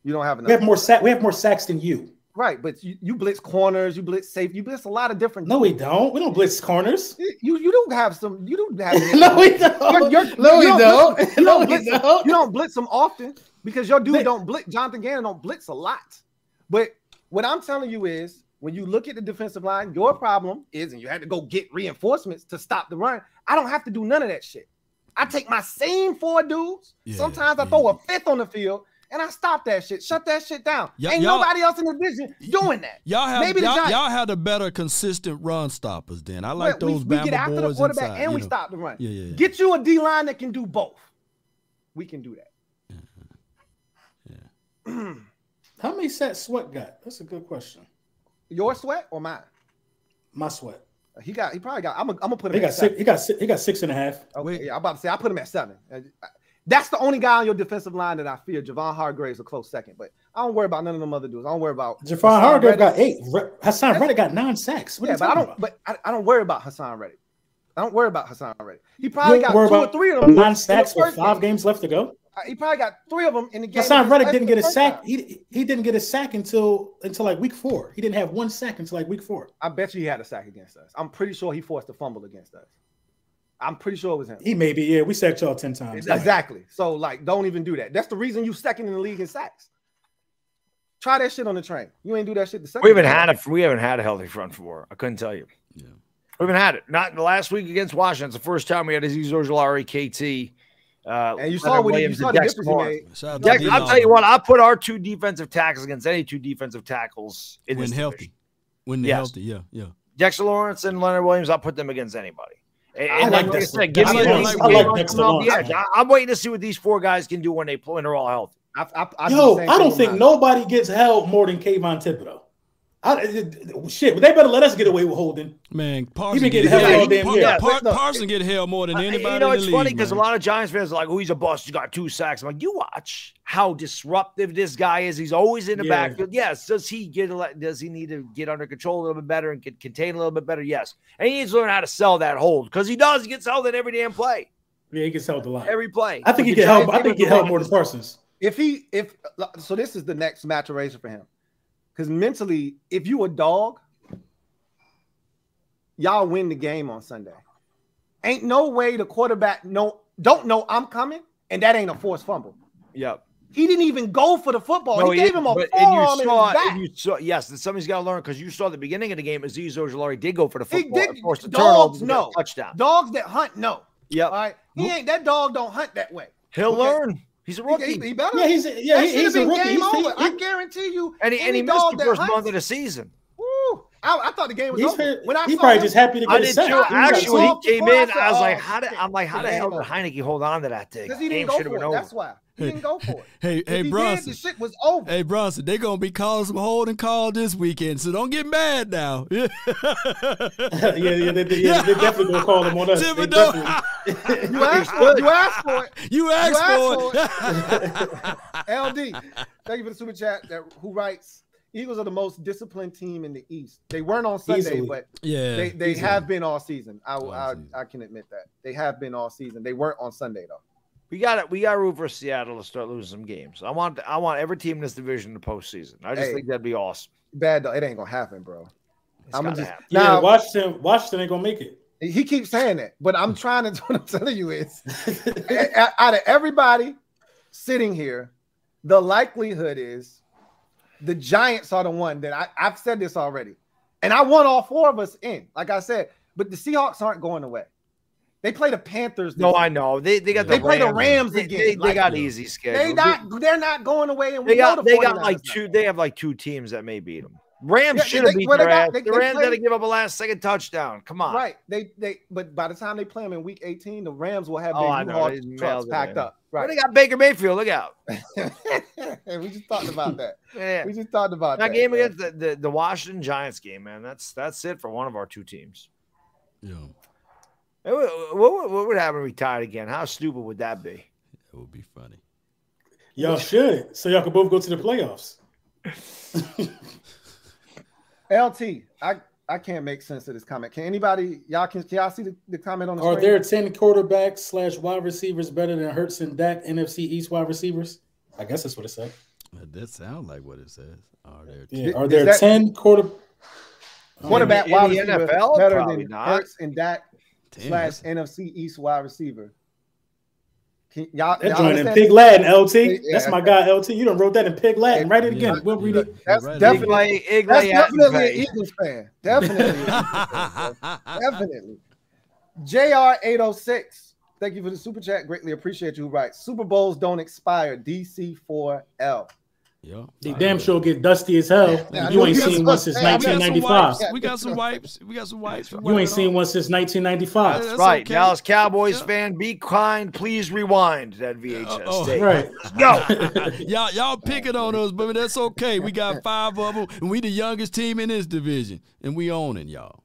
You don't have We have more sack. We have more sacks than you. Right, but you, you blitz corners, you blitz safe, you blitz a lot of different. No, we don't. We don't blitz corners. You you do have some. You do have. no, we don't. You're- you're- no, we you don't. blitz- you No, don't blitz don't. You don't blitz them often because your dude They- don't blitz. Jonathan Gannon don't blitz a lot. But what I'm telling you is, when you look at the defensive line, your problem is, and you had to go get reinforcements to stop the run. I don't have to do none of that shit. I take my same four dudes. Yeah, Sometimes I yeah. throw a fifth on the field and I stop that shit. Shut that shit down. Y- Ain't nobody else in the division doing that. Y'all have Maybe the y'all, y'all have the better consistent run stoppers. Then I like we, those we Bama get after the boys quarterback inside, and we know. stop the run. Yeah, yeah, yeah. Get you a D line that can do both. We can do that. How many sacks Sweat got? That's a good question. Your sweat or mine? My Sweat. He got. He probably got. I'm gonna. I'm gonna put He him got at six. He got six, he got six and a half. Okay, yeah, I'm about to say I put him at seven. That's the only guy on your defensive line that I fear. Javon Hargrave's a close second, but I don't worry about none of them other dudes. I don't worry about Javon Haason Hargrave Reddick. got eight. Re- Haason Reddick got nine sacks. What yeah, but I don't. about? But I, I don't worry about Haason Reddick. I don't worry about Haason Reddick. He probably got two or three of them. in nine the sacks with five game. games left to go. Uh, He probably got three of them in the game. Haason against Reddick didn't get a sack. time. He he didn't get a sack until until like week four. He didn't have one sack until like week four. I bet you he had a sack against us. I'm pretty sure he forced a fumble against us. I'm pretty sure it was him. He maybe yeah. We sacked y'all ten times. Exactly. So like, don't even do that. That's the reason you second in the league in sacks. Try that shit on the train. You ain't do that shit the second. We haven't had a we haven't had a healthy front four. I couldn't tell you. Yeah. We haven't had it. Not the last week against Washington. It's the first time we had Azeez Ojulari, KT, uh, And you saw Leonard what he, you Williams, saw and the Dex difference he made. Shout out to Dex, I'll tell you what. I put our two defensive tackles against any two defensive tackles in when this healthy, division. when they're Yes. healthy, yeah, yeah. Dexter Lawrence and Leonard Williams. I'll put them against anybody. And, I and like like I Dexter. said, give I me like- a I decent like game on Dexter coming off the Lawrence, edge. I- I'm waiting to see what these four guys can do when they play when they're all healthy. I, I, I Yo, I don't think mine. nobody gets held more than Kayvon Thibodeaux. I, shit, But they better let us get away with holding. Man, Parson been get getting held. held all damn Par- year. Par- Look, Parson get held more than anybody. you know, in it's the funny league, because a lot of Giants fans are like, "Oh, he's a bust. He got two sacks." I'm like, "You watch how disruptive this guy is. He's always in the Yeah. backfield. Yes. Does he get? a le- Does he need to get under control a little bit better and get contain a little bit better? Yes. And he needs to learn how to sell that hold because he does. He gets held in every damn play, Yeah, he gets held a lot. every play. I think he But get the help. I think he give get him help more than Parsons. If he if so, this is the next maturation for him. Because mentally, if you a dog, y'all win the game on Sunday. Ain't no way the quarterback no don't know I'm coming, and that ain't a forced fumble. Yep. He didn't even go for the football. No, he gave him a but- forearm and in you his saw, back. and you saw, yes, that somebody's got to learn because you saw the beginning of the game, Azeez Ojulari did go for the football. He did. forced a Dogs turnover, to get a know. touchdown. Dogs that hunt no. Yep, All right. He ain't that dog don't hunt that way. he'll Okay. learn. He's a rookie, he- he better. Yeah, he's yeah, he, he's a rookie. game He's, over. I he- guarantee you. and he, and he any missed the first hunts- month of the season. Woo, I, I thought the game was he's, over. he, When I he saw probably him- just happy to I get a did sack. too. He got Actually, two. he came before I in. said, I was like, how did I'm like, how the hell did over. Heinicke hold on to that thing? Because he Game didn't go should have for been it. over. That's why. He didn't go for it. Hey, If hey, he did, Brunson. the shit was over. Hey, Brunson, They're gonna be calling some holding call this weekend, so don't get mad now. Yeah, yeah, yeah, they, they, yeah, they definitely gonna call him on us. They Thibodeaux. definitely- You asked for it. You asked for it. you asked asked for it. LD, thank you for the super chat. That who writes? Eagles are the most disciplined team in the East. They weren't on Sunday, Easily. but yeah, they, they easily. have been all season. I, All I, season. I can admit that they have been all season. They weren't on Sunday though. We got it. We got to root for Seattle to start losing some games. I want. I want every team in this division to postseason. I just Hey. think that'd be awesome. Bad though. It ain't gonna happen, bro. It's I'ma just- happen. yeah, Now- Washington, Washington ain't gonna make it. He keeps saying that, but I'm trying to. What I'm telling you is, a- a- out of everybody sitting here, the likelihood is the Giants are the one that I, I've said this already, and I want all four of us in. Like I said, but the Seahawks aren't going away. They play the Panthers. this No, I know they they got They the play the Rams. Rams They, again, they, they like- got easy schedule. They not. They're not going away, and we They got know the they got like two. They have like two teams that may beat them. Rams Yeah, should they- have beat well, they their got- they- the they Rams play- had to give up a last second touchdown. Come on, Right. They they but by the time they play them in week 18, the Rams will have Oh, I their know. Trucks packed in. up. Well, Right. they got Baker Mayfield. Look out. we just talked about that. Yeah. We just talked about That that. game man. against the, the, the Washington Giants game, man. That's that's it for one of our two teams. Yeah, It would- What, would- what would happen if we tied again? How stupid would that be? it would be funny. Y'all should, so y'all can both go to the playoffs. LT, I I can't make sense of this comment. Can anybody y'all can, can y'all see the, the comment on the screen? Are screen? there ten quarterbacks slash wide receivers better than Hurts and Dak NFC East wide receivers? I guess that's what it said. That sounds like what it says. Are there? Yeah. Are there that- ten quarter? quarterback In wide the receiver NFL? better Probably than not. Hurts and Dak Damn, slash NFC East wide receiver? Can, y'all, That y'all joint in Pig? Latin, LT. Yeah. That's my guy, LT. You done wrote that in Pig Latin. Write it Yeah. again. We'll read it. That's Right. definitely Igley, that's Igley definitely an Attenborough. Eagles fan. Definitely. Eagles fan. Definitely. JR806. thank you for the super chat. Greatly appreciate you. Right. Super Bowls don't expire. DC4L. Yeah. They damn sure get dusty as hell. Yeah, you ain't seen one since Hey, we got some 1995. We got some wipes. We got some wipes. You ain't seen off. one since 1995. That's right. okay. Dallas Cowboys Yeah. fan, be kind. Please rewind that VHS uh, oh. tape. Right. Go. y'all, y'all picking on us, but that's okay. We got five of them, and we the youngest team in this division, and we own it, y'all.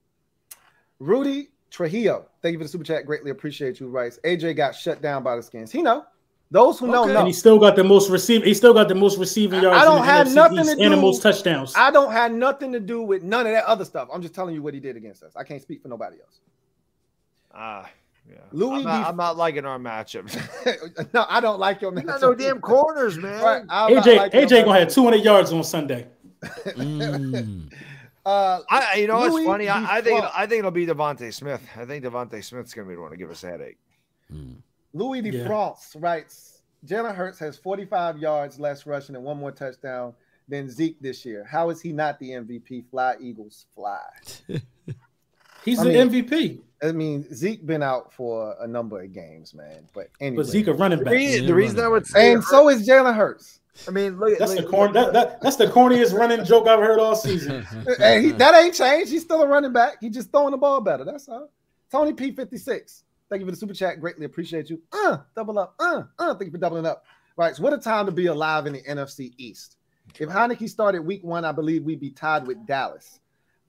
Rudy Trujillo. Thank you for the super chat. Greatly appreciate you. Rice. AJ got shut down by the skins. He know. Those who know Okay. know. And he still got the most receiving. He still got the most receiving yards. I don't in the have NFC nothing East to and the do- most touchdowns. I don't have nothing to do with none of that other stuff. I'm just telling you what he did against us. I can't speak for nobody else. Ah, yeah. Louis I'm not, D- I'm not liking our matchups. no, I don't like your We matchup. got no damn corners, man. Right, AJ like AJ gonna have 200 yards on Sunday. Mm. Uh, I, you know, Louis it's funny. I, I think Defoe. I think it'll be DeVonta Smith. I think DeVonta Smith's gonna be the one to give us a headache. Mm. Louis de Yeah. France writes Jalen Hurts has 45 yards less rushing and one more touchdown than Zeke this year. How is he not the MVP? Fly Eagles fly. He's I an mean- MVP. I mean, Zeke been out for a number of games, man. But anyway, But Zeke a running The back. reason, the reason I running would say, and so is Jalen Hurts. I mean, look, That's look, the corn. That, that, that's the corniest running joke I've heard all season. and he, that ain't changed. He's still a running back. He just throwing the ball better. That's all. Tony P56. Thank you for the super chat. Greatly appreciate you. Uh, double up. Uh, uh, thank you for doubling up. Right. So what a time to be alive in the NFC East. If Heinicke started week one, I believe we'd be tied with Dallas.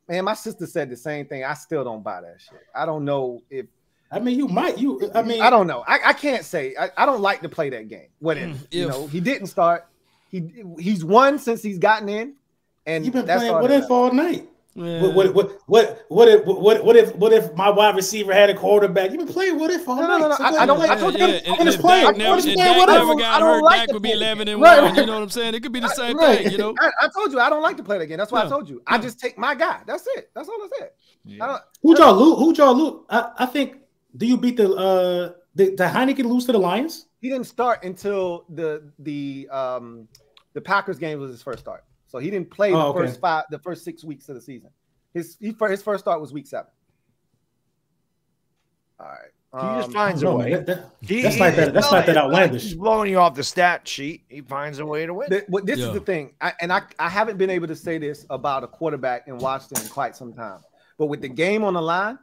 Man, my sister said the same thing. I still don't buy that shit. I don't know if I mean, you might. You. I mean, I don't know. I, I can't say. I, I don't like to play that game. What if you know he didn't start? He he's won since he's gotten in, and You've been that's playing what that if all night. Man. What, what, what, what, what if, what, what if, what if my wide receiver had a quarterback? You've been playing what if all No, no, night. no, no, So I- I don't- ahead. I told you- I'm and- just and playing. Dak I'm never, just if playing Dak what never if. got I don't hurt, like Dak to would be 11 and Right, 1. You know what I'm saying? It could be the same Right. thing, you know? I, I told you I don't like to play that game. That's why I told you. I just take my guy. That's it. That's all I said. I don't, Who y'all lose? Who y'all lose? I, I think. Do you beat the uh the, the Heineken lose to the Lions? he didn't start until the the um the Packers game was his first start. So he didn't play the Oh, okay. first five the first six weeks of the season. His he, his first start was week seven. All right. He just Um, finds No, a man, way. that- that- He- That's not that- it's that's not that outlandish. He's blowing you off the stat sheet. He finds a way to win. The- what this Yeah. is the thing, I, and I, I haven't been able to say this about a quarterback in Washington in quite some time. But with the game on the line,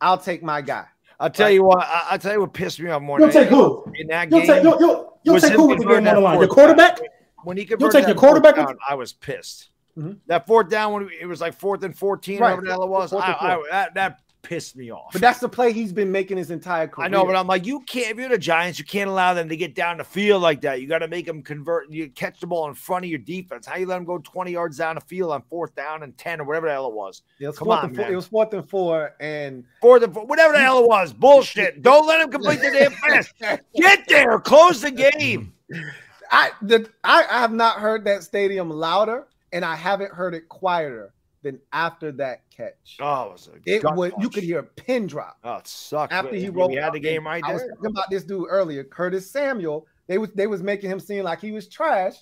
I'll take my guy. I'll tell you what. I, I'll tell you what pissed me off more. You'll than take who? in that You'll game. take you'll, you'll, you'll take who with the game on the that line? Your quarterback? When he You'll take your quarterback with- down, I was pissed. Mhm. That fourth down when it was like fourth and fourteen, Right, whatever the hell it was, I, I, that, that pissed me off. But that's the play he's been making his entire career. I know, but I'm like, you can't. If you're the Giants, you can't allow them to get down the field like that. You got to make them convert. You catch the ball in front of your defense. How you let them go 20 yards down the field on fourth down and 10 or whatever the hell it was? it was, come fourth on, and four, man. it was fourth and four, and Fourth and four, whatever the hell it was. Bullshit. Don't let them complete the damn pass. Get there. Close the game. I the I, I have not heard that stadium louder, and I haven't heard it quieter than after that catch. Oh, it was a it was you could hear a pin drop Oh, it sucked. after he We rolled. had out. the game right I was talking about this dude earlier, Curtis Samuel. They was they was making him seem like he was trash.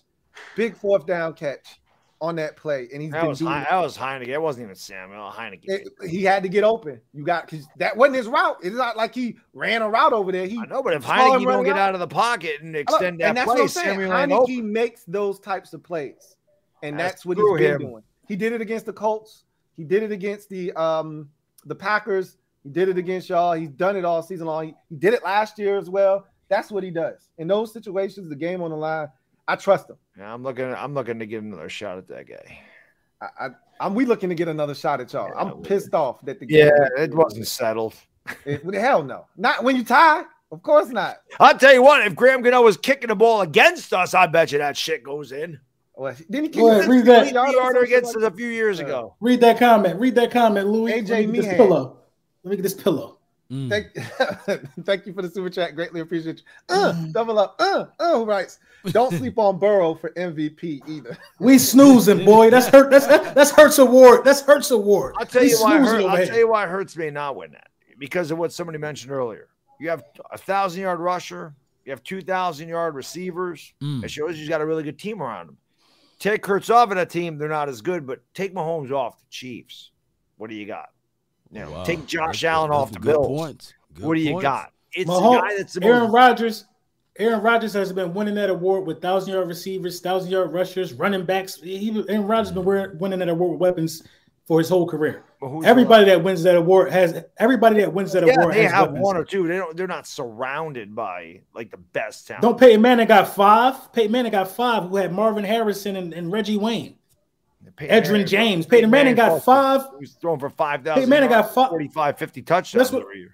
Big fourth down catch on that play, and he's That been was, Hein- that was Heineken. It wasn't even Samuel. Heineken. It- he had to get open. You got because that wasn't his route. It's not like he ran a route over there. He I know, but if Heineken don't get out- of the pocket and extend that and that's play, what I'm saying. Samuel. Heinicke makes those types of plays, and That's that's, what he's been him. doing. He did it against the Colts. He did it against the um the Packers. He did it against y'all. He's done it all season long. He, he did it last year as well. That's what he does in those situations. The game on the line. I trust him. Yeah, I'm looking. I'm looking to give another shot at that guy. I, I, I'm we looking to get another shot at y'all. Yeah, I'm we- pissed off that the Yeah, game. it wasn't settled. It, hell no, not when you tie. Of course not. I'll tell you what. If Graham Gano was kicking the ball against us, I bet you that shit goes in. Well, didn't he kick Go a ahead, read that. yarder or yarder some shit against like us a few years Yeah. ago. Read that comment. Read that comment, Louis. AJ Let me get this pillow. Let me get this pillow. Mm. Thank, thank you for the super chat. Greatly appreciate you. Uh, Mm. double up. Uh, uh, who writes? Don't sleep on Burrow for MVP either. We snoozing, boy. That's hurt. That's that's Hurts award. That's Hurts award. I'll tell We you why. Hurt, I'll tell you why Hurts may not win that because of what somebody mentioned earlier. You have a thousand yard rusher. You have two thousand yard receivers. Mm. It shows you've got a really good team around him. Take Hurts off of that team, they're not as good. But take Mahomes off the Chiefs. What do you got? You know, Wow. take Josh That's- Allen that's off the good Bills. Points. Good what do you points. got? it's Mahomes- guy that's the Aaron most, Rodgers. Aaron Rodgers has been winning that award with thousand yard receivers, thousand yard rushers, running backs. He, Aaron Rodgers has been winning that award with weapons for his whole career. Everybody that wins that award has everybody that wins that yeah, award they has have weapons. one or two. They don't. They're not surrounded by like the best talent. Don't Peyton Manning got five. Peyton Manning got five. Who had Marvin Harrison and, and Reggie Wayne, Peyton Edgerrin Manning- James. Peyton Manning got falls- five. He's throwing for five thousand. Peyton Manning got fi- 45, 50 touchdowns That's what- every year.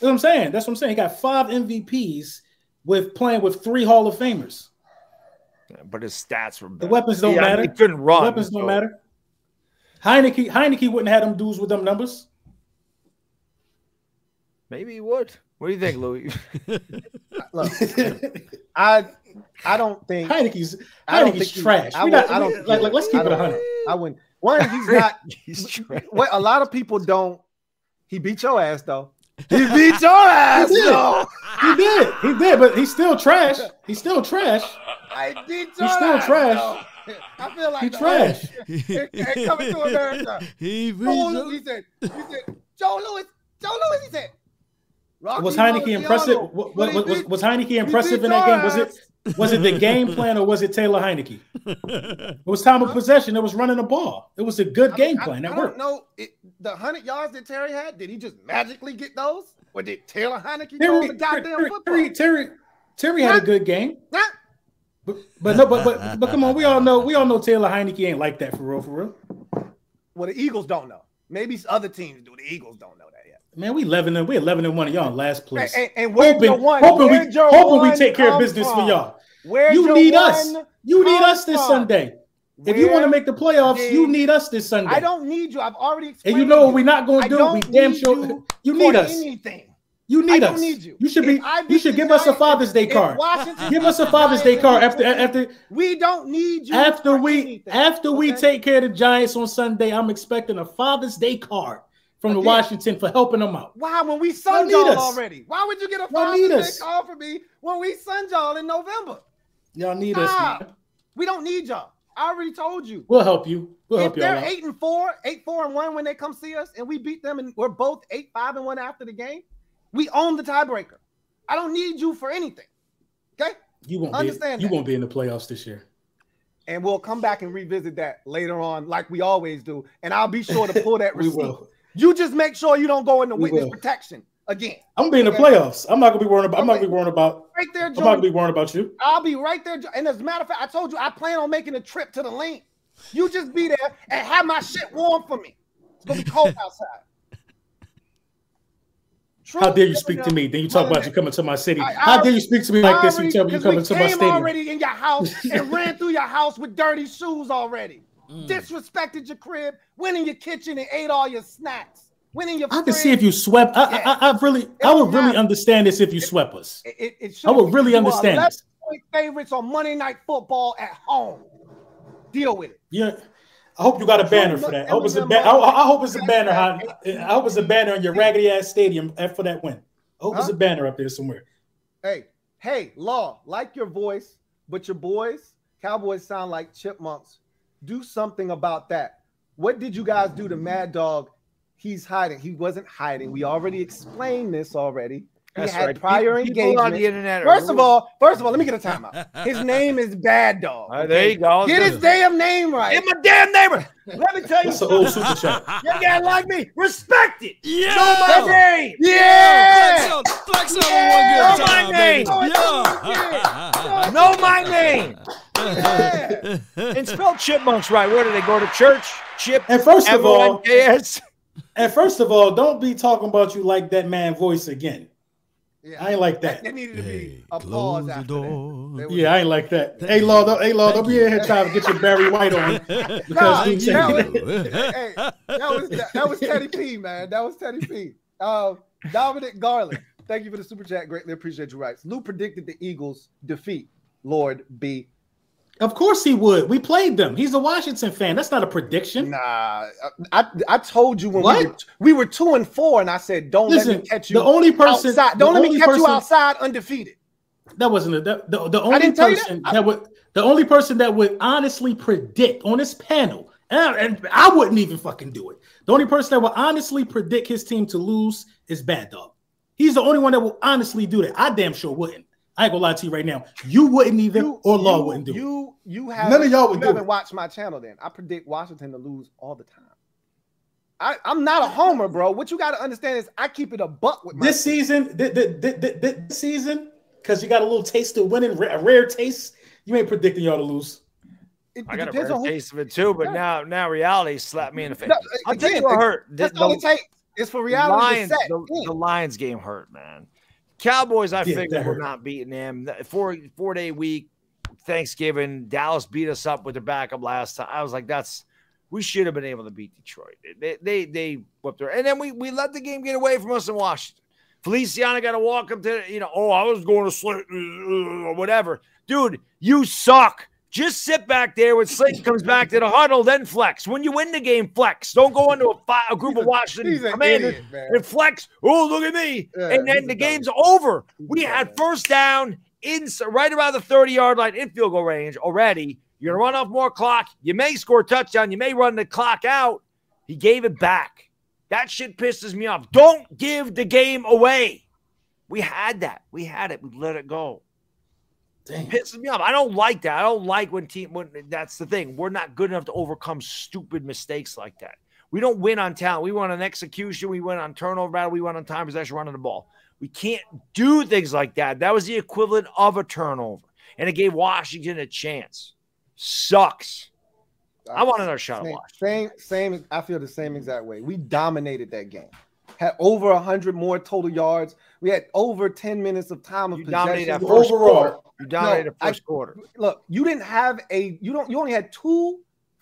You know what I'm saying? That's what I'm saying. He got five MVPs with playing with three Hall of Famers. Yeah, But his stats were The weapons don't Yeah, matter. He couldn't The run. weapons don't matter. Heinicke, Heinicke wouldn't have them dudes with them numbers. Maybe he would. What do you think, Louis? Look, I I don't think Heinicke's I don't Heinicke's think trash. I We would- not- I don't we- like, like let's keep I it don't- hundred. I wouldn't. One, he's not. He's trash. what a lot of people don't. He beat your ass though. He beat your ass He though. He did, he did, but he's still trash. He's still trash. I beat your He's still ass, trash. though. I feel like He trash. whole- Hey, coming to America. he beat Joe, you. he said, he said, Joe Lewis, Joe Lewis, he said. Rocky Was Heinicke impressive? Was, was, was, was Heinicke impressive in that game? Was it ass. Was it the game plan or was it Taylor Heinicke? It was time of possession. It was running the ball. It was a good I game mean, plan. I, That don't worked. No, the hundred yards that Terry had. Did he just magically get those, or did Taylor Heinicke throw Terry, the goddamn Terry, football? Terry, Terry, Terry had a good game. But, but no, but, but but come on, we all know we all know Taylor Heinicke ain't like that for real, for real. Well, the Eagles don't know. Maybe other teams do. The Eagles don't know. Man, we eleven and we eleven and one. and Y'all in last place. And, and, hoping, one? hoping we hoping we take care of business from? for y'all. Where'd You need us. You need us this from? Sunday. If you want to make the playoffs, you need us this Sunday. I don't need you. I've already and you know what we're not going to do? We damn sure you you need us. Anything. You need us. need you. You should be. You should give us a Father's Day card. Give us a Father's Day card after after We don't need you after we anything, after we take care of the Giants on Sunday. I'm expecting a Father's Day card from the Again. Washington for helping them out. Why when we sun need y'all us. already? Why would you get a Y'all need Father's us. Day call for me when we sun y'all in November? Y'all need us. Man. We don't need y'all. I already told you. We'll help you. We'll if help y'all they're out. eight and four, eight four and one when they come see us, and we beat them, and we're both eight five and one after the game, we own the tiebreaker. I don't need you for anything. Okay, You won't be. understand You that. won't be in the playoffs this year. and we'll come back and revisit that later on, like we always do, and I'll be sure to pull that We receipt. will. You just make sure you don't go into We witness will. protection again. I'm gonna be in the playoffs. I'm not gonna be worrying about. I'm not gonna be worrying about. Right there, I'm not gonna be worrying about you. I'll be right there. And as a matter of fact, I told you I plan on making a trip to the Linc. You just be there and have my shit warm for me. It's gonna be cold outside. How dare you True, speak to me? Then you talk about you coming to my city. I- I How dare you speak to me like this? You tell me you coming to my stadium. already in your house and ran through your house with dirty shoes already. Mm. Disrespected your crib, went in your kitchen and ate all your snacks. Went in your. I can see if you swept. I, Yeah. I, I really, It I would really matter. understand this if you swept us. It, it, it I would really understand 11 this. point favorites on Monday Night Football at home. Deal with it. Yeah. I hope you got a banner for that. I hope it's a ba- I, I hope it's a banner. on- I hope it's a banner on your raggedy ass stadium for that win. I hope it's a banner up there somewhere. Hey, hey, Law, like your voice, but your boys, Cowboys sound like chipmunks. Do something about that. What did you guys do to Mad Dog? He's hiding. He wasn't hiding. We already explained this already. He That's had right. prior People on the engagement. internet. First of all, first of all, let me get a timeout. His name is Bad Dog. All right, there you go. Get his damn name right. Get my damn neighbor. Let me tell you That's an old super chat. You gotta like me. Respect it. Yeah. Know my name. Yeah. Flex on, flex on Yeah. one good Know my name. baby. Yeah. Know my name. Yeah. And spell chipmunks right. Where do they go to church? Chip. And first of all, M-O-N-K-S. and first of all, don't be talking about you like that man voice again. Yeah. I ain't like that. There needed to Hey, be a close pause after that. Yeah, I ain't like that. Hey, Law, don't, hey, Law, don't be in here trying to get your Barry White on. Because Nah, you that was- hey, that was that, that was Teddy P, man. That was Teddy P. Uh, Dominic Garland, thank you for the super chat. Greatly appreciate you. Rights. Lou predicted the Eagles defeat Lord B. Of course he would. We played them. He's a Washington fan. That's not a prediction. Nah, I I told you when we were, we were two and four, and I said, don't let me catch you the only person, outside. Don't let me catch you outside undefeated. That wasn't a, the, the, the only didn't tell you person that. that, I- would the only person that would honestly predict on this panel, and I, and I wouldn't even fucking do it. The only person that would honestly predict his team to lose is Bad Dog. He's the only one that will honestly do that. I damn sure wouldn't. I ain't gonna lie to you right now. You wouldn't either, You- or Law you- wouldn't do it. You you have None of y'all would do you do haven't it. watched my channel then. I predict Washington to lose all the time. I, I'm not a homer, bro. What you got to understand is I keep it a buck with my This season, th- th- th- th- th- this season, because you got a little taste of winning, a rare taste. You ain't predicting y'all to lose. It, I it got a depends rare on who. taste of it too, but Yeah. now now reality slapped me in the face. No, I'll tell you what hurt. The, That's all the- it takes. It's for reality Lions, the, the Lions game hurt, man. Cowboys, I Yeah, figured we're not beating them. Four four day week, Thanksgiving. Dallas beat us up with their backup last time. I was like, that's we should have been able to beat Detroit. They they they whipped her, and then we we let the game get away from us in Washington. Feliciano got to walk up to you know. Oh, I was going to sleep or whatever, dude. You suck. Just sit back there when Slayton comes back to the huddle, then flex. When you win the game, flex. Don't go into a, fi- a group of Washington commanders and flex. Oh, look at me. Yeah, and then the dumb- game's over. We dumb had first down in right around the 30 yard line in field goal range already. You're going to run off more clock. You may score a touchdown. You may run the clock out. He gave it back. That shit pisses me off. Don't give the game away. We had that. We had it. We let it go Damn. pisses me off. I don't like that. I don't like when team when that's the thing. We're not good enough to overcome stupid mistakes like that. We don't win on talent. We win on execution. We win on turnover battle. We win on time possession, running the ball. We can't do things like that. That was the equivalent of a turnover, and it gave Washington a chance. Sucks. I want another shot Same, Washington. same, same. I feel the same exact way. We dominated that game. Had over hundred more total yards. We had over ten minutes of time of You possession. dominated that first Overall, quarter. You dominated No, the first quarter. Look, you didn't have a. You don't. You only had two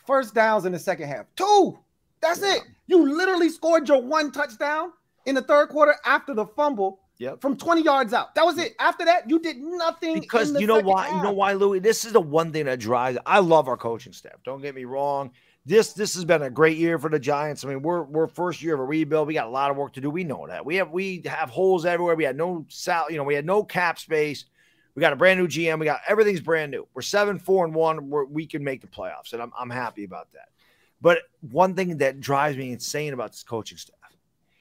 first downs in the second half. Two. That's it. You literally scored your one touchdown in the third quarter after the fumble Yep. from twenty yards out. That was it. After that, you did nothing. because you know why you know why louis this is the one thing that drives i love our coaching staff don't get me wrong this this has been a great year for the giants. I mean we're we're first year of a rebuild. We got a lot of work to do. We know that. We have we have holes everywhere. We had no sal you know we had no cap space. We got a brand new gm we got everything's brand new. We're seven four and one. We're, we can make the playoffs and I'm, I'm happy about that. But one thing that drives me insane about this coaching staff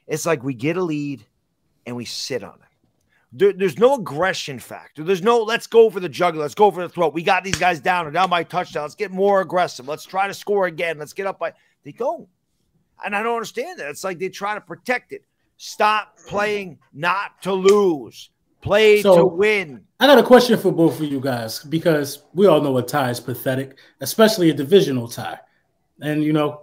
it's like we get a lead and we sit on it there- there's no aggression factor. There's no let's go for the jugular, let's go for the throat. We got these guys down and down by touchdown. Let's get more aggressive. Let's try to score again. Let's get up by. They don't, and I don't understand that. It's like they try to protect it. Stop playing not to lose. Play So- to win. I got a question for both of you guys because we all know a tie is pathetic, especially a divisional tie. And you know,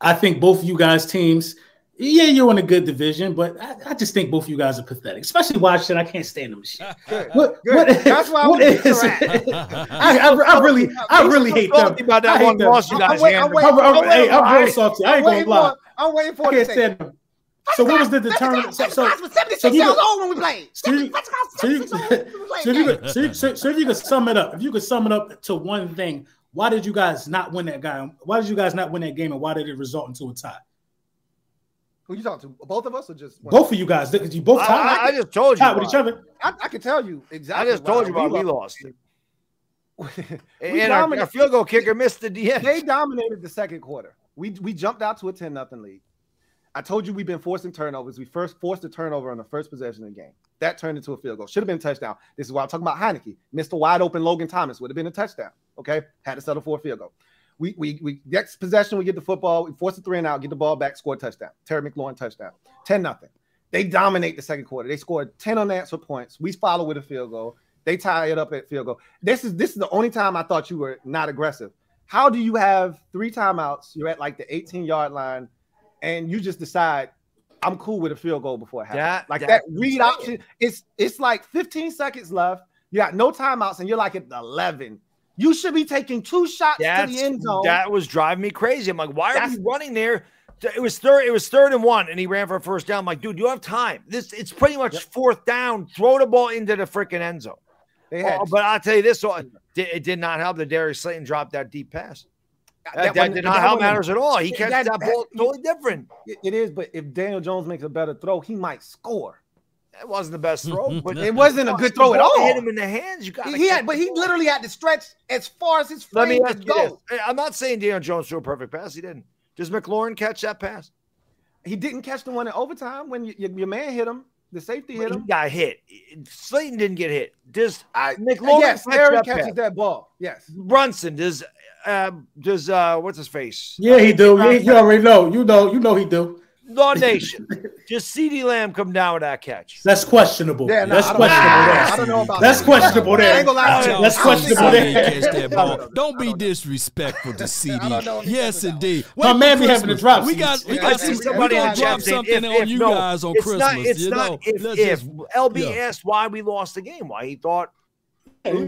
I think both of you guys' teams, yeah, you're in a good division, but I, I just think both of you guys are pathetic, especially Washington. I can't stand them. Shit. Good. What, Good. what- That's why I what was is- interact. I, I, I really, I really hate them. Talking about I that hate one them. loss you I'm guys wait- I'm handled. I'm, I'm, I'm hey, I'm waiting real for- salty. I I'm ain't gonna lie. for. I'm waiting for I it to can't stand them. So what was the determinant? So, so, Guys was 76 so you could- old when we played. so you- so you- so if you could, so, so, so if you could sum it up, if you could sum it up to one thing, why did you guys not win that guy? Why did you guys not win that game, and why did it result into a tie? Who you talking to? Both of us or just one? Both of you guys, because you both I, tied, I- I just told you. tied with each other. I, I can tell you exactly. I exactly. just told you why we lost. lost. We And our, our field goal kicker missed the DN. they dominated the second quarter. We we jumped out to a 10 nothing lead. I told you we've been forcing turnovers. We first forced a turnover on the first possession of the game. That turned into a field goal. Should have been a touchdown. This is why I'm talking about Heinicke. Missed a wide open Logan Thomas. Would have been a touchdown. Okay. Had to settle for a field goal. We we we next possession, we get the football, we force a three and out, get the ball back, score a touchdown. Terry McLaurin touchdown. 10 nothing. They dominate the second quarter. They scored 10 unanswered points. We follow with a field goal. They tie it up at field goal. This is this is the only time I thought you were not aggressive. How do you have three timeouts? You're at like the 18 yard line, and you just decide I'm cool with a field goal before it happens. That- like that- that read option. It's it's like 15 seconds left. You got no timeouts, and you're like at 11. You should be taking two shots to the end zone. that was driving me crazy. I'm like, why are That's- we running there? It was third. It was third and one, and he ran for a first down. I'm like, dude, you have time. This it's pretty much Yep. fourth down. Throw the ball into the freaking end zone. they had Oh, but I'll tell you this: so uh, it did- it did not help that Darius Slayton dropped that deep pass. That, that, wasn't- did but not help matters at all. He that- catches that- that, ball that- totally different. It is, but if Daniel Jones makes a better throw, he might score. It wasn't the best throw, but It wasn't a good throw at all. Hit him in the hands. You got. He had, but he literally had to stretch as far as his Let me ask could you this. go. I'm not saying Daniel Jones threw a perfect pass. He didn't. Does McLaurin catch that pass? He didn't catch the one in overtime when y- y- your man hit him. The safety hit him. He him. got hit. Slayton didn't get hit. Does I, McLaurin yes, catch Harry that catches pass? that ball. Yes. Brunson does uh, does uh, what's his face? Yeah, he do. You, you already know. You know. You know he do. Law Nation. Just CeeDee Lamb come down with that catch. That's questionable. Yeah, no, That's I don't- questionable. I there. don't know about That's that. questionable there. ain't gonna lie to you. Y'all That's questionable there. catch that ball. know. Don't be don't disrespectful to CeeDee. don't know if he Yes, does that indeed. My man be having to drop We got, we got I somebody we in gonna the drop something if- on you no, guys on it's Christmas. Not, it's you not know, if, if just- LB yeah. asked why we lost the game, why he thought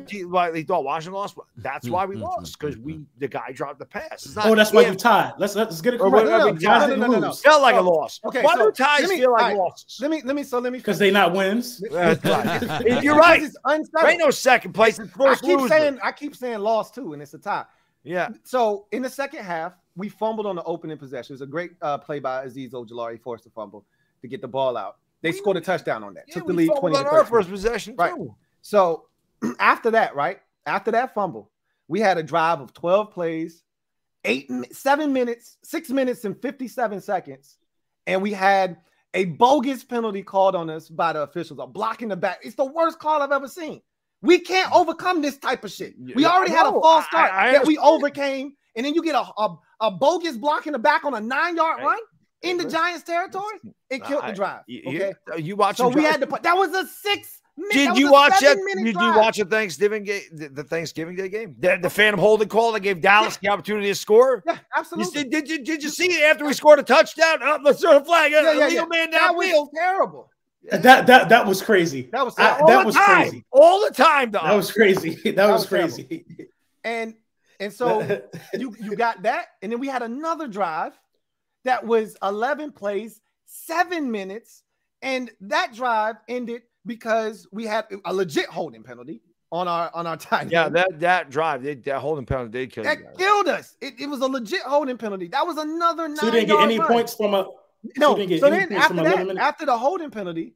he, why he thought Washington lost. That's why we Mm, mm, lost because mm, we the guy dropped the pass. It's not Oh, that's why if. you tied. Let's let's get it Or correct. whatever, The guys no, didn't no, no, no. felt like a Oh, loss. okay, Why so do ties let me- feel like all right. losses? Let me let me so let me because they not wins. That's right. Because You're right. It's There unsettled. ain't no second place. It's I first keep loser. saying I keep saying lost too, and it's a tie. yeah. So in the second half, we fumbled on the opening possession. It was a great uh, play by Azeez Ojulari, forced a fumble to get the ball out. They We- scored a touchdown on that. Yeah, took the we lead fumbled twenty to on our first possession Right. too. So after that, right after that fumble, we had a drive of twelve plays, eight, seven minutes, six minutes and fifty-seven seconds, and we had a bogus penalty called on us by the officials, a block in the back. It's the worst call I've ever seen. We can't overcome this type of shit. We already I had a false I- start I that we overcame, and then you get a, a, a bogus block in the back on a nine-yard Hey, run in the Giants' territory. It killed I- the drive. Okay, you, you watch so we had to put that was a six. Min- that Did was you watch that? seven-minute Did drive. you watch the Thanksgiving game? The, the Thanksgiving Day game? The, the Phantom holding call that gave Dallas the opportunity to score. Yeah, You absolutely. see, did, you, did you see it after we scored a touchdown? Oh, let's throw the flag. Yeah, yeah, Illegal yeah. man that was downfield. terrible. Uh, that that that was crazy. That was I- that was time. crazy. All the time, dog. That was crazy. That, was, was terrible. crazy. and and so you you got that, and then we had another drive that was 11 plays, seven minutes, and that drive ended because we had a legit holding penalty on our on our tight yeah, that that drive, they, that holding penalty did kill that killed us. It, it was a legit holding penalty. That was another nine. so you didn't get any run. points from a. No, didn't get so any then points after from that, after the holding penalty,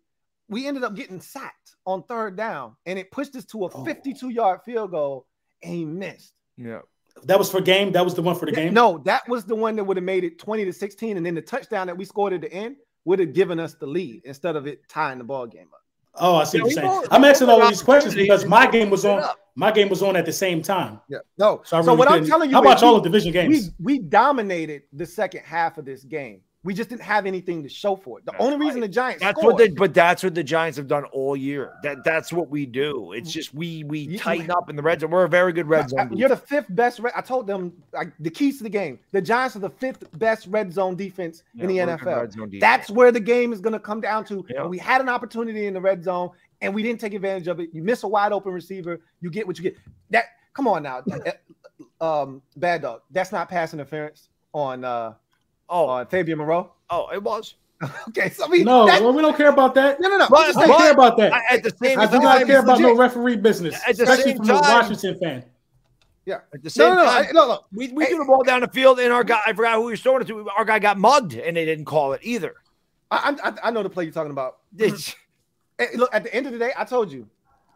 we ended up getting sacked on third down, and it pushed us to a Oh. 52 yard field goal, and he missed. Yeah. That was for game. That was the one for the game. No, that was the one that would have made it 20 to 16, and then the touchdown that we scored at the end would have given us the lead instead of it tying the ball game up. Oh, I see Yeah, what you're saying. I'm we asking all of these questions because my game was on. My game was on at the same time. Yeah. No. So, I So, really what I'm telling you I is watch all the division We games. we dominated the second half of this game. We just didn't have anything to show for it. The That's only reason the Giants That's scored, what they, but that's what the Giants have done all year. That that's what we do. It's just we we You- tighten up in the red zone. We're a very good red zone. You're the fifth best. Red, I told them like, the keys to the game. The Giants are the fifth best red zone defense in the Yeah, a good NFL. red zone defense. That's where the game is going to come down to. Yeah. We had an opportunity in the red zone, and we didn't take advantage of it. You miss a wide open receiver, you get what you get. That come on now, um, bad dog. That's not pass interference on uh oh on Fabian Moreau. oh it was. Okay, so I mean, No, that- well, we don't care about that. no, no, no. But- I'm just don't care about that. I- at the same I do time, not care about no referee business, At the especially same from a time- Washington fan. yeah. At the No, same no, no, time, I- no, no. we, we Hey. threw the ball down the field, and our guy I forgot who he was throwing it to. Our guy got mugged, and they didn't call it either. I, I, I know the play you're talking about. Hey, look, at the end of the day, I told you,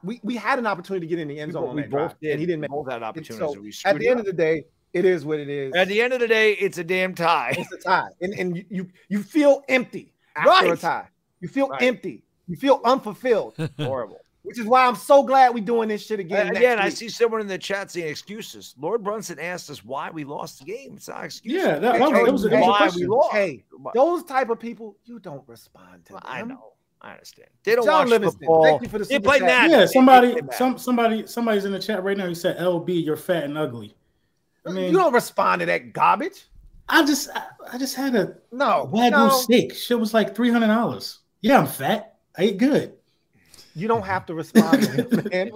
we, we had an opportunity to get in the end zone on we that both drive, did. and he didn't make both had it. opportunities. So we at the end up. of the day, it is what it is. At the end of the day, it's a damn tie. it's a tie, and and you you, you feel empty after a tie. You feel Right. empty. You feel unfulfilled, Horrible. which is why I'm so glad we're doing this shit again. next Again, I see someone in the chat saying excuses. Lord Brunson asked us why we lost the game. It's not excuses. Yeah, that, Hey, that was, was, a- that was a why we question. lost. Hey, those type of people, you don't respond to. Well, I know. I understand. They don't John watch Livingston, football. thank you for the They super play chat. Madden. Yeah, somebody, some somebody, somebody's in the chat right now. He said, "LB, you're fat and ugly." I mean, you don't respond to that garbage. I just, I, I just had a No, wagyu no. steak. Shit was like three hundred dollars. Yeah, I'm fat. I ate good. You don't have to respond to him, man.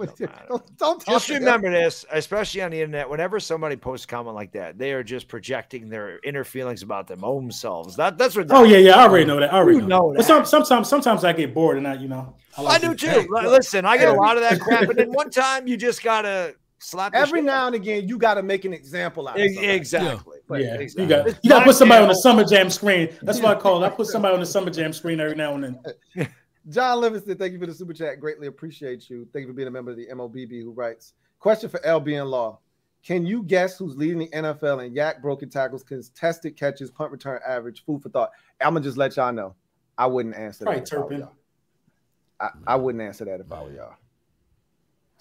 Don't, don't talk Just to him. remember this, especially on the internet. Whenever somebody posts a comment like that, they are just projecting their inner feelings about their own selves. That, that's what. Oh yeah, yeah. I already oh, know that. I already You know. know But that. some, sometimes, sometimes I get bored and I, you know, I like do too. Li- Listen, I get a lot of that crap, and then one time you just gotta slap Every shit now and again, you got to make an example out of Ex- somebody. Exactly. Yeah, Exactly. you got It's you got to put somebody on the summer jam screen. That's what I call it. I put somebody on the summer jam screen every now and then. John Livingston, thank you for the super chat. Greatly appreciate you. Thank you for being a member of the MOBB who writes. Question for LB and Law. Can you guess who's leading the NFL in YAC broken tackles, contested catches, punt return average? Food for thought. I'm gonna just let y'all know. I wouldn't answer Probably that. if I Turpin. I, I wouldn't answer that if I were y'all.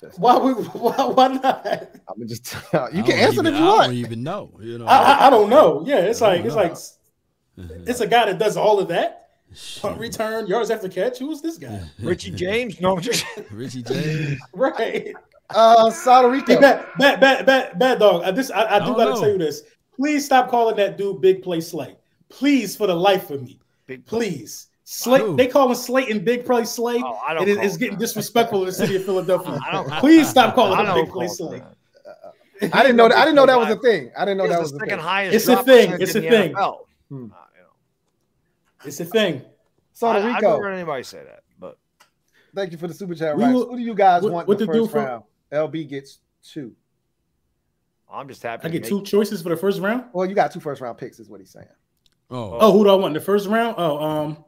Just why, would, why, why not? I'm just you can answer even, if you want. I don't even know. You know, I, I, I don't know. Yeah, it's like it's like it's a guy that does all of that. Punt return, yards after catch. Who's this guy? Richie James? No, just Richie James. right. Uh, Puerto Rico. Hey, bad, bad, bad, bad, bad dog. Uh, this I, I do I gotta know. tell you this. Please stop calling that dude Big Play Slay. Please, for the life of me. Big play. Please. Slay, Who? they call him Slayton Big Play Slay. Oh, I don't and it- call it's getting that. disrespectful in the city of Philadelphia. I don't- Please stop calling I him don't Big Play call Slay. him I didn't know that. I didn't know that was a thing. I didn't know He's that the was a second thing. highest. It's a thing. It's a thing. NFL. Hmm. It's a thing. Puerto I, I've Rico. never heard anybody say that, but Thank you for the super chat. Right. will- Who do you guys what- want what the to do for- LB gets two. I'm just happy. I get make- two choices for the first round. Well, you got two first round picks, is what he's saying. Oh, Oh, who do I want in the first round? Oh, um,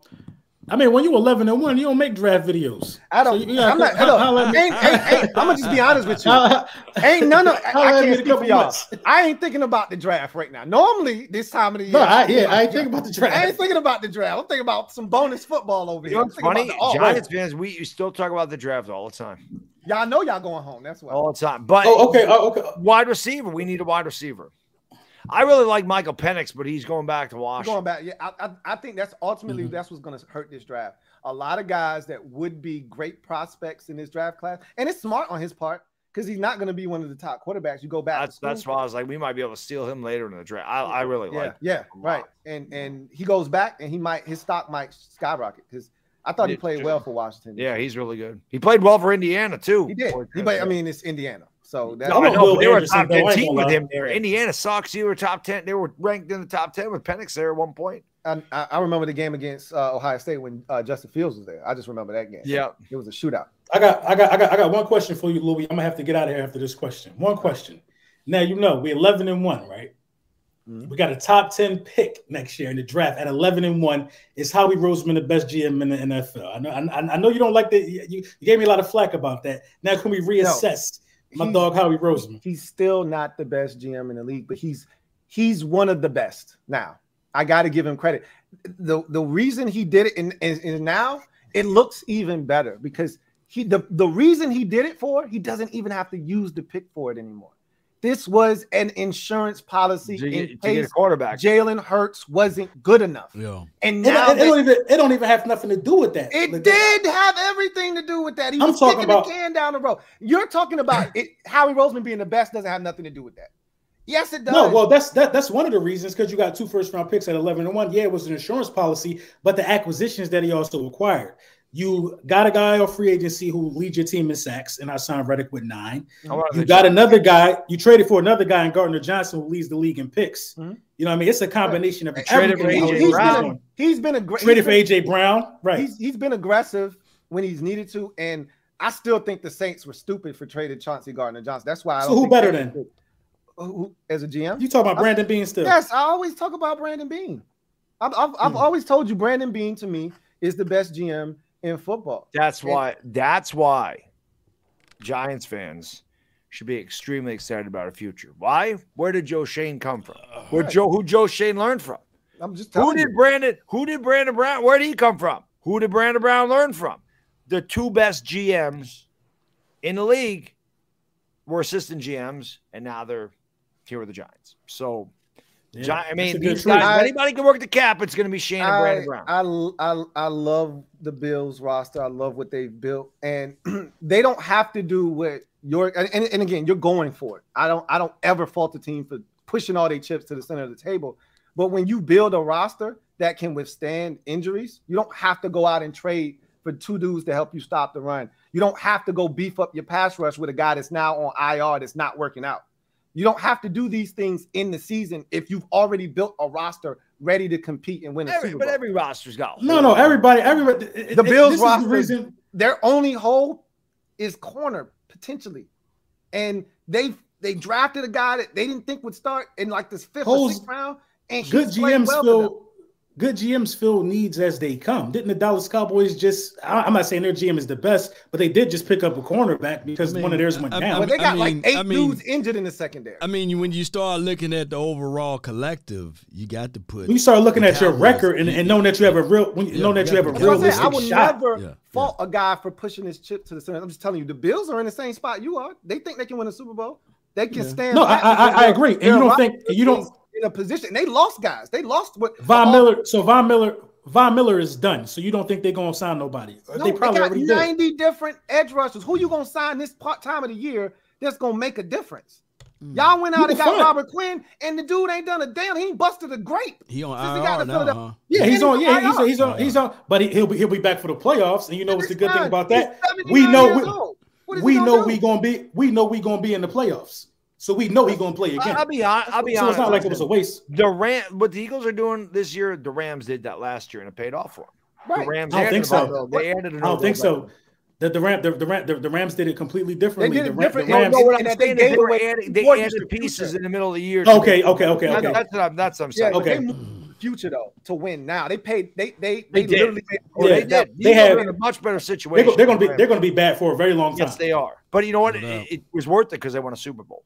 I mean, when you're 11 and one, you don't make draft videos. I don't. So you gotta I'm not. ho- Look, holla at ain't, ain't, ain't, I'm gonna just be honest with you. Ain't none of. I, I at me in can't speak for y'all. months. I ain't thinking about the draft right now. Normally, this time of the year. No, I, yeah, I ain't thinking about the draft. I ain't thinking about the draft. I'm thinking about some bonus football over You here. know I'm what's thinking funny? about the all- Giants fans, we you still talk about the draft all the time, Y'all know y'all going home. That's why. all the time. But Oh, okay. Oh, okay. wide receiver, we need a wide receiver. I really like Michael Penix, but he's going back to Washington. Going back, yeah, I, I, I think that's ultimately Mm-hmm. that's what's going to hurt this draft. A lot of guys that would be great prospects in this draft class, and it's smart on his part because he's not going to be one of the top quarterbacks. You go back. That's to that's why I was like, we might be able to steal him later in the draft. I, I really yeah, like. yeah, him right. And and he goes back, and he might his stock might skyrocket because I thought he played well for Washington. Yeah, he's really good. He played well for Indiana too. he did. He, but I mean, it's Indiana, so that's I I know, they were a Anderson, top ten team with him there. Indiana sucks. You were top ten. They were ranked in the top ten with Penix there at one point. I, I I remember the game against uh, Ohio State when uh, Justin Fields was there. I just remember that game. Yeah. it was a shootout. I got, I got, I got, I got one question for you, Louis. I'm gonna have to get out of here after this question. One question. Now you know we're 11 and one, right? Mhm. We got a top 10 pick next year in the draft at 11 and one. Is Howie Roseman the best GM in the NFL? I know, I, I know you don't like that. You, you gave me a lot of flack about that. Now can we reassess my dog Howie Roseman? He's still not the best GM in the league, but he's he's one of the best. Now I got to give him credit. the The reason he did it, and, and, and now it looks even better because he the the reason he did it for he doesn't even have to use the pick for it anymore. This was an insurance policy To get, in a case quarterback. Jalen Hurts wasn't good enough, yeah. and It, now it, it they- don't even, it don't even have nothing to do with that. It Like, did have everything to do with that. He I'm was talking kicking about- the can down the road. You're talking about it. Howie Roseman being the best doesn't have nothing to do with that. Yes, it does. No, well, that's that, that's one of the reasons because you got two first round picks at 11 and 1. Yeah, it was an insurance policy, but the acquisitions that he also acquired. You got a guy off free agency who leads your team in sacks, and I signed Reddick with nine. You got another guy, you traded for another guy in Gardner Johnson who leads the league in picks. Mhm. You know what I mean? It's a combination of They traded for. AJ he's Brown. been he's been a great Traded for AJ Brown. Right. He's he's been aggressive when he's needed to, and I still think the Saints were stupid for trading Chauncey Gardner Johnson. That's why. I So don't who think better than? Who, who- as a GM? You talking about Brandon Beane still? Yes, I always talk about Brandon Beane. I've I've, I've Hmm. always told you Brandon Beane to me is the best GM in football. That's why. That's why Giants fans should be extremely excited about our future. Why? Where did Joe Schoen come from? Where Right. Joe? Who Joe Schoen learned from? I'm just Who did you. Brandon? Who did Brandon Brown? Where did he come from? Who did Brandon Brown learn from? The two best GMs in the league were assistant GMs, and now they're here with the Giants. So, Yeah, Gi- I mean, these guys, I- anybody can work the cap, it's going to be Schoen and Brandon I, Brown. I, I, I love the Bills roster. I love what they've built, and they don't have to do what you're. And, and, and again, you're going for it. I don't. I don't ever fault the team for pushing all their chips to the center of the table. But when you build a roster that can withstand injuries, you don't have to go out and trade for two dudes to help you stop the run. You don't have to go beef up your pass rush with a guy that's now on IR that's not working out. You don't have to do these things in the season if you've already built a roster ready to compete and win a Every, Super but every roster's got No, no, everybody, everybody. it- The it- Bills this is the roster- reason Their only hole is corner potentially, and they they drafted a guy that they didn't think would start in like this fifth or sixth round, and good he's played GMs well for them. feel good GMs fill needs as they come. Didn't the Dallas Cowboys just? I, am not saying their GM is the best, but they did just pick up a cornerback because I mean, one of theirs went I, down. But they got I like eight I mean- dudes injured in the secondary. I mean, when you start looking at the overall collective, you got to put. when you start looking the at your record and, and knowing that you have a real, when you Yeah, know that you have a you That's I'm saying. I would shot. never Yeah, fault a guy for pushing his chip to the center. I'm just telling you, the Bills are in the same spot you are. They think they can win a Super Bowl. They can Yeah. stand. No, I, I, I agree. And you don't think you don't. In a position. They lost guys. They lost what Von all- Miller. So Von Miller, Von Miller is done. So you don't think they're gonna sign nobody? No, they probably got already did. 90 different edge rushers. Who you gonna sign this part time of the year that's gonna make a difference? Mm. Y'all went out Who and got fuck? Robert Quinn, and the dude ain't done a damn. He busted a grape. He on Since he got IR to now, huh? Yeah, he's on. Yeah, he's IR. he's on. He's on. But he, he'll be he'll be back for the playoffs. And you know what's the It's good thing about that? We know we, old. What is he we gonna know we gonna be we know we gonna be in the playoffs. So we know he gonna play again. I- I'll be honest. I'll be so honest. it's not like it was a waste. The Ram, what the Eagles are doing this year, the Rams did that last year, and it paid off for them. Right. The Rams I don't think a so. Bill. They added I don't think so. The the Ram the, the, Ram, the, the Rams did it completely differently. They did it the, Ram- different- the Rams. No, what I'm that they saying they were away they added pieces in the middle of the year. Okay, okay, okay, That's, okay. that's what I'm. That's what I'm saying. but Okay. they future though to win. Now they paid. They they They they, did. literally made Oh, Yeah, they did. they They had- in a much better They're, situation. go- they're gonna be they're gonna be bad for a very long time. Yes, they are. But you know what? No. It, it was worth it because they won a Super Bowl.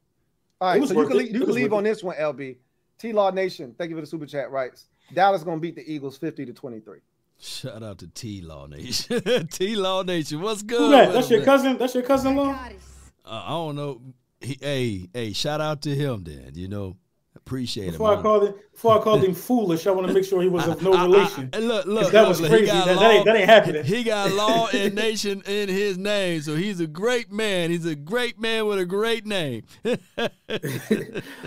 All It right, was so you can it. leave, you can leave on this one, LB. T Law Nation, thank you for the super chat rights. Dallas gonna beat the Eagles fifty to twenty three. Shout out to T Law Nation. T Law Nation, what's good? Who that? That's your cousin. That's your cousin law. Uh, I don't know. He, hey, hey, shout out to him then. You know, appreciate Before I him. called him, before I called him foolish, I want to make sure he was of no I- I- relation. I- look, look, that look, was look, crazy. That- law, that ain't- that ain't happening. He got law and nation in his name, so he's a great man. He's a great man with a great name.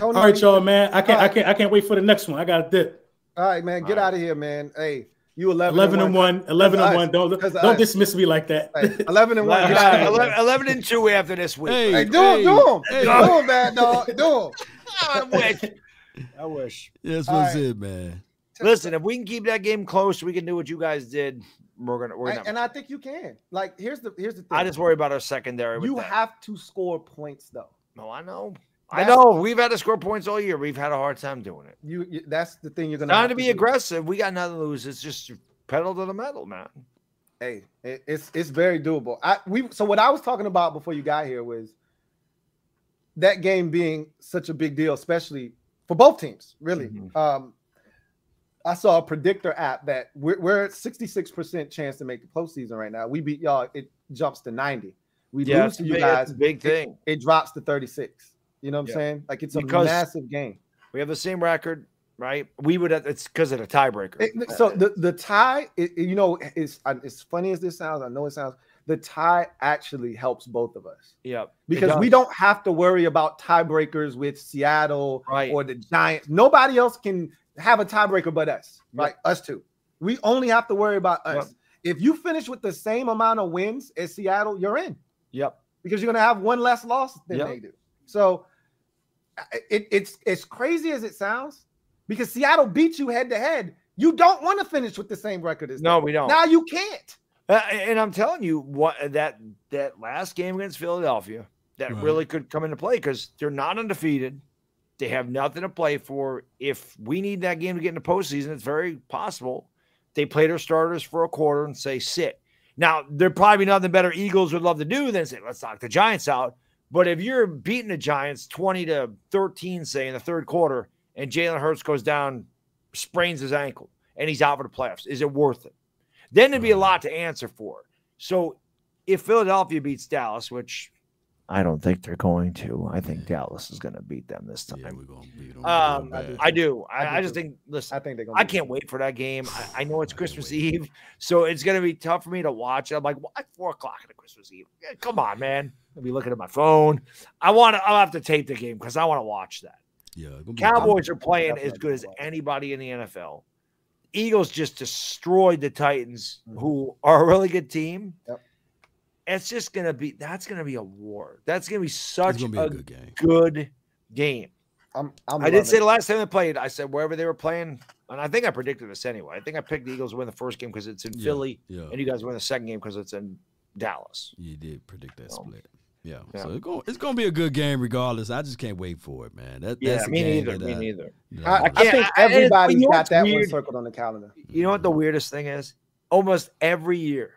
All right, y'all, man. I can't, I can't, I can't wait for the next one. I got a dip. All right, man, get out of here, man. Hey, you eleven, Eleven and one. Eleven and Us. one. Don't don't us. dismiss me like that. Hey, eleven and one. Get out of here. 11, man. 11 and two after this week. Hey, Hey, do him, hey, do him, hey. do him, bad dog, do him. I wish. I wish. That's All what's right. it, man. Listen, if we can keep that game close, we can do what you guys did. We're gonna. We're And, gonna. and I think you can. Like, here's the here's the thing. I just worry about our secondary. with you that. have to score points though. No, I know. I know. We've had to score points all year. We've had a hard time doing it. You, you that's the thing you're gonna Time have to be do. aggressive. We got nothing to lose. It's just pedal to the metal, man. Hey, it, it's it's very doable. I we so what I was talking about before you got here was that game being such a big deal, especially for both teams. Really, Mhm. um, I saw a predictor app that we're, we're at 66% chance to make the postseason right now. We beat y'all, it jumps to 90. We Yeah, lose to you big, guys, big thing. it drops to 36. You know what I'm saying? Like it's Because- a massive game. We have the same record, right? We would. Have, it's because of the tiebreaker. It- so the the tie, it, it- you know, is as funny as this sounds. I know it sounds. The tie actually helps both of us yeah, because we don't have to worry about tiebreakers with Seattle Right. or the Giants. Nobody else can have a tiebreaker but us, Yep. like us two. We only have to worry about us. Yep. If you finish with the same amount of wins as Seattle, you're in Yep. because you're going to have one less loss than Yep. they do. So it, it's as crazy as it sounds because Seattle beat you head to head. You don't want to finish with the same record as No, them. we don't. Now you can't. Uh, and I'm telling you, what that that last game against Philadelphia that Right. really could come into play because they're not undefeated. They have nothing to play for. If we need that game to get in the postseason, it's very possible they play their starters for a quarter and say sit. Now, there probably nothing better Eagles would love to do than say, let's knock the Giants out. But if you're beating the Giants 20 to 13, say in the third quarter, and Jalen Hurts goes down, sprains his ankle, and he's out for the playoffs, is it worth it? Then there'd be a lot to answer for. So if Philadelphia beats Dallas, which I don't think they're going to, I think Dallas is going to beat them this time. Yeah, we're gonna beat them. um, I do I. I I, I just think, listen, I think they're going. I can't wait for that game. I, I know it's Christmas Eve, so it's going to be tough for me to watch. I'm like, why four o'clock on a Christmas Eve? Yeah, come on, man. I'll be looking at my phone. I want to. I'll have to tape the game because I want to watch that. Yeah, it's be Cowboys are playing as good as anybody in the NFL. Eagles just destroyed the Titans, Mhm. who are a really good team. Yep. It's just gonna be that's gonna be a war. That's gonna be such gonna be a, a good game. good game. I'm, I'm I did say the last time they played, I said wherever they were playing, and I think I predicted this anyway. I think I picked the Eagles to win the first game because it's in Yeah, Philly, Yeah, and you guys win the second game because it's in Dallas. you did predict that Um, split. Yeah. Yeah. So it's going it's going to be a good game regardless. I just can't wait for it, man. That, Yeah, that's me neither. that Me I- neither. that I, I wanna Yeah, think I- and everybody's you know got what's that one circled on the calendar. You know what the weirdest thing is? Almost every year,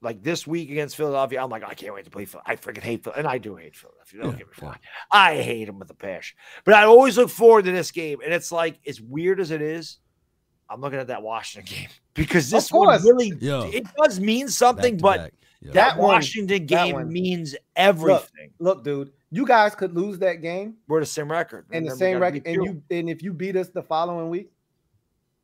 like this week against Philadelphia, I'm like, I can't wait to play Phil. I freaking hate Phil, and I do hate Philadelphia. Don't Yeah, get me yeah. I hate them with a passion. But I always look forward to this game, and it's like as weird as it is. I'm looking at that Washington game because this one really Yeah. it does mean back something, but back. Yeah. that, That one- Washington that game one. means everything. Look, dude, you guys could lose that game We're the same record and the same record, and you and if you beat us the following week,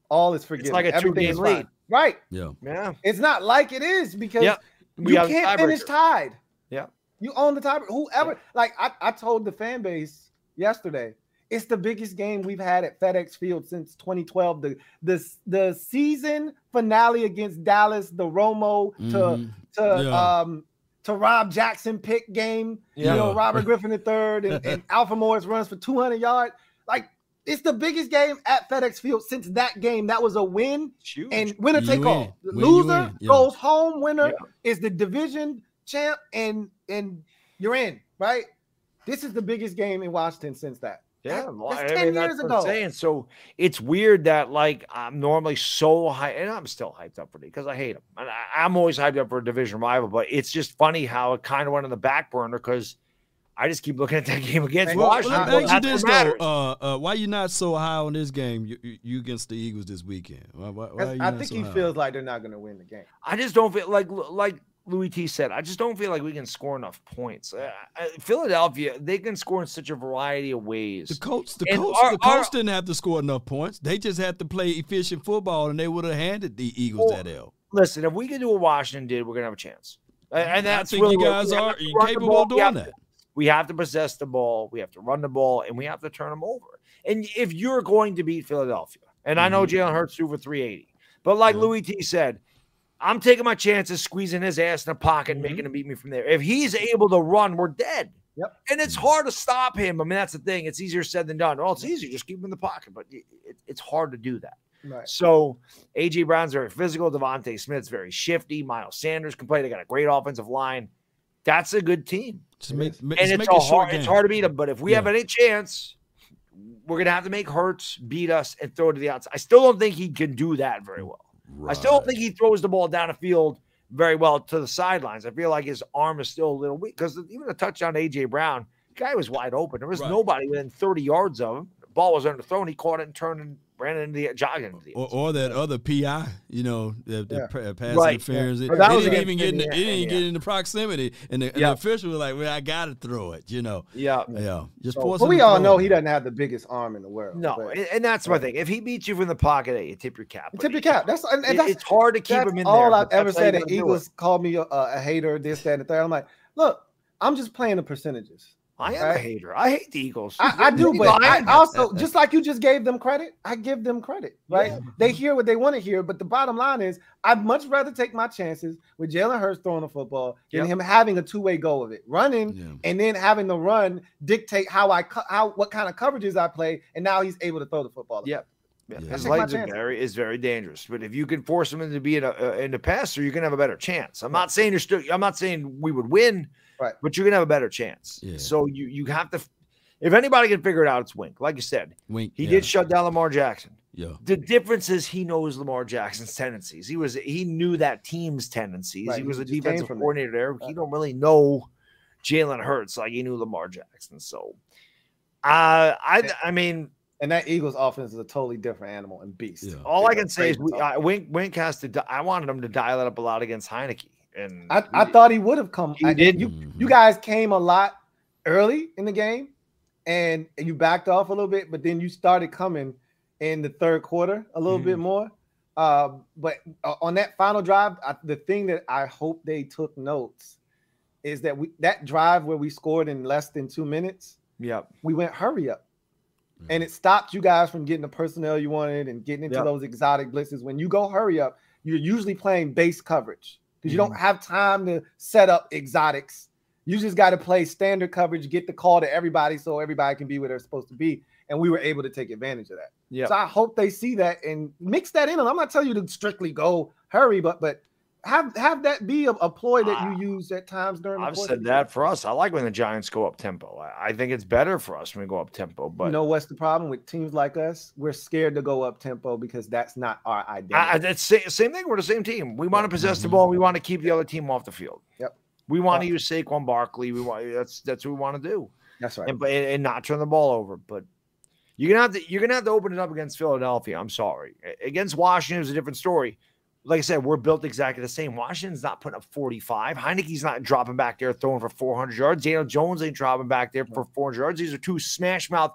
all is forgiven. like a Everything is two-game lead. Right. yeah. yeah. It's not like it is because Yep. You can't finish tiebreaker. tied. Yeah. You own the tiebreaker. Whoever, like I, I told the fan base yesterday, it's the biggest game we've had at FedEx Field since 2012. The the the season finale against Dallas, the Romo to Mhm. to Yeah. um to Rob Jackson pick game. Yeah. You know, Robert Griffin III and, and Alfred Morris runs for 200 yards. Like it's the biggest game at FedEx Field since that game. That was a win It's huge. and winner You take win. all. The loser. Yeah. goes home. Winner Yeah. is the division champ, and and you're in. Right. This is the biggest game in Washington since that. Yeah, That- well, that's I 10 mean, years that's what I'm ago. saying. So it's weird that like I'm normally so high, and I'm still hyped up for it because I hate him. And I, I'm always hyped up for a division rival, but it's just funny how it kind of went on the back burner because I just keep looking at that game against Well, Well, Washington. let me Well, you That's this what though: uh, uh, Why you not so high on this game? You, you, you against the Eagles this weekend? Why, why, why That's- you I think so he high? feels like they're not going to win the game. I just don't feel like like Louis T said. I just don't feel like we can score enough points. Uh, Philadelphia, they can score in such a variety of ways. The Colts, the our- the coach our- didn't have to score enough points. They just had to play efficient football, and they would have handed the Eagles Well, that L. Listen, if we can do what Washington did, we're gonna have a chance. And that's I think really you guys are capable of doing that. to- we have to possess the ball, we have to run the ball, and we have to turn them over. And if you're going to beat Philadelphia, and I know Mhm. Jalen Hurts threw for 380, but like Yeah. Louis T said, I'm taking my chances, squeezing his ass in the pocket, and Mm-hmm. Mhm. making him beat me from there. If he's able to run, we're dead. Yep. And it's hard to stop him. I mean, that's the thing. It's easier said than done. Well, it's easy. Just keep him in the pocket, but it, it- it's hard to do that. Right. So AJ Brown's very physical. DeVonta Smith's very shifty. Miles Sanders can play. They got a great offensive line. That's a good team. Just It make, And just it's make a hard, it's hard to beat them. But if we Yeah. have any chance, we're gonna have to make Hurts beat us and throw it to the outside. I still don't think he can do that very well. I still don't think he throws the ball down the field very well to the sidelines. I feel like his arm is still a little weak because even the touchdown to AJ Brown, guy was wide open. There was Right. nobody within 30 yards of him. The ball was underthrown. He caught it and turned and ran into the jogging into the or, zone. or that other PI, you know, the, the Yeah. pass Right, interference. yeah. It, But that it was didn't even get in the, it didn't yeah. get in the proximity, and the, and Yeah. the official was like, "Well, I got to throw it," you know. yeah. Yeah, just So- but we all know he doesn't have the biggest arm in the world. No, but- and, and that's my thing. If he beats you from the pocket, hey, you tip your cap. but tip your cap. That's and, and it- that's it's hard to keep him in all there. All I've ever said. you And gotta do Eagles called me a, a hater, this, that, and the third. I'm like, look, I'm just playing the percentages. I am a hater. I hate the Eagles. I, I do, but I also just like you just gave them credit, I give them credit, right? Yeah. They hear what they want to hear, but the bottom line is, I'd much rather take my chances with Jalen Hurts throwing the football than Yep. him having a two-way go of it, running Yeah. and then having the run dictate how I co- how what kind of coverages I play, and now he's able to throw the football. Yep. Yeah, Yeah. His legs are very is very dangerous. But if you can force him into being a, a in the passer, you can have a better chance. I'm not saying you're still. I'm not saying we would win, Right. But you're gonna have a better chance. Yeah. So you you have to. If anybody can figure it out, it's Wink. Like you said, Wink. he yeah. did shut down Lamar Jackson. Yeah. The difference is he knows Lamar Jackson's tendencies. He was he knew that team's tendencies. Right, He was he a defensive from coordinator there. He don't really know Jalen Hurts like he knew Lamar Jackson. So, uh, I I mean, And that Eagles offense is a totally different animal and beast. Yeah. all I They're can say is we, tough. I, Wink Wink has to. di- I wanted him to dial it up a lot against Heinicke, and I, I thought he would have come. He I- did. You, you guys came a lot early in the game, and you backed off a little bit, but then you started coming in the third quarter a little bit more. Uh, but uh, on that final drive, I, the thing that I hope they took notes is that we that drive where we scored in less than two minutes, Yep. we went hurry up. And it stopped you guys from getting the personnel you wanted and getting into Yep. those exotic blitzes. When you go hurry up, you're usually playing base coverage because you don't mm. have time to set up exotics. You just got to play standard coverage, get the call to everybody so everybody can be where they're supposed to be. And we were able to take advantage of that. Yeah. So I hope they see that and mix that in. And I'm not telling you to strictly go hurry, but but have have that be a, a ploy that you use at times during. the I've said the that for us. I like when the Giants go up tempo. I, I think it's better for us when we go up tempo. But you know what's the problem with teams like us? We're scared to go up tempo because that's not our identity. I, I, that's sa- same thing. We're the same team. We want to possess the mm-hmm. ball. We want to keep the other team off the field. Yep. We want to use Saquon Barkley. We want that's that's what we want to do, that's right. and and not turn the ball over. But you're gonna have to you're gonna have to open it up against Philadelphia. I'm sorry. Against Washington is a different story. Like I said, we're built exactly the same. Washington's not putting up 45. Heinicke's not dropping back there throwing for 400 yards. Daniel Jones ain't dropping back there for 400 yards. These are two smash mouth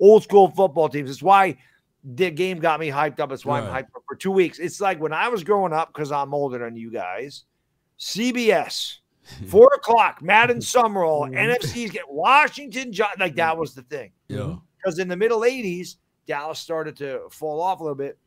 old school football teams. It's why the game got me hyped up. It's why I'm hyped up for two weeks. It's like when I was growing up, because I'm older than you guys, CBS, four o'clock, Madden Summerall, NFC's get Washington, like that mm. was the thing Yeah. because in the middle 80s, Dallas started to fall off a little bit.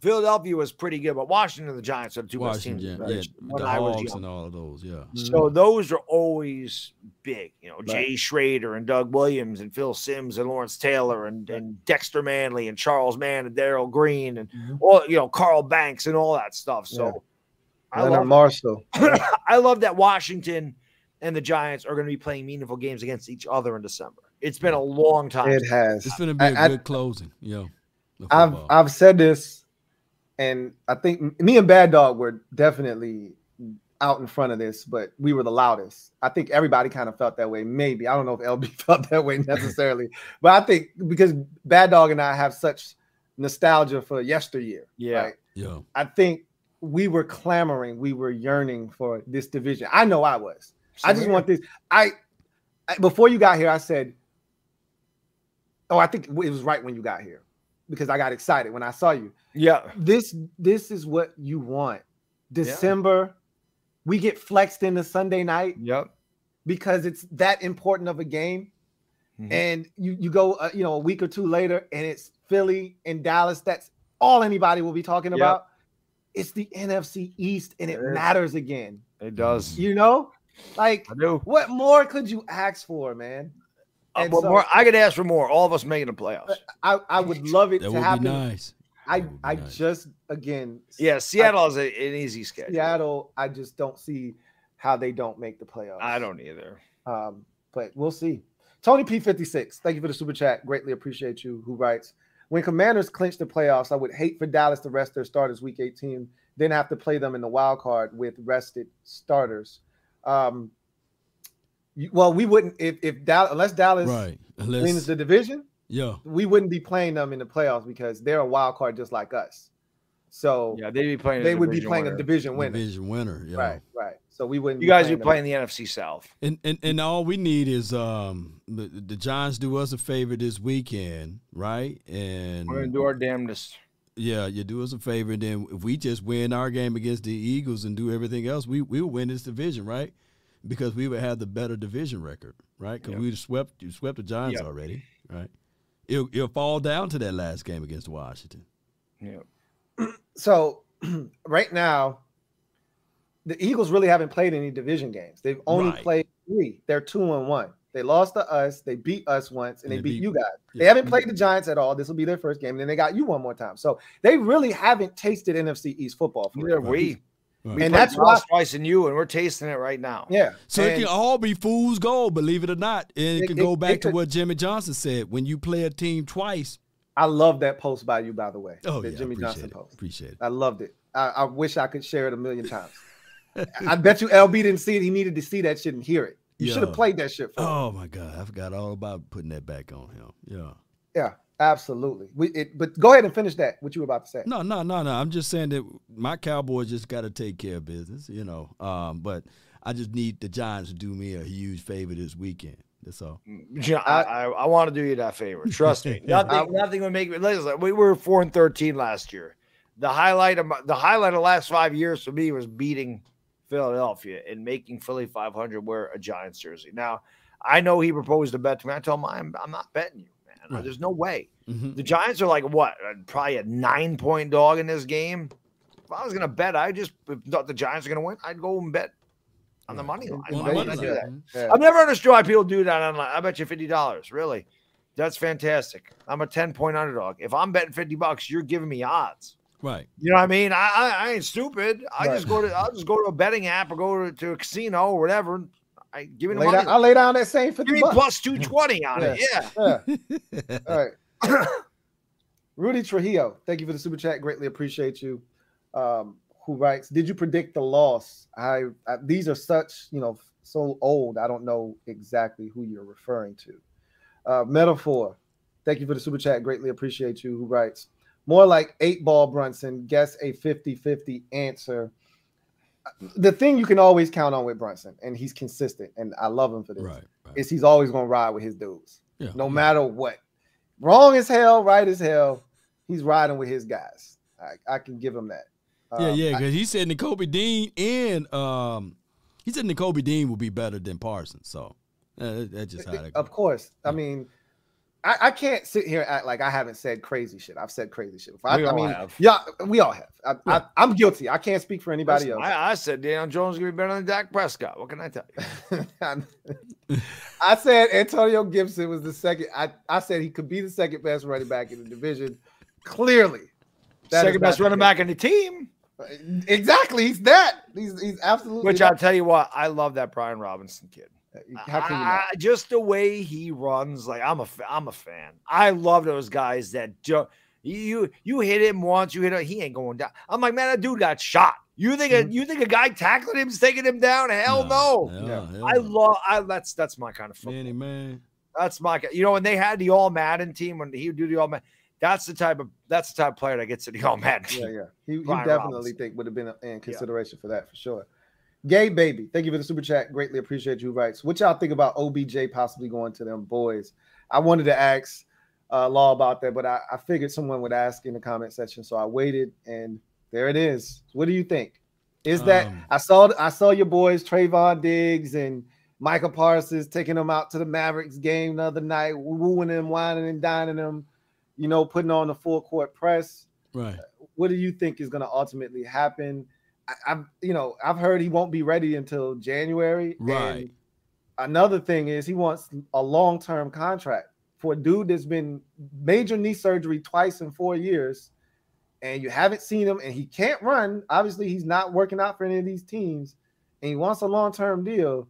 Philadelphia was pretty good, but Washington and the Giants are the two best teams. Washington, yeah, when the I was Hogs young. and all of those, yeah. So those are always big. You know, Right. Jay Schroeder and Doug Williams and Phil Simms and Lawrence Taylor and, and Dexter Manley and Charles Mann and Darrell Green and Mhm. all you know, Carl Banks and all that stuff. So I Leonard love Marshall. I love that Washington and the Giants are going to be playing meaningful games against each other in December. It's been a long time. It has. It's going to be a I- I- good closing, yeah. the I've. I've said this, and I think me and Bad Dog were definitely out in front of this, but we were the loudest. I think everybody kind of felt that way. Maybe I don't know if LB felt that way necessarily, but I think because Bad Dog and I have such nostalgia for yesteryear. Yeah. right? yeah. I think we were clamoring, we were yearning for this division. I know I was. I just want this. I, I before you got here, I said, "Oh, I think it was right when you got here," because I got excited when I saw you. Yeah. This this is what you want. December, we get flexed into Sunday night Yep. because it's that important of a game, Mhm. and you you go uh, you know a week or two later, and it's Philly and Dallas. That's all anybody will be talking Yep. about. It's the NFC East, and it It is. matters again. It does. You know, like I what more could you ask for, man? Uh, but so- more, I could ask for more. All of us making the playoffs. I, I would love it That to would happen. be nice. I That would be I nice. just again Yeah, Seattle is a, an easy schedule. Seattle. I just don't see how they don't make the playoffs. I don't either. Um, but we'll see. Tony P56, thank you for the super chat. Greatly appreciate you. Who writes, when Commanders clinch the playoffs, I would hate for Dallas to rest their starters week 18, then have to play them in the wild card with rested starters. Um, you- well, we wouldn't if if Dallas unless Dallas Right. wins Unless, the division, yeah. we wouldn't be playing them in the playoffs because they're a wild card just like us. So Yeah, they'd be playing. a they would be playing winner. a division winner. Division winner. Yeah. Right, right. So we wouldn't. You guys be would be playing them. the NFC South. And, and and all we need is um the, the Giants do us a favor this weekend, right? And We're gonna do our damnedest. yeah, you do us a favor, and then if we just win our game against the Eagles and do everything else, we we will win this division, right? Because we would have the better division record, right? Because Yep. we swept you swept the Giants Yep. already, right? It'll, it'll fall down to that last game against Washington. Yeah. so right now, the Eagles really haven't played any division games. They've only Right. played three. They're two and one. They lost to us. They beat us once, and And they, they beat, beat- you guys. They haven't played the Giants at all. This will be their first game, and then they got you one more time. So they really haven't tasted NFC East football. For Neither have we. Right. We And that's why- Dallas twice in you, and we're tasting it right now. Yeah. So it can all be fool's gold, believe it or not. And it, It- can go it back to could- what Jimmy Johnson said. When you play a team twice, I love that post by you, by the way. oh the yeah, Jimmy Johnson it. post. Appreciate it. I loved it. I, I wish I could share it a million times. I bet you LB didn't see it. He needed to see that shit and hear it. You should have played that shit for him. Oh my God, I forgot all about putting that back on him. Yeah. Yeah, absolutely. We, it, but go ahead and finish that. What you were about to say? No, no, no, no. I'm just saying that my Cowboys just got to take care of business, you know. Um, but I just need the Giants to do me a huge favor this weekend. That's all. Yeah, I, I, I want to do you that favor. Trust me. nothing, nothing would make me. Listen, we were four and thirteen last year. The highlight of my, the highlight of the last five years for me was beating Philadelphia and making Philly 500 wear a Giants jersey. Now, I know he proposed a bet to me. I told him I'm, I'm not betting you, man. Right. There's no way. Mhm. The Giants are like what? uh, Probably a nine point dog in this game. If I was gonna bet, I just thought the Giants are gonna win. I'd go and bet on the money line. On Why would I money do line. that? Yeah. I've never understood why people do that online. I bet you fifty dollars. Really, that's fantastic. I'm a ten point underdog. If I'm betting fifty bucks, you're giving me odds. Right. You know what I mean? I I, I ain't stupid. I Right. just go to I'll just go to a betting app or go to, to a casino or whatever. I give me the Lay money. down, I'll lay down that same give 50 me bucks. plus two twenty on it. Yeah. Yeah. All right. Rudy Trujillo, thank you for the super chat. Greatly appreciate you. Um, who writes, Did you predict the loss? I, I these are such, you know, so old. I don't know exactly who you're referring to. Uh, metaphor, thank you for the super chat. Greatly appreciate you. Who writes, More like eight ball Brunson, guess a 50 50 answer. The thing you can always count on with Brunson, and he's consistent, and I love him for this, Right. right. is he's always going to ride with his dudes Yeah, no yeah. matter what. Wrong as hell, right as hell. He's riding with his guys. I, I can give him that. Yeah, Um, yeah, I- because he said Nakobe Dean and um, he said Nakobe Dean will be better than Parsons. So uh, that's just how that goes. of course. I mean, I, I can't sit here and act like I haven't said crazy shit. I've said crazy shit. I, We I all mean, have. yeah, we all have. I, Yeah. I'm guilty. I can't speak for anybody Listen, else. I, I said Daniel Jones is gonna be better than Dak Prescott. What can I tell you? I said Antonio Gibson was the second. I, I said he could be the second best running back in the division. Clearly, Second best running back in the team. Exactly, he's that. He's he's absolutely. Which I'll tell you what, I love that Brian Robinson kid. How can? I- just the way he runs, like I'm a fa- I'm a fan. I love those guys that ju- you you hit him once, you hit him, he ain't going down. I'm like, man, that dude got shot. You think Mm-hmm. a, you think a guy tackling him is taking him down? Hell no. Yeah, hell I love I that's that's my kind of football. Manny man. That's my you know when they had the all Madden team when he would do the all Madden. That's the type of that's the type of player that gets to the all Madden Yeah, yeah. He, he definitely Robinson. think would have been in consideration for that for sure. Gay baby, thank you for the super chat. Greatly appreciate you. Writes, what y'all think about OBJ possibly going to them boys? I wanted to ask uh, Law about that, but I, I figured someone would ask in the comment section, so I waited, and there it is. What do you think? Is that Um, I saw I saw your boys Trevon Diggs and Micah Parsons taking them out to the Mavericks game the other night, wooing them, whining and dining them, you know, putting on the full court press Right. what do you think is going to ultimately happen? I, I've you know I've heard he won't be ready until January. Right. And another thing is he wants a long term contract for a dude that's been major knee surgery twice in four years, and you haven't seen him, and he can't run. Obviously, he's not working out for any of these teams, and he wants a long term deal.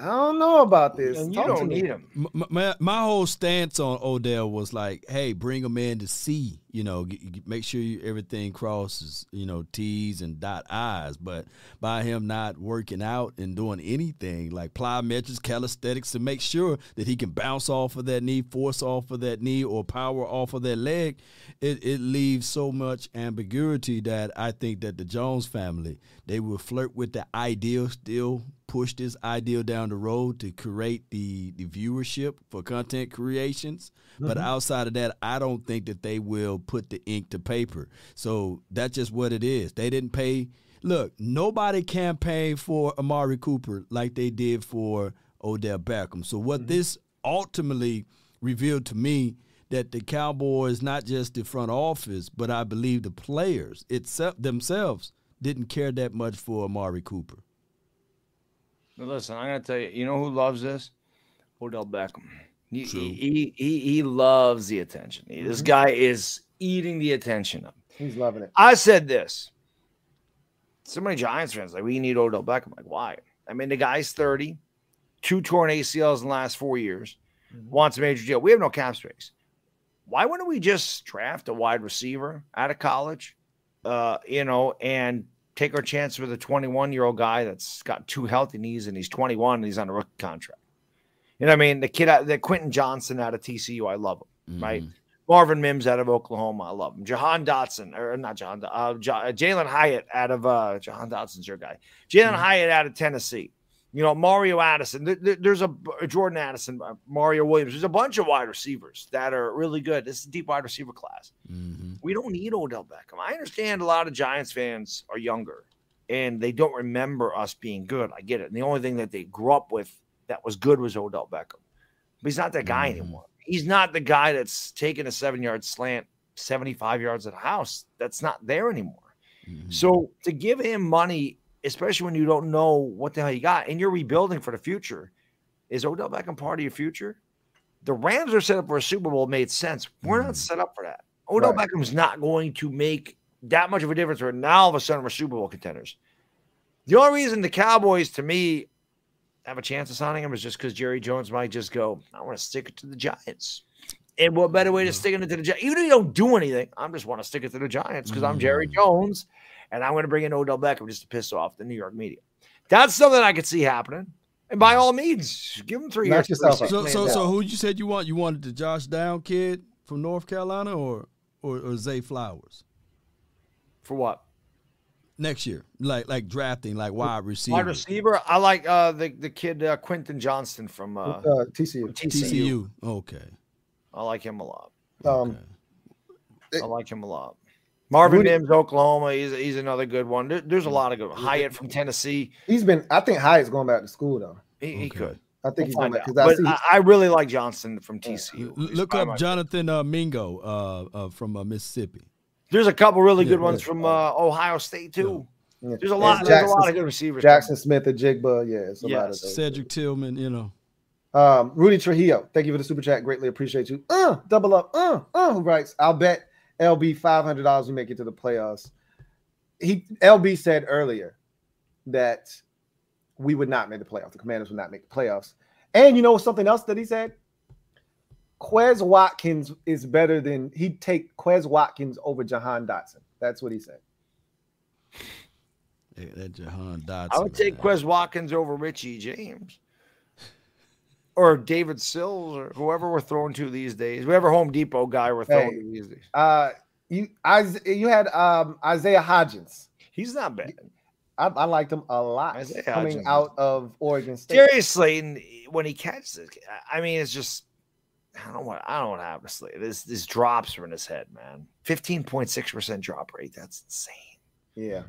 I don't know about this. And you Talk don't need him. M- m- my, my whole stance on Odell was like, hey, bring him in to see, you know, g- g- make sure you, everything crosses, you know, T's and dot I's. But by him not working out and doing anything like plyometrics, calisthenics to make sure that he can bounce off of that knee, force off of that knee, or power off of that leg, it, it leaves so much ambiguity that I think that the Jones family, they will flirt with the ideal still push this ideal down the road to create the, the viewership for content creations. But mm-hmm. outside of that, I don't think that they will put the ink to paper. So that's just what it is. They didn't pay. Look, nobody campaigned for Amari Cooper like they did for Odell Beckham. So what mm-hmm. this ultimately revealed to me that the Cowboys, not just the front office, but I believe the players itself themselves didn't care that much for Amari Cooper. But listen, I'm gonna tell you. You know who loves this? Odell Beckham. He True. he, he, he loves the attention. He- This guy is eating the attention up. He's loving it. I said this. So many Giants fans like we need Odell Beckham. Like why? I mean, the guy's 30, two torn ACLs in the last four years, wants a major deal. We have no cap space. Why wouldn't we just draft a wide receiver out of college, uh, you know, and take our chance with a 21 year old guy that's got two healthy knees and he's 21 and he's on a rookie contract. You know what I mean? The kid, out, the Quentin Johnston out of TCU, I love him. Right. Mhm. Marvin Mims out of Oklahoma. I love him. Jahan Dotson, or not Jahan, uh, uh, Jalin Hyatt out of uh, Jahan Dotson's your guy. Jalin Hyatt out of Tennessee. You know, Mario Addison. There- there- there's a Jordan Addison, uh, Mario Williams. There's a bunch of wide receivers that are really good. This is a deep wide receiver class. Mhm. We don't need Odell Beckham. I understand a lot of Giants fans are younger and they don't remember us being good. I get it. And the only thing that they grew up with that was good was Odell Beckham. But he's not that guy Mhm. anymore. He's not the guy that's taking a seven yard slant 75 yards at the house. That's not there anymore. Mhm. So to give him money, especially when you don't know what the hell you got and you're rebuilding for the future, is Odell Beckham part of your future? The Rams are set up for a Super Bowl, made sense. We're not Mhm. set up for that. Odell Right. Beckham's not going to make that much of a difference. Where now all of a sudden we're Super Bowl contenders. The only reason the Cowboys, to me, have a chance of signing him is just because Jerry Jones might just go, I want to stick it to the Giants. And what better way to stick it to the Giants? Even if you don't do anything, I just want to stick it to the Giants because I'm Jerry Jones and I'm going to bring in Odell Beckham just to piss off the New York media. That's something I could see happening. And by all means, give him three Knock years. yourself So, so, so, who you said you want? You wanted the Josh Downs kid from North Carolina, or or, or Zay Flowers For what? next year? Like like drafting, like wide receiver. Wide receiver. I like uh, the, the kid, uh, Quentin Johnston from uh, Uh, TCU. TCU. TCU. Okay. I like him a lot. Um, I like him a lot. Marvin Rudy- Mims, Oklahoma. He's, he's another good one. There- there's a lot of good. Hyatt from Tennessee. he's been. I think Hyatt's going back to school though. He, he Okay. could. I think he's We'll going back out. because I But see. I, I really like Johnston from TCU. L- He's Look up Jonathan uh, Mingo uh, uh, from uh, Mississippi. There's a couple really Yeah, good ones yeah. from uh, Ohio State too. yeah. There's a lot. And There's a lot of good receivers. Jackson Smith and Jigba. Yeah, it's a lot of Yes. those. Cedric Tillman, you know. Um, Rudy Trujillo, thank you for the super chat. Greatly appreciate you. Uh, double up. Uh, uh, who writes? I'll bet LB five hundred dollars we make it to the playoffs. He LB said earlier that we would not make the playoffs. The Commanders would not make the playoffs. And you know something else that he said? Quez Watkins is better than he'd take Quez Watkins over Jahan Dotson. That's what he said. That, that Jahan Dotson. I would take man. Quez Watkins over Richie James. Or David Sills or whoever we're throwing to these days. Whoever Home Depot guy we're throwing Hey. to these days. Uh, you I you had um Isaiah Hodgins. He's not bad. I, I liked him a lot Isaiah coming Hodgins. out of Oregon State. Seriously, when he catches it, I mean, it's just I don't know what I don't know what happened to Slayton. This this drops are in his head, man. Fifteen point six percent drop rate. That's insane. Yeah,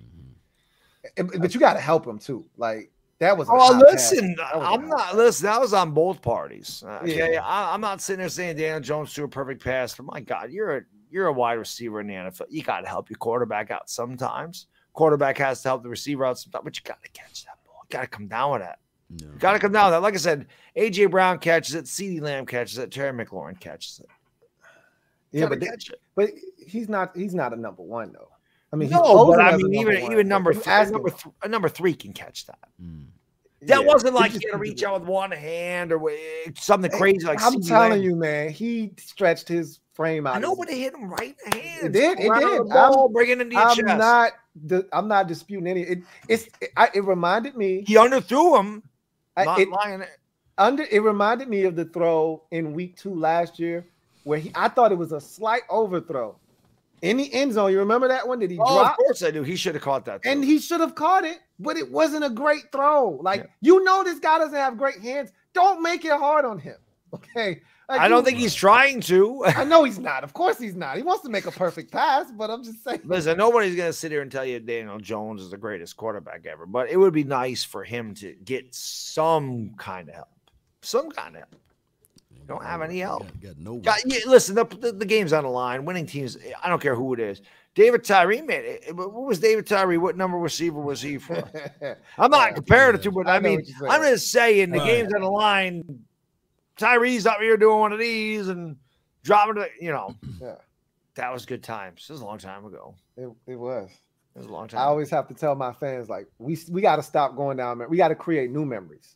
Mhm. But you got to help him too. Like that was. Oh, listen, That was a I'm not. Listen, that was on both parties. uh, Okay, Yeah. I, I'm not sitting there saying Daniel Jones threw a perfect pass. But my God, you're a you're a wide receiver in the NFL. You got to help your quarterback out sometimes. Quarterback has to help the receiver out sometimes, but you got to catch that ball. Got to come down with that. Yeah. You got to come down with that. Like I said, AJ Brown catches it, CeeDee Lamb catches it, Terry McLaurin catches it. Yeah, but they- but he's not. He's not a number one though. I mean, he's No, but I mean, even one, even number you three, number th- number three can catch that. Mm. That Yeah, wasn't like just he had to reach out with one hand or something crazy like. I'm CeeDee telling Lamb. you, man, he stretched his frame out. I know, his- but it hit him right in the hands. It did, it did. The ball, bring it into your I'm chest. not. di- I'm not disputing any. It, it's. It, I, it reminded me. He underthrew him. I- Not it, lying. under it reminded me of the throw in week two last year where he I thought it was a slight overthrow in the end zone. You remember that one? Did he Oh, of course I do. He should have caught that. And he should have caught it, but it wasn't a great throw. Like Yeah. you know, this guy doesn't have great hands. Don't make it hard on him. Okay. Like, I don't think he's trying to. I know he's not. Of course he's not. He wants to make a perfect pass, but I'm just saying. Listen, nobody's gonna sit here and tell you Daniel Jones is the greatest quarterback ever, but it would be nice for him to get some kind of help. Some kind of help. Don't have any help. Got, got no. Got, yeah, listen, the, the, the game's on the line. Winning teams, I don't care who it is. David Tyree, man, it- it- what was David Tyree? What number receiver was he for? I'm not Yeah. comparing it to, but I I, mean, I'm just saying the Right. game's on the line. Tyree's up here doing one of these and dropping it. You know, Yeah. that was good times. This was a long time ago. It, it was. It was a long time. I time. always have to tell my fans like we we got to stop going down. We got to create new memories.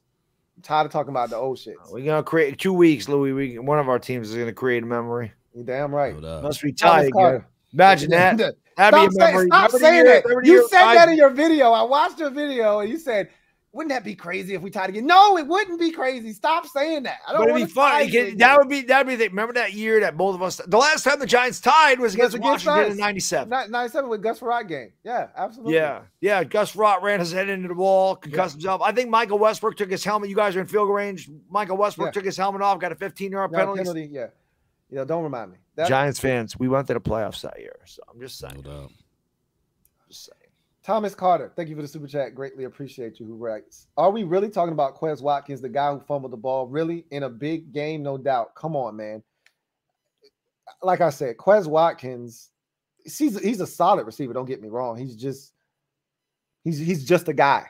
I'm tired of talking about the old shit. We're gonna create two weeks, Louis. We one of our teams is gonna create a memory. You damn right. Must be Thomas tied. Carter. again. Imagine that. That'd Stop, be a say- memory. stop saying year- that. You said that in your video. I watched your video and you said, "Wouldn't that be crazy if we tied again?" No, it wouldn't be crazy. Stop saying that. I don't But it'd want be to fun. tie You can- again. that would be that'd be the, remember that year that both of us the last time the Giants tied was Was against, against Washington us. in '97. '97 with Gus Frerotte game. Yeah, absolutely. Yeah, yeah. Gus Frerotte ran his head into the wall, concussed himself. I think Michael Westbrook took his helmet. You guys are in field range. Michael Westbrook Yeah. took his helmet off, got a 15 yard No, penalty. penalty. Yeah, yeah. Don't remind me. That, Giants fans, we went to the playoffs that year. So I'm just saying. No doubt. Just saying. Thomas Carter, thank you for the super chat. Greatly appreciate you. Who writes? Are we really talking about Quez Watkins, the guy who fumbled the ball? Really in a big game, no doubt. Come on, man. Like I said, Quez Watkins, he's he's a solid receiver. Don't get me wrong. He's just he's he's just a guy.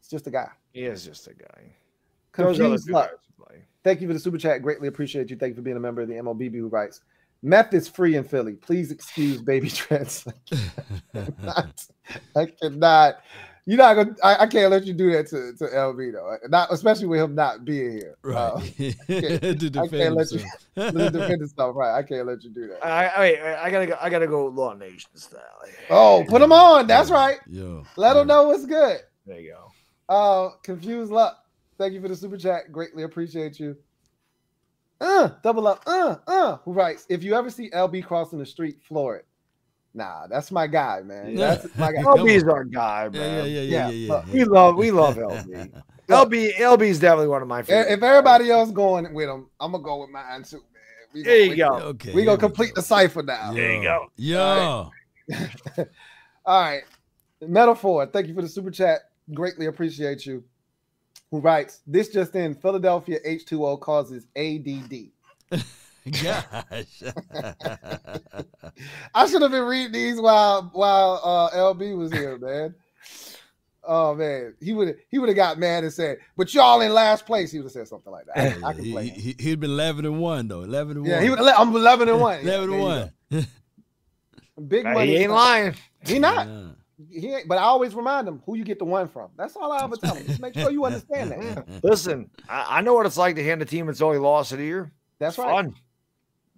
It's just a guy. He is just a guy. Confused luck. Thank you for the super chat. Greatly appreciate you. Thank you for being a member of the MLBB who writes. Meth is free in Philly. Please excuse baby trans. I cannot. I cannot. You're not gonna. I, I, can't let you do that to, to LB though. Not especially with him not being here. Right. Uh, I can't let you defend himself. Right. I can't let you do that. I, I, I gotta go. I gotta go Law Nation style. Oh, put him on. That's right. Yeah. Let him know what's good. There you go. Uh, confused luck. Thank you for the super chat. Greatly appreciate you. Uh, double up. Uh, uh. Who writes? If you ever see LB crossing the street, floor it. Nah, that's my guy, man. That's my guy. LB's our guy, man. Yeah, yeah, yeah, yeah. yeah, yeah. We love, we love LB. LB, LB is definitely one of my favorites. If everybody else going with him, I'm gonna go with mine too, man. We there you go. Okay, we gonna complete go. the cipher now. There you go. Yeah. All right. Metaphor. Thank you for the super chat. Greatly appreciate you. Who writes? This just in: Philadelphia H2O causes ADD. Gosh. I should have been reading these while while uh, LB was here, man. Oh man, he would he would have got mad and said, "But y'all in last place." He would have said something like that. I, I can play. He, he, would been eleven and one though. Eleven and yeah, one. he would. I'm eleven and one. eleven and one. Big money. He ain't lying. He not. Yeah. He ain't, but I always remind them who you get the one from. That's all I ever tell them. Just make sure you understand that. Listen, I, I know what it's like to hand a team that's only lost a year. That's right. Fun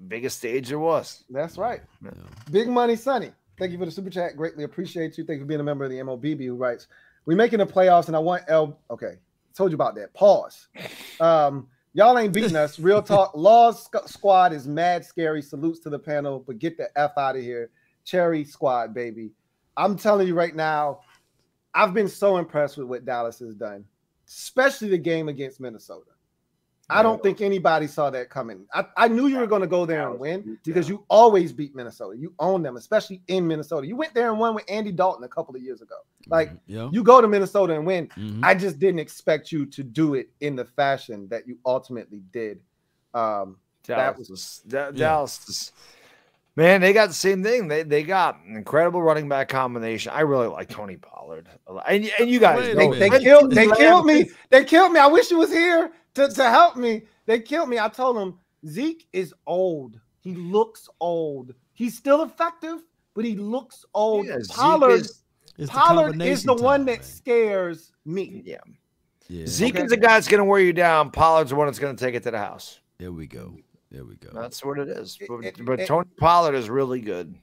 biggest stage there was. That's right. Yeah. Big money, Sonny. Thank you for the super chat. Greatly appreciate you. Thank you for being a member of the MOBB who writes, We're making the playoffs and I want L. Okay. Told you about that. Pause. Um, y'all ain't beating us. Real talk. Laws squad is mad scary. Salutes to the panel, but get the F out of here. Cherry squad, baby. I'm telling you right now, I've been so impressed with what Dallas has done, especially the game against Minnesota. I don't think anybody saw that coming. I, I knew you were going to go there and win because you always beat Minnesota. You own them, especially in Minnesota. You went there and won with Andy Dalton a couple of years ago. Like mm-hmm. yeah. you go to Minnesota and win. Mm-hmm. I just didn't expect you to do it in the fashion that you ultimately did. Um, Dallas that was yeah. Dallas. Man, they got the same thing. They they got an incredible running back combination. I really like Tony Pollard, and, and you guys, they, they, killed they killed me. They killed me. I wish you was here to, to help me. They killed me. I told them Zeke is old. He looks old. He's still effective, but he looks old. Yeah, Pollard, is, Pollard the is the time, one that man. scares me. Yeah. yeah. Zeke okay. is the guy that's going to wear you down. Pollard's the one that's going to take it to the house. There we go. There we go. That's what it is. But, it, but it, Tony Pollard is really good.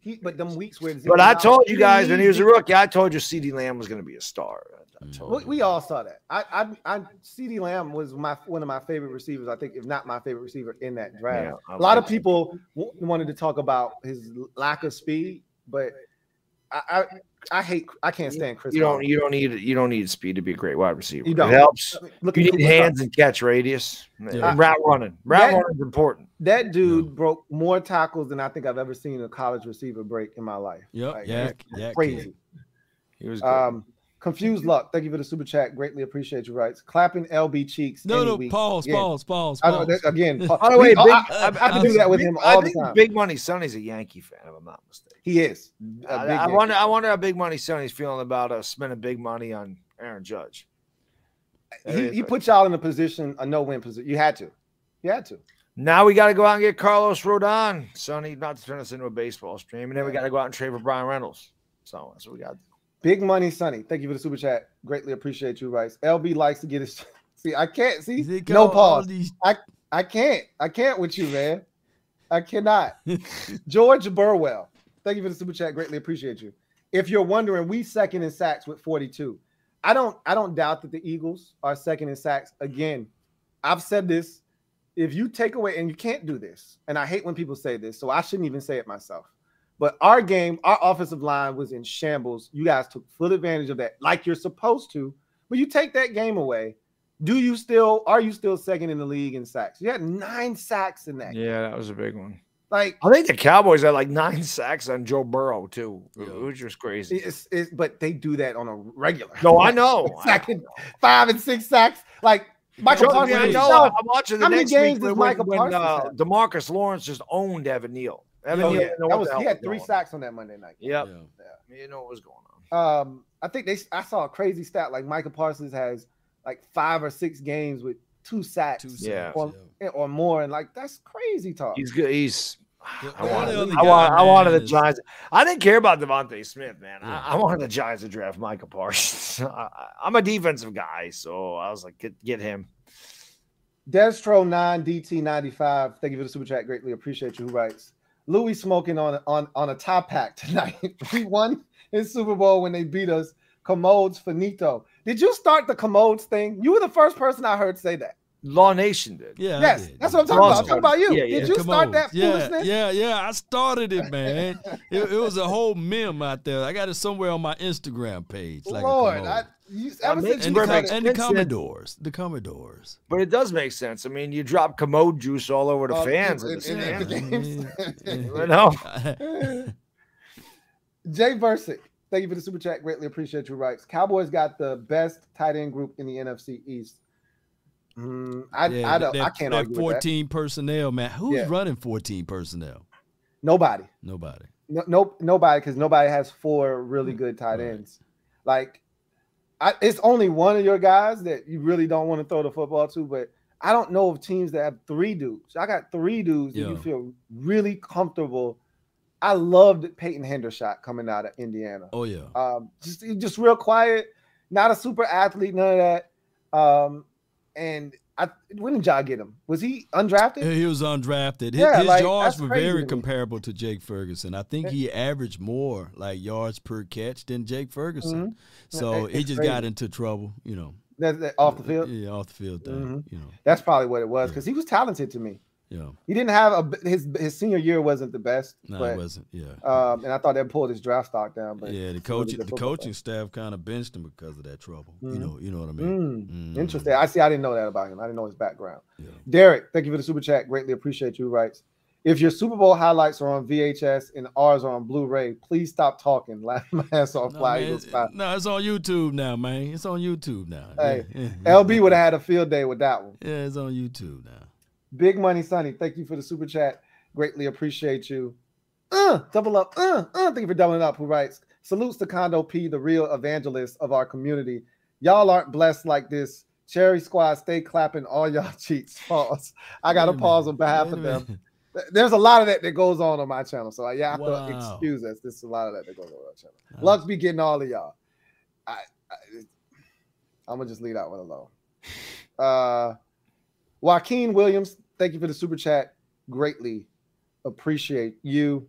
He, but them weeks where. But I told you guys when he was a rookie, I told you CeeDee Lamb was going to be a star. Mm. We, we, all saw that. I, I, I, CeeDee Lamb was my one of my favorite receivers. I think, if not my favorite receiver in that draft. Yeah, a lot of people w- wanted to talk about his lack of speed, but I, I, I hate. I can't stand Chris. You don't. You don't need. You don't need speed to be a great wide receiver. You don't. It helps. Look you need hands and catch radius. Yeah. And route running. Route running is important. That dude yeah. broke more tackles than I think I've ever seen a college receiver break in my life. Yep. Like, yeah. Yeah. Crazy. He was. Good. Um, Confused luck. Thank you for the super chat. Greatly appreciate you. Rights. Clapping LB cheeks. No, no. Week. Pause. Again. Pause. Pause. Pause. I know that, again. By the way, big, I, I, I do that with him all the time. Big Money Sonny's a Yankee fan, if I'm not mistaken. He is. I, I wonder. I wonder how Big Money Sonny's feeling about uh, spending big money on Aaron Judge. He, he put y'all in a position, a no-win position. You had to. You had to. Now we got to go out and get Carlos Rodon, Sonny, not to turn us into a baseball stream, and then we got to go out and trade for Bryan Reynolds. So that's what we got to do. Big money, Sonny. Thank you for the super chat. Greatly appreciate you, Rice. LB likes to get his. See, I can't see. No pause. These... I I can't. I can't with you, man. I cannot. George Burwell. Thank you for the super chat. Greatly appreciate you. If you're wondering, we second in sacks with 42. I don't. I don't doubt that the Eagles are second in sacks. Again, I've said this. If you take away, and you can't do this, and I hate when people say this, so I shouldn't even say it myself. But our game, our offensive line was in shambles. You guys took full advantage of that, like you're supposed to. But you take that game away. Do you still are you still second in the league in sacks? You had nine sacks in that. Yeah, game. that was a big one. Like I think the Cowboys had like nine sacks on Joe Burrow too, yeah. which was crazy. It's, it's, but they do that on a regular. No, I know. Second, five and six sacks. Like Micah Parsons. I know. I'm watching the How next many games week does Micah when, Parsons uh, Demarcus Lawrence just owned Evan Neal. Evan oh, yeah. that was, he had three sacks on that Monday night. Yep. Yeah. yeah. You know what was going on. Um, I think they I saw a crazy stat like Micah Parsons has like five or six games with two sacks, two sacks or, yeah. or more, and like that's crazy talk. He's good. He's I wanted, I, want, I wanted the Giants. I didn't care about DeVonta Smith, man. Yeah. I, I, wanted the Giants to draft Micah Parsons. I, am a defensive guy, so I was like, get, get him. Destro nine DT ninety five. Thank you for the super chat. Greatly appreciate you. Who writes? Louis smoking on on on a top pack tonight. we won in Super Bowl when they beat us. Commodes finito. Did you start the commodes thing? You were the first person I heard say that. Law Nation did. Yeah. Yes, that's what I'm talking about. I'm talking about you. Yeah, yeah. Did you Come start on. that foolishness? Yeah, yeah, yeah. I started it, man. it, it, was a whole meme out there. I got it somewhere on my Instagram page. Like Lord, I, you, and, the, and the Commodores, the Commodores. But it does make sense. I mean, you drop commode juice all over the uh, fans in, in, in, the games. you know. Jay Versick, thank you for the super chat. Greatly appreciate your rights. Cowboys got the best tight end group in the NFC East. Mm, I, yeah, I, don't, that, I can't that argue 14 personnel, man. Who's yeah. running 14 personnel? Nobody. Nobody. No, no nobody, because nobody has four really good tight ends. Like, I, it's only one of your guys that you really don't want to throw the football to, but I don't know of teams that have three dudes. I got three dudes that you feel really comfortable. I loved Peyton Hendershot coming out of Indiana. Oh yeah. Um, just just real quiet, not a super athlete, none of that. Um, and I, when did y'all get him? Was he undrafted? He was undrafted. His, yeah, his like, yards were very comparable to Jake Ferguson. I think he averaged more like yards per catch than Jake Ferguson. Mm-hmm. So it's he just crazy. got into trouble, you know. That, that, off the field. Yeah, off the field. Thing, mm-hmm. You know, that's probably what it was because yeah. he was talented to me. Yeah, he didn't have a his his senior year wasn't the best. No, but, it wasn't. Yeah, um, and I thought that pulled his draft stock down. But yeah, the coaching the coaching staff kind of benched him because of that trouble. Mm-hmm. You know, you know what I mean. Mm. Mm. Interesting. I see. I didn't know that about him. I didn't know his background. Yeah. Derek, thank you for the super chat. Greatly appreciate you. Writes. If your Super Bowl highlights are on VHS and ours are on Blu-ray, please stop talking. Laugh my ass off. No, Fly Eagles No, it's on YouTube now, man. It's on YouTube now. Hey, yeah. LB would have had a field day with that one. Yeah, it's on YouTube now. Big Money Sonny, thank you for the super chat. Greatly appreciate you. Uh, double up. Uh, uh, thank you for doubling up. Who writes? Salutes to Condo P, the real evangelist of our community. Y'all aren't blessed like this. Cherry Squad, stay clapping all y'all cheats. Pause. I got to pause on behalf of them. There's a lot of that that goes on on my channel, so yeah, I have wow. to excuse us. There's a lot of that that goes on on our channel. Nice. Luck be getting all of y'all. I, I, I'm gonna just leave that one alone. Uh, Joaquin Williams, thank you for the super chat. Greatly appreciate you.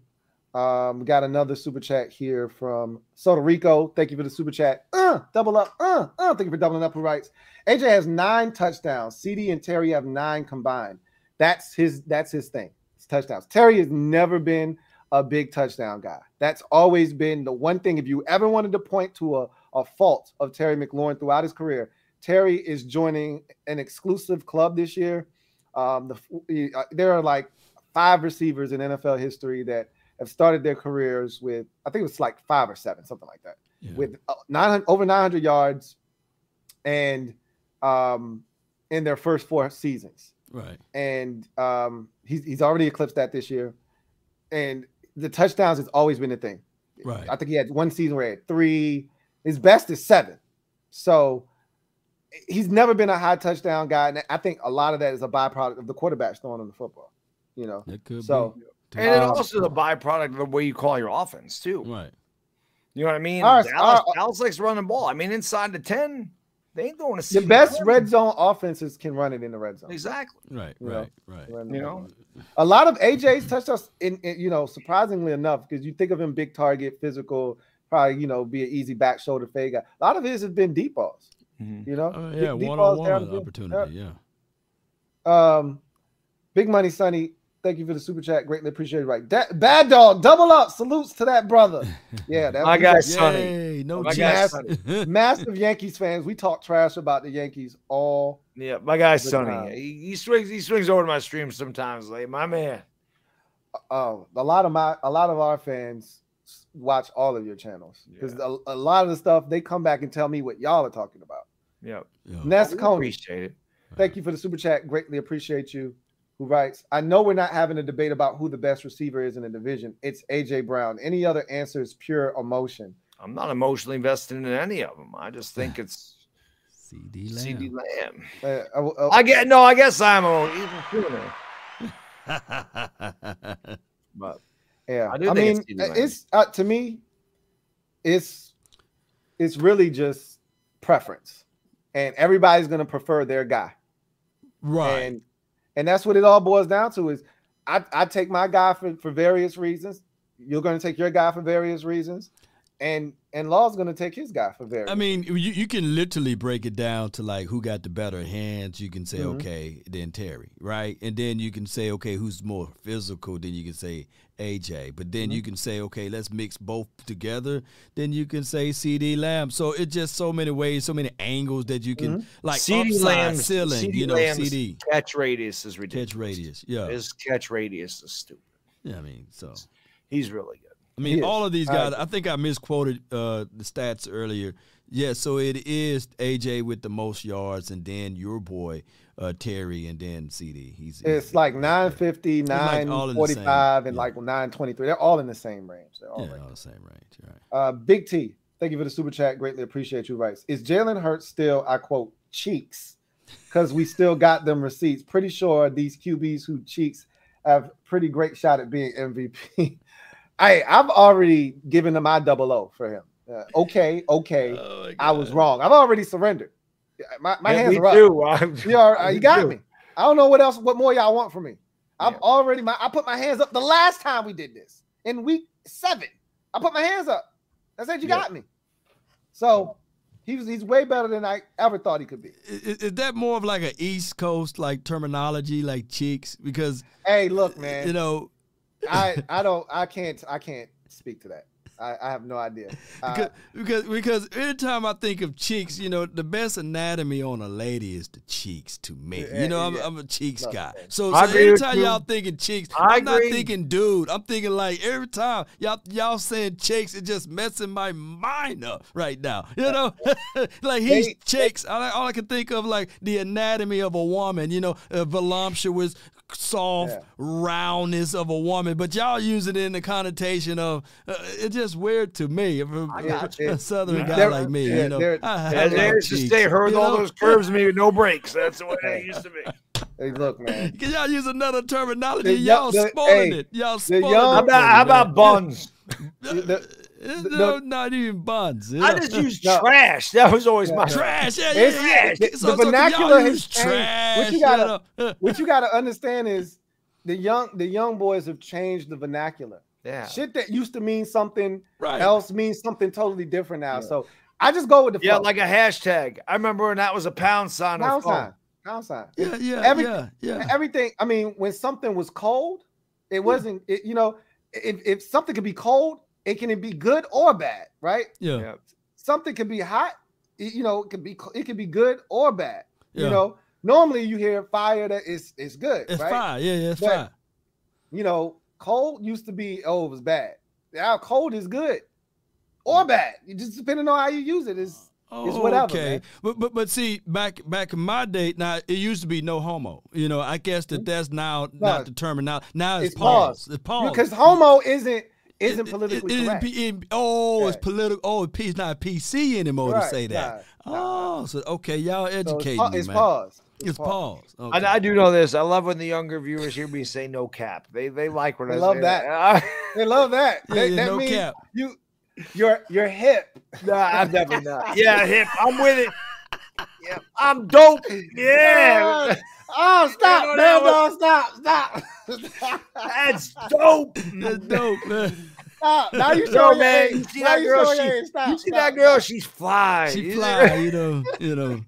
Um, got another super chat here from Soto Rico. Thank you for the super chat. Uh, double up. Uh, uh, thank you for doubling up. Who writes? AJ has nine touchdowns. CeeDee and Terry have nine combined. That's his. That's his thing. It's touchdowns. Terry has never been a big touchdown guy. That's always been the one thing. If you ever wanted to point to a, a fault of Terry McLaurin throughout his career, Terry is joining an exclusive club this year. Um, the, uh, there are like five receivers in NFL history that have started their careers with, I think it was like five or seven, something like that, yeah. with uh, 900, over 900 yards and um, in their first four seasons. Right. And um, he's, he's already eclipsed that this year. And the touchdowns has always been a thing. Right. I think he had one season where he had three. His best is seven. So he's never been a high touchdown guy, and I think a lot of that is a byproduct of the quarterbacks throwing him the football. You know, it could so. Be. And it um, also the byproduct of the way you call your offense too. Right. You know what I mean? Our, Dallas, our, Dallas likes running ball. I mean, inside the ten, they ain't going to see The best red zone offenses can run it in the red zone. Exactly. Right. You right. Know? Right. You know, a lot of AJ's touchdowns. In, in you know, surprisingly enough, because you think of him big target, physical, probably you know be an easy back shoulder fade guy. A lot of his have been deep balls. Mm-hmm. You know, uh, yeah, one on one opportunity. Yeah. Um, big money, Sonny. Thank you for the super chat. Greatly appreciated. Right, da- bad dog, double up. Salutes to that brother. Yeah, that my guy Sonny. No my massive, massive Yankees fans. We talk trash about the Yankees all. Yeah, my guy Sonny. He, he, swings. He swings over to my stream sometimes. Like my man. Oh, uh, a lot of my, a lot of our fans watch all of your channels because yeah. a, a, lot of the stuff they come back and tell me what y'all are talking about. Yep. Yeah. Ness Coney. Appreciate it. Thank you for the super chat. Greatly appreciate you. Who writes, I know we're not having a debate about who the best receiver is in the division. It's AJ Brown. Any other answer is pure emotion. I'm not emotionally invested in any of them. I just think it's CeeDee Lamb. CeeDee Lamb. Uh, uh, uh, I get no, I guess I'm a even But Yeah, I I, do think mean, it's it's uh, to me, it's it's really just preference, and everybody's gonna prefer their guy, Right. and and that's what it all boils down to. Is I I take my guy for for various reasons. You're gonna take your guy for various reasons, and and Law's gonna take his guy for various. I mean, you, you can literally break it down to like who got the better hands. You can say, Mhm. okay, then Terry, right? And then you can say, okay, who's more physical? Then you can say AJ. But then Mhm. you can say, okay, let's mix both together. Then you can say CeeDee Lamb. So it's just so many ways, so many angles that you can like CeeDee upside Lamb's- ceiling. CeeDee you know, Lamb's CeeDee catch radius is ridiculous. catch radius. Yeah, His catch radius is stupid. yeah. I mean, so. He's really good. I mean, all of these guys. agree. I think I misquoted uh, the stats earlier. Yeah, so it is AJ with the most yards, and then your boy uh, Terry, and then CeeDee. He's it's like 950, like all in the same- 945, and yeah. like 923. They're all in the same range. They're all yeah, right all the same range. Right. Uh, Big T, thank you for the super chat. Greatly appreciate you. Writes, is Jalen Hurts still, I quote, cheeks? Because we still got them receipts. Pretty sure these QBs who cheeks have pretty great shot at being MVP. I I've already given him my double O for him. Uh, okay, okay, Oh I was wrong. I've already surrendered. My, my Yeah, hands me are up. too. I'm- You, are, uh, you got too. me. I don't know what else, what more y'all want from me. I'm Yeah. already my. I put my hands up the last time we did this in week seven. I put my hands up. I said you Yeah. got me. So he's he's way better than I ever thought he could be. Is, is that more of like an East Coast like terminology, like cheeks? Because Hey, look, man. you know, I I don't I can't I can't speak to that. I, I have no idea. Uh, because, because because anytime I think of cheeks, you know, the best anatomy on a lady is the cheeks to me. Yeah, You know, I'm, yeah. I'm a cheeks Look, guy. So, I so agree with anytime you. y'all thinking cheeks, I I'm not thinking dude. I'm thinking like every time y'all y'all saying cheeks, it just messing my mind up right now. You know, like he's They- cheeks. All I, all I can think of like the anatomy of a woman. You know, a voluptuous. Soft Yeah. roundness of a woman, but y'all use it in the connotation of uh, it's just weird to me. If a, I got you. a southern guy There- like me, yeah, you know, there- I, I As love they used to cheeks, say, her with you all know? those curves, me with no breaks. That's the way they used to be. hey, look, man. Can y'all use another terminology? The y'all the- spoiling hey, it. Y'all spoiling young- it. How about, how about buns? The- no, not even buns. you I just use No. trash. That was always my trash. Yeah, yeah, It's- yeah. the- So- the vernacular y'all has use changed. What you gotta- know? What you got to understand is the young the young boys have changed the vernacular. Yeah. Shit that used to mean something right. else means something totally different now. Yeah. So I just go with the Yeah, flow. like a hashtag. I remember when that was a pound sign. pound sign, pound sign. Yeah, yeah, Every- yeah, yeah. Everything. I mean, when something was cold, it wasn't. It, you know, if, if something could be cold, it can be good or bad, right? Yeah, Yeah. Something can be hot. it- you know, it can be it can be good or bad. yeah. You know, normally you hear fire that is is good, it's right? fine. Yeah, yeah, it's But- fine. You know, cold used to be oh it was bad. Now cold is good or bad. It just depending on how you use it. Is It's oh, whatever, okay, man. but but but see, back back in my day, now it used to be no homo. You know, I guess that mm-hmm. that's now not the now Now it's, It's pause. pause. It's pause. because homo isn't isn't It- it- politically it- it- correct. it- oh, it's political. Oh, it's not PC anymore to say that. nah, nah. Oh, so okay, y'all So it's, educating me, it's man. pause. It's pause. Okay. I, I do know this. I love when the younger viewers hear me say no cap. They they like when They I love say that. They love that. Yeah, That- yeah, that no means cap. you you're you're hip. nah, I'm definitely not. Yeah, hip. I'm with it. Yeah, I'm dope. Yeah, Oh, stop, know man, that dog, stop, stop. that's dope. That's dope, man. Stop. Now you Yo, show man, man. you see now that you girl? show She- Stop, You see stop, that girl? stop. She's fly. She You fly, you know, you know.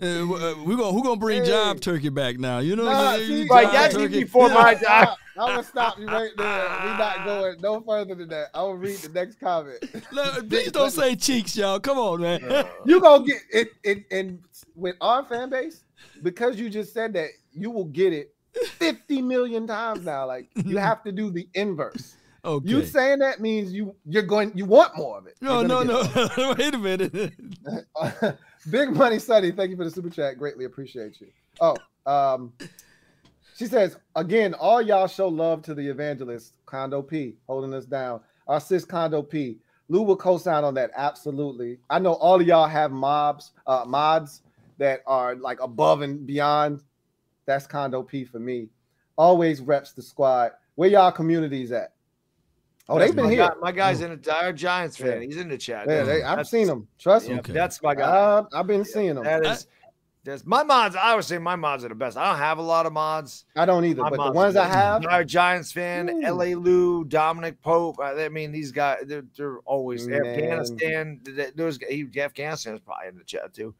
Uh, we- we gonna who gonna bring Hey. Job Turkey back now? You know, Nah, you- see, you Right, Job that's Turkey- before my Stop, time. stop. I'm gonna stop you right there. We're not going no further than that. I will read the next comment. Look, Please don't say cheeks, y'all. Come on, man. You gonna get it, it and with our fan base, because you just said that, you will get it 50 million times now. Like you have to do the inverse. Okay. You saying that means you you're going you want more of it. no, no, no. Wait a minute. Big money Sunny, thank you for the super chat. Greatly appreciate you. Oh, um, she says again, all y'all show love to the evangelist Condo P holding us down. Our sis Condo P. Lou will co-sign on that. Absolutely. I know all of y'all have mobs, uh, mods that are like above and beyond. That's Condo P for me. Always reps the squad. Where y'all communities at? Oh, they've been my here. Guy, my guy's in a dire Giants fan. He's in the chat. Yeah, they, I've seen them. Trust me. Yeah, Okay. That's my guy. Uh, I've been seeing them. That is. That's my mods. I would say my mods are the best. I don't have a lot of mods. I don't either, My but the ones I have, Dire Giants fan, Ooh. LA Lou, Dominic Pope. I I mean, these guys, they're, they're always Man. Afghanistan. th- th- Those Afghanistan is probably in the chat too.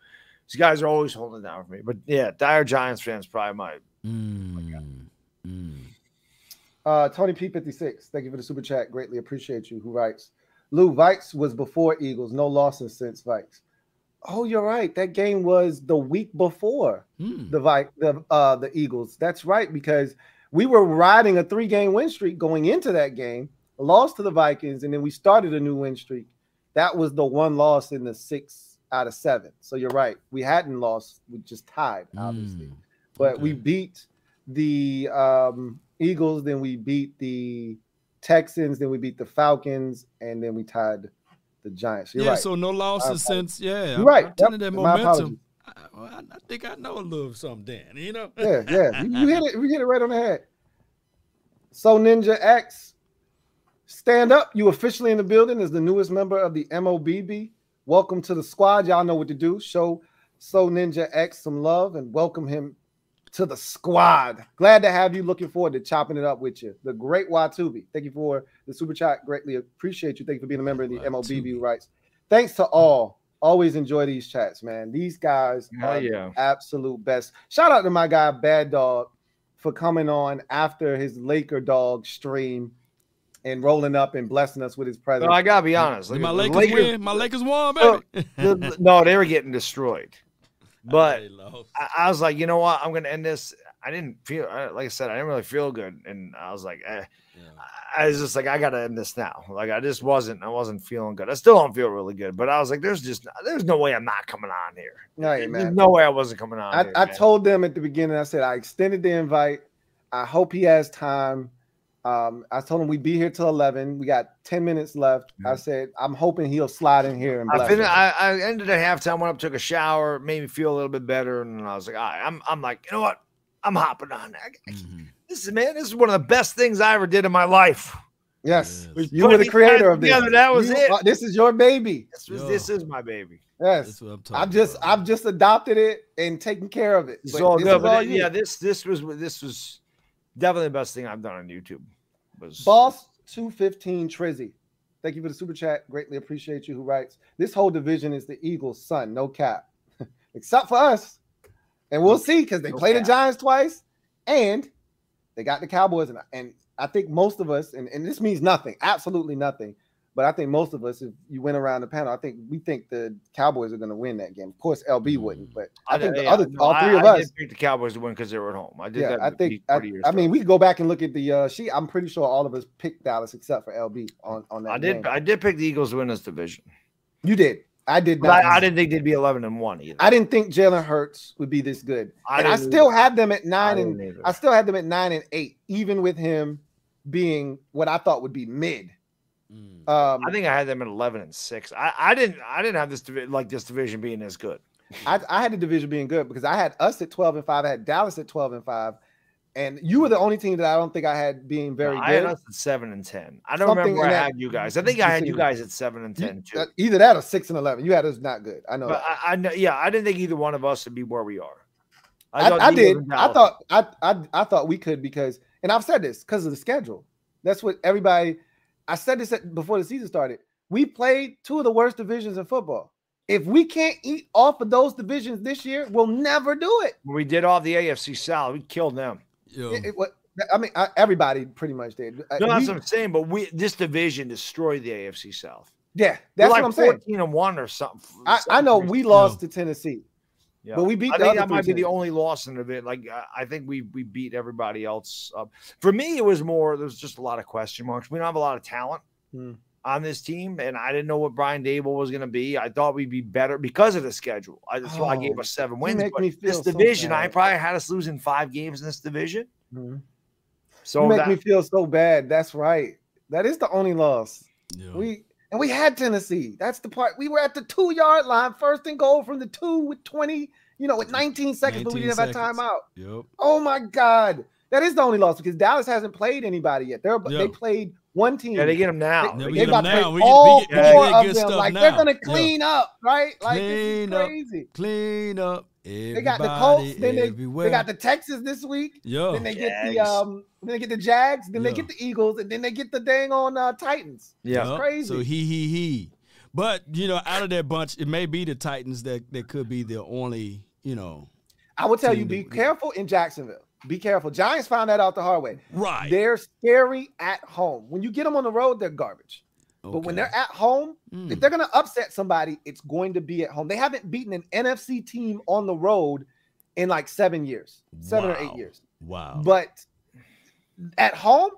These guys are always holding down for me. But yeah, Dire Giants fans probably my. Mm, mm. uh, Tony P56, thank you for the super chat. Greatly appreciate you. Who writes, Lou Vikes was before Eagles, no losses since Vikes. Oh, you're right. That game was the week before Mm. the Vi- the uh the Eagles. That's right because we were riding a three game win streak going into that game, lost to the Vikings, and then we started a new win streak. That was the one loss in the six out of seven. So you're right. We hadn't lost. We just tied, obviously. Mm. But we beat the um, Eagles, then we beat the Texans, then we beat the Falcons, and then we tied the Giants. You're yeah, right. so no losses since. Yeah, You're I'm- right. I'm telling you Yep. that momentum. I, I I think I know a little something, Dan. You know. yeah, yeah. You, you hit it. You hit it right on the head. So Ninja X, stand up. You officially in the building as the newest member of the MOBB. Welcome to the squad. Y'all know what to do. Show So Ninja X some love and welcome him to the squad. Glad to have you. Looking forward to chopping it up with you. The great Watubi. Thank you for the super chat. Greatly appreciate you. Thank you for being a member of the Watubi. rights. Thanks to all. Always enjoy these chats, man. These guys Hell are yeah. the absolute best. Shout out to my guy Bad Dog for coming on after his Laker dog stream and rolling up and blessing us with his presence. No, I gotta be honest. Did my the Lakers, Lakers- win? My Lakers won, Oh, baby. the- the- no, they were getting destroyed. But I, I was like, you know what? I'm gonna end this. I didn't feel like I said, I didn't really feel good, and I was like, eh. Yeah. I was just like, I gotta end this now. Like I just wasn't, I wasn't feeling good. I still don't feel really good, but I was like, there's just, there's no way I'm not coming on here. Hey, There's man. no way I wasn't coming on. I, here, I told them at the beginning, I said, I extended the invite. I hope he has time. Um, I told him we'd be here till 11. We got 10 minutes left. I said, I'm hoping he'll slide in here and I, bless fin- us. I, I ended at halftime, went up, took a shower, made me feel a little bit better, and I was like, all right, I'm, I'm like, you know what? I'm hopping on. I- I- Mhm. This is man, this is one of the best things I ever did in my life. Yes. Yes. You were the creator of this. together, That was You- it. uh, this is your baby. This was Yo. this is my baby. Yes. That's what I'm talking I've just about. I've just adopted it and taken care of it. It's But all good, but all it- yeah, this this was this was definitely the best thing I've done on YouTube. Was Boss 215 Trizzy. Thank you for the super chat. Greatly appreciate you. Who writes, This whole division is the Eagles' son, no cap. Except for us. And we'll see because they No played the. Giants twice and they got the Cowboys. And, and I think most of us, and, and this means nothing, absolutely nothing. But I think most of us, if you went around the panel, I think we think the Cowboys are going to win that game. Of course, LB wouldn't, but I, think the yeah, other, no, all I- three of I us, the Cowboys to win because they were at home. I did yeah, that. I think. I, I mean, we could go back and look at the uh sheet. I'm pretty sure all of us picked Dallas except for LB on on that. I did game. I did pick the Eagles to win this division. You did. I did not. I, I didn't think they'd be 11 and 1 either. I didn't think Jalen Hurts would be this good, I and I still had them at nine didn't and either. I still had them at nine and eight, even with him being what I thought would be mid. Mm. Um, I think I had them at 11 and 6. I, I didn't I didn't have this divi- like this division being as good. I, I had the division being good because I had us at twelve and five. I had Dallas at twelve and five, and you were the only team that I don't think I had being very I had good. us at 7 and 10. I don't Something remember where in I had you guys. I think I had you guys at 7 and You- 10 too. either that or six and eleven. You had us not good. I know. But. I, I know, yeah, I didn't think either one of us would be where we are. I, thought I did. I thought I, I I thought we could because, and I've said this because of the schedule. That's what everybody. I said this before the season started. We played two of the worst divisions in football. If we can't eat off of those divisions this year, we'll never do it. when we did off the AFC South, we killed them. Yo, It- it- what- I mean, I, everybody pretty much did. Uh, No, that's we- what I'm saying. But we this division destroyed the AFC South. yeah, that's like what I'm saying. 14 and one or something. I, I know we lost to Tennessee, Yeah. but we beat I think that might be the only loss in the it. Like I- I think we we beat everybody else up. For me, it was more. There was just a lot of question marks. We don't have a lot of talent Hmm. on this team, and I didn't know what Brian Daboll was going to be. I thought we'd be better because of the schedule. I, that's why I gave Oh, us seven you wins. But this feel so division, I probably had us losing five games in this division. Mhm. So you make that, me feel so bad. That's right. That is the only loss. yo. We and we had Tennessee. That's the part. We were at the two yard line, first and goal from the two with 20, you know, with 19 seconds, but we didn't have a seconds. timeout. Yep. Oh my God. That is the only loss because Dallas hasn't played anybody yet. They're Yeah. they played one team. Yeah, they get them now. Yeah, we they about to now. We all get, we get, four yeah, of them. Like now. they're gonna Yeah. clean up, right? Like Clean this is up. crazy. Clean up. They got the Colts, then they, everywhere. they got the Texans this week. Yo. Then they get the Jags. um, then they get the Jags, then they get the Eagles, and then they get the dang on uh, Titans. Yeah. Yup. crazy. So he he he. But you know, out of that bunch, it may be the Titans that that could be the only you know I will tell you, be that- careful in Jacksonville. Be careful. Giants found that out the hard way. right. They're scary at home. When you get them on the road, they're garbage. But when they're at home, Mm. if they're going to upset somebody, it's going to be at home. They haven't beaten an NFC team on the road in like seven years, seven or eight years. wow. But at home,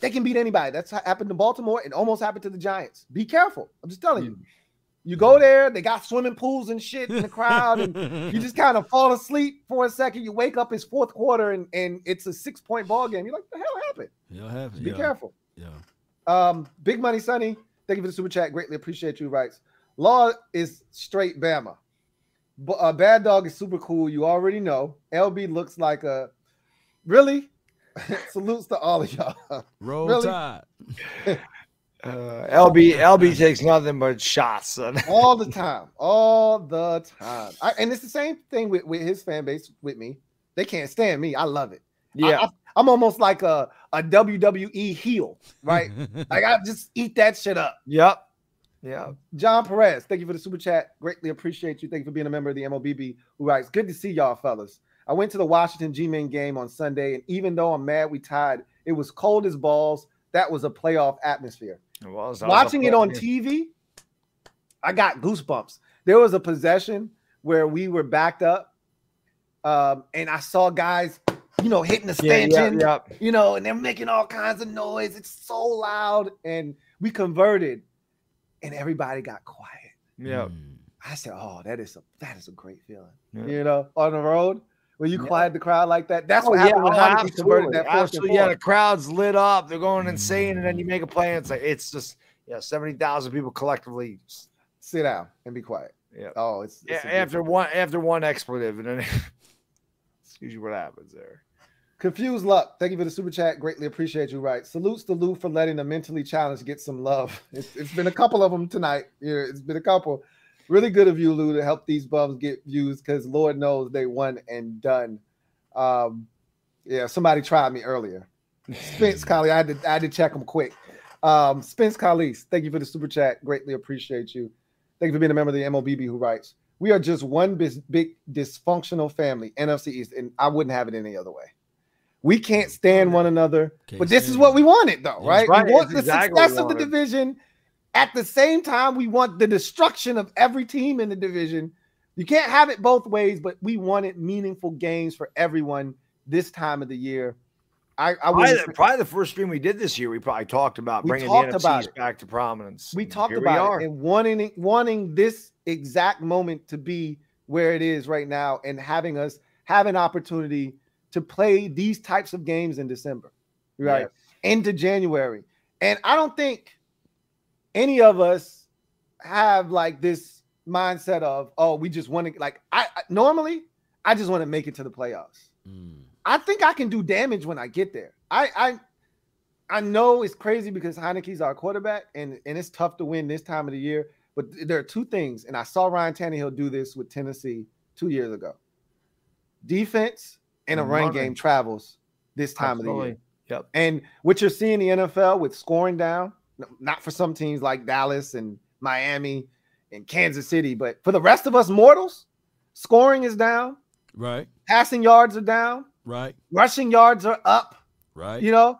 they can beat anybody. That's happened to Baltimore. It almost happened to the Giants. Be careful. I'm just telling you. You go there, they got swimming pools and shit in the crowd, and you just kind of fall asleep for a second. You wake up, it's fourth quarter, and, and it's a six point ball game. You're like, the hell happened? Have Be yeah, careful. Yeah. Um, Big Money Sonny, thank you for the super chat. Greatly appreciate you. Writes, Law is straight Bama. But uh, Bad Dog is super cool. You already know. LB looks like a really. Salutes to all of y'all. Roll Really? Tide. Uh, LB LB takes nothing but shots. son. all the time, all the time. I, and it's the same thing with, with his fan base with me. They can't stand me. I love it. yeah. I, am almost like a, a WWE heel, right? like I just eat that shit up. Yep. Yeah. John Perez, thank you for the super chat. Greatly appreciate you. Thank you for being a member of the MOBB. Who writes, "Good to see y'all, fellas. I went to the Washington G-Men game on Sunday, and even though I'm mad we tied, it was cold as balls. That was a playoff atmosphere. Watching it on TV, I got goosebumps. There was a possession where we were backed up, um, and I saw guys, you know, hitting the Yeah, stanchion, yeah, yeah. you know, and they're making all kinds of noise. It's so loud, and we converted, and everybody got quiet. Yeah. Mm. I said, "Oh, that is a that is a great feeling." You know, on the road when you Yeah. quiet the crowd like that. That's Oh, what yeah, happened when oh, Heinicke converted absolutely. that fourth absolutely. Yeah, the crowd's lit up. They're going insane, and then you mm. make a play, and it's like it's just yeah, seventy thousand people collectively. Sit down and be quiet. Yeah. Oh, it's, Yeah, it's good after one after one expletive, and then it's usually what happens there. Confused luck. Thank you for the super chat. Greatly appreciate you. Right. Salutes to Lou for letting the mentally challenged get some love. It's, it's been a couple of them tonight. Yeah, it's been a couple. Really good of you, Lou, to help these bums get views because Lord knows they won and done. Um, yeah, somebody tried me earlier. Spence Collie, I had to I had to check them quick. Um, Spence Collies, thank you for the super chat. Greatly appreciate you. Thank you for being a member of the MOBB who writes, We are just one bis- big dysfunctional family, NFC East, and I wouldn't have it any other way. We can't stand one another, Can't but this is what we wanted, though, right? right. We want the exactly success of the division. At the same time, we want the destruction of every team in the division. You can't have it both ways, but we wanted meaningful games for everyone this time of the year. I, I Probably the, probably the first stream we did this year, we probably talked about We bringing talked the NFCs it. back to prominence. we talked we about are. it and wanting wanting this exact moment to be where it is right now and having us have an opportunity to play these types of games in December, right? Into January. And I don't think any of us have like this mindset of, oh, we just want to like I, I normally I just want to make it to the playoffs. Mm. I think I can do damage when I get there. I I I know it's crazy because Heinicke's our quarterback, and and it's tough to win this time of the year. But there are two things, and I saw Ryan Tannehill do this with Tennessee two years ago. Defense and a run game travels this time of the year. Yep. And what you're seeing in the NFL with scoring down, no, not for some teams like Dallas and Miami and Kansas City, but for the rest of us mortals, scoring is down, Right. passing yards are down, Right. rushing yards are up. Right. You know,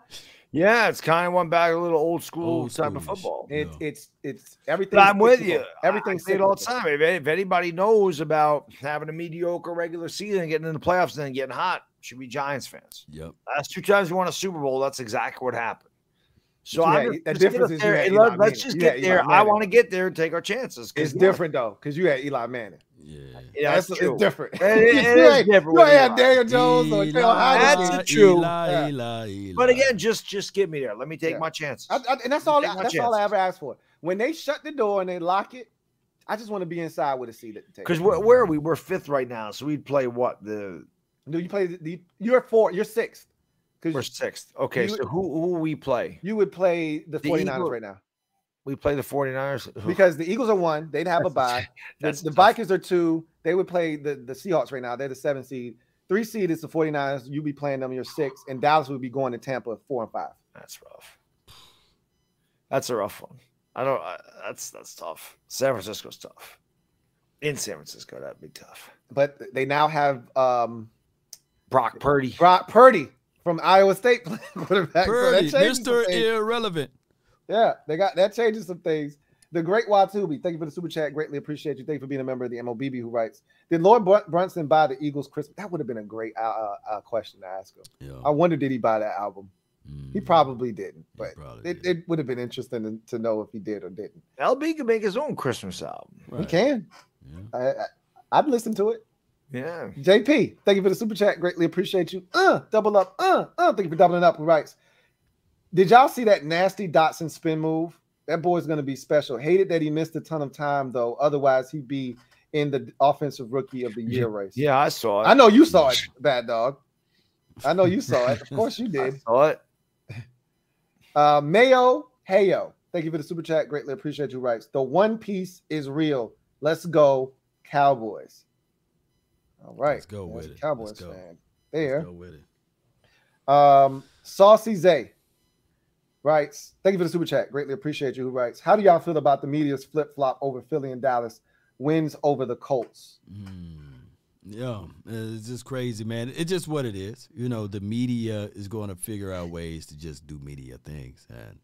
Yeah, it's kind of went back a little old school Old type of football. it, Yeah. it's it's everything. But I'm with you. Everything's I say it all the time. If, if anybody knows about having a mediocre regular season getting in the playoffs and then getting hot, should be Giants fans. Yep. Last two times we won a Super Bowl, that's exactly what happened. So But you I'm just, the difference is there you had Eli let, us Manning. just get had Eli there. I want to get there and take our chances. It's yeah, different though, because you had Eli Manning. Yeah. Yeah, that's it's, true. it's different. It- it- it you different You with ain't had Eli. Daniel Jones or Taylor That's Heinicke. a true. Eli, Yeah. Eli, Eli. But again, just just get me there. Let me take Yeah. my chances. I, I, and that's all. Take my That's all I ever asked for. When they shut the door and they lock it, I just want to be inside with a seat at the table. Because where, where are we? We're fifth right now, so we'd play what the No, you play the, the you're four, you're sixth. We're sixth. Okay, you- so who who we play? you would play the The 49ers Eagle- right now We play the 49ers. Because the Eagles are one. They'd have a bye. The, that's the. Vikings are two. They would play the, the Seahawks right now. They're the seven seed. Three seed is the 49ers. You'd be playing them. You're six. And Dallas would be going to Tampa four and five. That's rough. That's a rough one. I don't. I, that's that's tough. San Francisco's tough. In San Francisco, that'd be tough. But they now have um, Brock Purdy. Brock Purdy from Iowa State playing quarterback. So that Purdy, changes Mr. Irrelevant. Yeah, they got that changes some things. The great Watubi, thank you for the super chat. Greatly appreciate you. Thank you for being a member of the MOBB who writes, Did Lord Brunson buy the Eagles Christmas? That would have been a great uh, uh, uh, question to ask him. Yeah. I wonder, did he buy that album? He Mm, probably didn't, but probably it, did. it would have been interesting to, to know if he did or didn't. LB can make his own Christmas album. He can. Yeah. I, I, I'd listen to it. Yeah. JP, thank you for the super chat. Greatly appreciate you. Uh, double up. Uh, uh, thank you for doubling up. Who writes? Did y'all see that nasty Dotson spin move? That boy's gonna be special. Hated that he missed a ton of time though. Otherwise, he'd be in the offensive rookie of the year race. Yeah, I saw it. I know you saw it, bad dog. I know you saw it. Of course you I did. saw it. Uh, Mayo, heyo. Thank you for the super chat. Greatly appreciate you. Writes the One Piece is real. Let's go, Cowboys. All right, Let's go with it. Cowboys Let's go. fan Let's there. go with it. Um, Saucy Zay writes, Thank you for the super chat. Greatly appreciate you. Who writes, How do y'all feel about the media's flip flop over Philly and Dallas? Wins over the Colts. Mm. Yeah, it's just crazy, man. It's just what it is. You know, the media is going to figure out ways to just do media things, and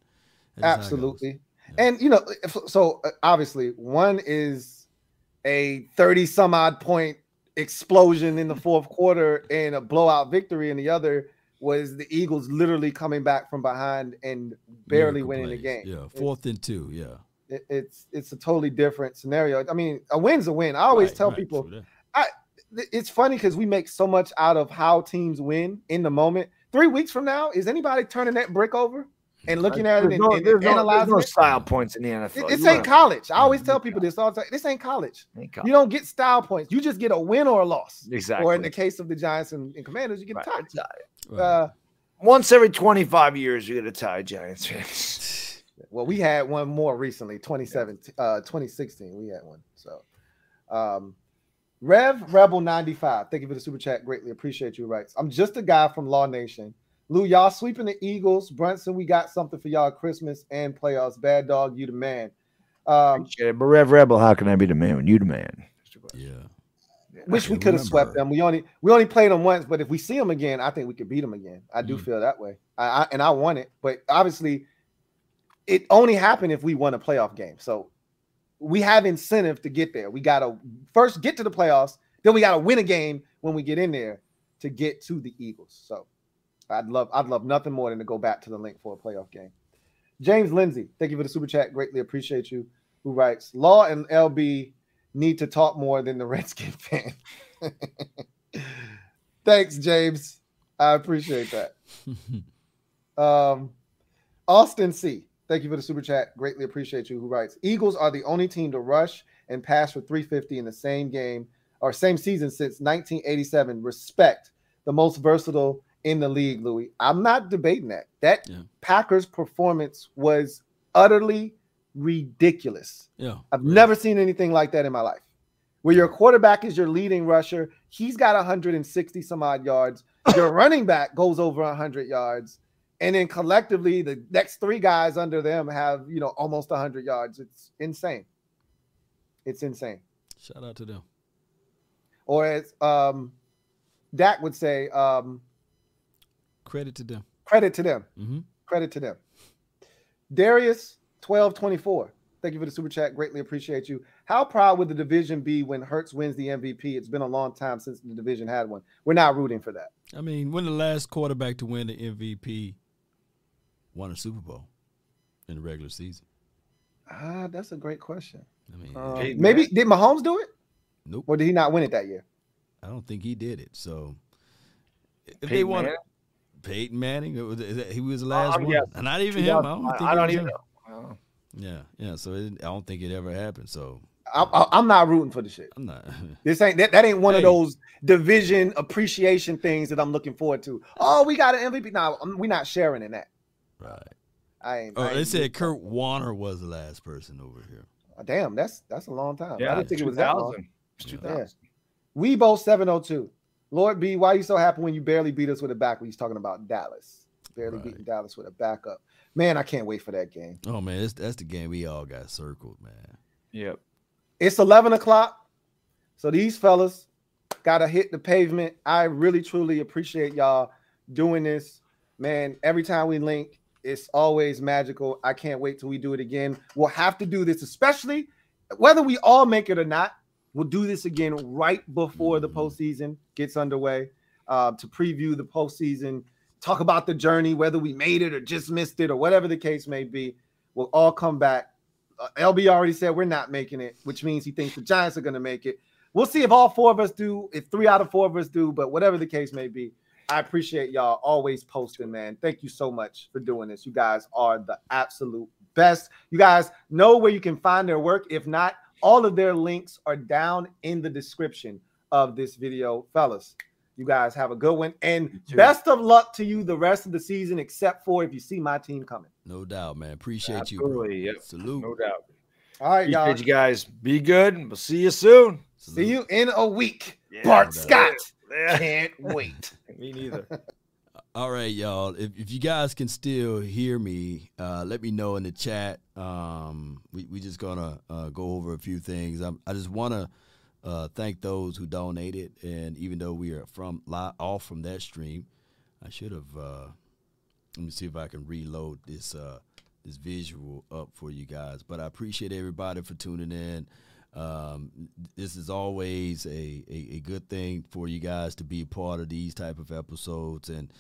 that's how it goes. Absolutely. Yeah. And, you know, so uh, obviously, one is a 30 some odd point explosion in the fourth quarter and a blowout victory, and the other was the Eagles literally coming back from behind and barely winning the game. Yeah, fourth and two. Yeah, it- it's it's a totally different scenario. I mean, a win's a win. I always Right, tell right, people that. it's funny because we make so much out of how teams win in the moment. Three weeks from now, is anybody turning that brick over and looking at it There's and, no, and there's no, there's analyzing no it? style points in the NFL. It- This ain't college. I always Mhm. tell people this all the time. This ain't college. ain't You don't get style points. You just get a win or a loss. Exactly. Or in the case of the Giants and, and Commanders, you get Right, a tie. uh, Right. Uh, Once every 25 years, you get a tie, Giants fans. well, we had one more recently, 2017, uh, 2016. We had one. So, um, Rev Rebel 95. Thank you for the super chat. Greatly appreciate you. Writes, I'm just a guy from Law Nation. Lou, y'all sweeping the Eagles. Brunson, we got something for y'all Christmas and playoffs. Bad dog, you the man. Um, Appreciate it. But Rev Rebel, how can I be the man when you the man? yeah. wish we could have swept them. We only we only played them once, but if we see them again, I think we could beat them again. I do Mm. feel that way. I, I and I want it, but obviously, it only happened if we won a playoff game. So we have incentive to get there. We gotta first get to the playoffs, then we gotta win a game when we get in there to get to the Eagles. So I'd love I'd love nothing more than to go back to the Linc for a playoff game. James Lindsay, thank you for the super chat. Greatly appreciate you. Who writes Law and LB need to talk more than the Redskin fan. Thanks, James. I appreciate that. Um, Austin C. Thank you for the super chat. Greatly appreciate you. Who writes Eagles are the only team to rush and pass for 350 in the same game or same season since 1987. Respect the most versatile in the league, Louis. I'm not debating that. That Yeah. Packers performance was utterly ridiculous. yeah. I've never seen anything like that in my life. Where your quarterback is your leading rusher, he's got 160 some odd yards. Your running back goes over 100 yards, and then collectively, the next three guys under them have you know almost 100 yards. It's insane. It's insane. Shout out to them. Or as um, Dak would say, um, Credit to them. credit to them. hmm Credit to them. Darius 1224. Thank you for the super chat. Greatly appreciate you. How proud would the division be when Hurts wins the MVP? It's been a long time since the division had one. We're not rooting for that. I mean, when the last quarterback to win the MVP won a Super Bowl in the regular season? Ah, that's a great question. I mean, Uh, Peyton maybe did Mahomes do it, nope. or did he not win it that year? I don't think he did it. So if they Peyton want Manning? Peyton Manning, it was- he was the uh, last I'm one. guessing. And uh, not even him. I don't think, I, I don't even him. know. Yeah, yeah. So it, I don't think it ever happened. So I, am not rooting for the shit. I'm not. This ain't that, that ain't one Hey. of those division appreciation things that I'm looking forward to. Oh, we got an MVP. Now we're not sharing in that. right. I ain't. Oh, I they said Kurt Warner was the last person over here. Damn, that's that's a long time. Yeah, I Yeah, didn't think it was that long. 2000. It's Yeah. 2000. We both 702. Lord B, why are you so happy when you barely beat us with a back when he's talking about Dallas? Barely Right. beating Dallas with a backup. Man, I can't wait for that game. Oh man, that's that's the game we all got circled, man. Yep. It's 11 o'clock. So these fellas got to hit the pavement. I really, truly appreciate y'all doing this. Man, every time we link, it's always magical. I can't wait till we do it again. We'll have to do this, especially whether we all make it or not. We'll do this again right before the postseason gets underway uh, to preview the postseason, talk about the journey, whether we made it or just missed it or whatever the case may be. We'll all come back. Uh, LB already said we're not making it, which means he thinks the Giants are going to make it. We'll see if all four of us do, if three out of four of us do, but whatever the case may be, I appreciate y'all always posting, man. Thank you so much for doing this. You guys are the absolute best. You guys know where you can find their work. If not, all of their links are down in the description of this video, fellas. You guys have a good one. And best of luck to you the rest of the season, except for if you see my team coming. No doubt, man. Appreciate you. Bro. Absolutely. Yep. Salute. No doubt. All right, y'all. You guys. Be good. We'll see you soon. Salute. See you in a week. Yeah, Bart no. Scott. Yeah. Can't wait. Me neither. All right, y'all. If, if you guys can still hear me, uh, let me know in the chat. Um, we we just gonna uh, go over a few things. I'm, I just want to uh, thank those who donated, and even though we are from off from that stream, I should have. Uh, let me see if I can reload this uh, this visual up for you guys. But I appreciate everybody for tuning in. Um, this is always a, a, a good thing for you guys to be part of these type of episodes and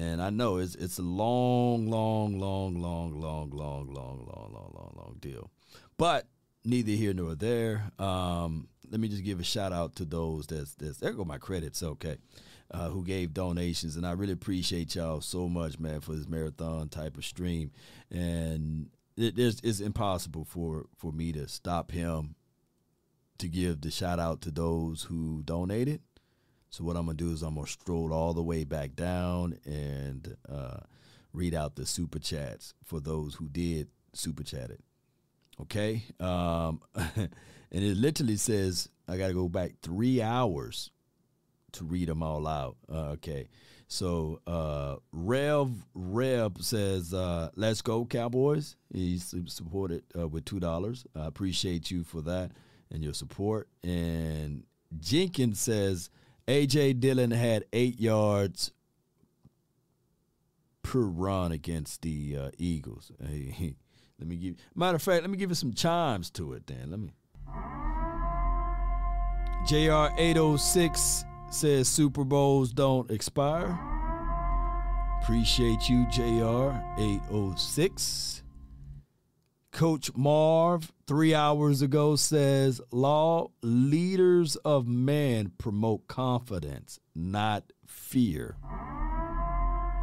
and I know it's it's a long, long, long, long, long, long, long, long, long, long, long deal. But neither here nor there. Um, let me just give a shout out to those that's that's there go my credits, okay. Uh, who gave donations and I really appreciate y'all so much, man, for this marathon type of stream. And it, it's impossible for for me to stop him to give the shout out to those who donated. So what I'm gonna do is I'm gonna stroll all the way back down and uh, read out the super chats for those who did super chat it. Okay, um, and it literally says I gotta go back three hours to read them all out. Uh, okay, so uh, Rev Rev says, uh, "Let's go Cowboys." He's supported uh, with two dollars. I appreciate you for that and your support. And Jenkins says. AJ Dillon had eight yards per run against the uh, Eagles. Hey, let me give. Matter of fact, let me give you some chimes to it. Then let me. Jr. eight oh six says Super Bowls don't expire. Appreciate you, Jr. eight oh six. Coach Marv, three hours ago, says Law leaders of men promote confidence, not fear.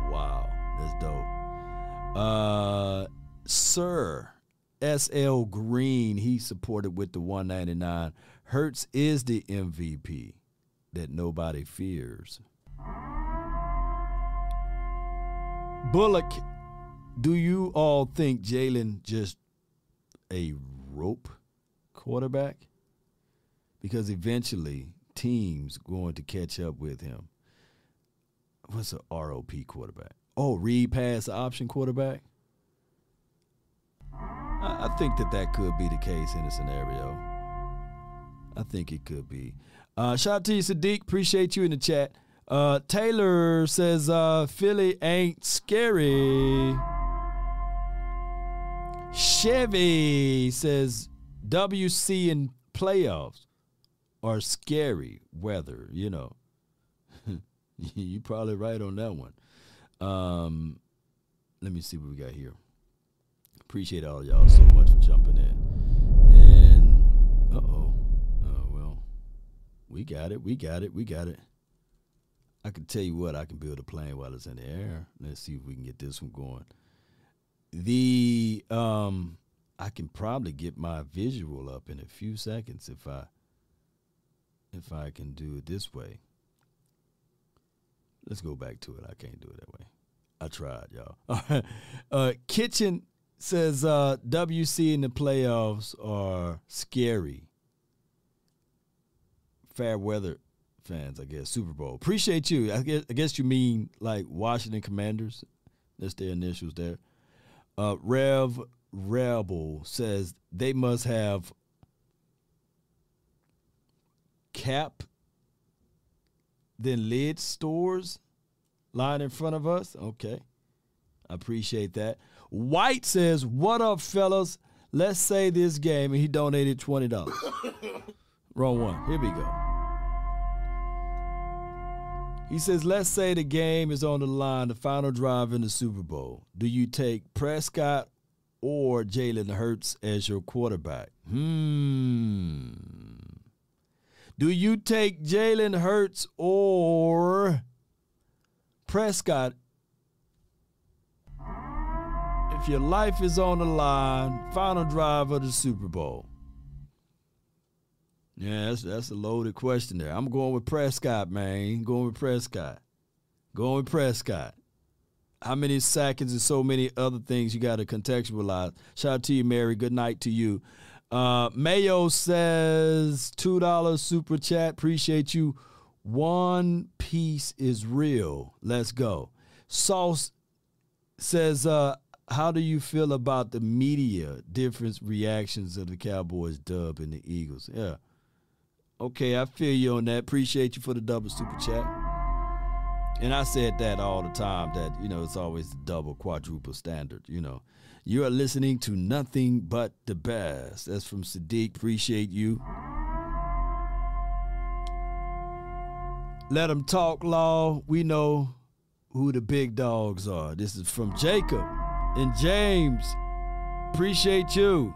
Wow, that's dope. Uh, Sir SL Green, he supported with the 199. Hurts is the MVP that nobody fears. Bullock, do you all think Jalen just a rope quarterback? Because eventually teams going to catch up with him. What's a ROP quarterback? Oh, read pass option quarterback. I, I think that that could be the case in a scenario. I think it could be. Uh, shout out to you, Sadiq. Appreciate you in the chat. Uh, Taylor says uh, Philly ain't scary. Chevy says WC and playoffs are scary weather. You know, you're probably right on that one. Um, let me see what we got here. Appreciate all y'all so much for jumping in. And uh oh, oh well, we got it. We got it. We got it. I can tell you what, I can build a plane while it's in the air. Let's see if we can get this one going. The um I can probably get my visual up in a few seconds if I if I can do it this way. Let's go back to it. I can't do it that way. I tried, y'all. uh, Kitchen says uh, WC in the playoffs are scary. Fair weather fans, I guess. Super Bowl. Appreciate you. I guess, I guess you mean like Washington Commanders. That's their initials there. Uh, Rev Rebel says they must have cap then lid stores lying in front of us. Okay. I appreciate that. White says, What up, fellas? Let's say this game, and he donated $20. Wrong one. Here we go. He says, Let's say the game is on the line, the final drive in the Super Bowl. Do you take Prescott or Jalen Hurts as your quarterback? Hmm. Do you take Jalen Hurts or Prescott? If your life is on the line, final drive of the Super Bowl. Yeah, that's, that's a loaded question there. I'm going with Prescott, man. Going with Prescott. Going with Prescott. How many seconds and so many other things you got to contextualize. Shout out to you, Mary. Good night to you. Uh, Mayo says $2 super chat. Appreciate you. One piece is real. Let's go. Sauce says, uh, how do you feel about the media different reactions of the Cowboys dub and the Eagles? Yeah. Okay, I feel you on that. Appreciate you for the double super chat. And I said that all the time that, you know, it's always double, quadruple standard, you know. You are listening to nothing but the best. That's from Sadiq. Appreciate you. Let them talk, Law. We know who the big dogs are. This is from Jacob and James. Appreciate you.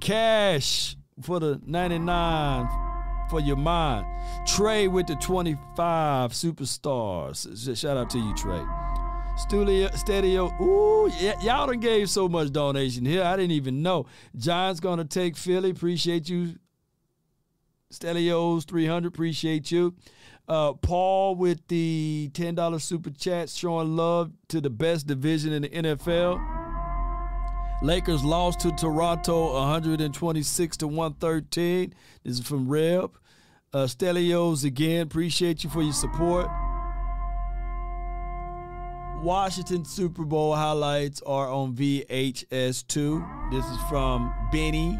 Cash for the 99 for your mind. Trey with the 25 superstars. Shout out to you, Trey. Studio, Stadio. Ooh, y- y'all done gave so much donation here. I didn't even know. Giants gonna take Philly. Appreciate you. Stelios 300. Appreciate you. Uh, Paul with the $10 super chat showing love to the best division in the NFL. Lakers lost to Toronto 126 to 113. This is from Reb. Uh, Stelios again, appreciate you for your support. Washington Super Bowl highlights are on VHS2. This is from Benny.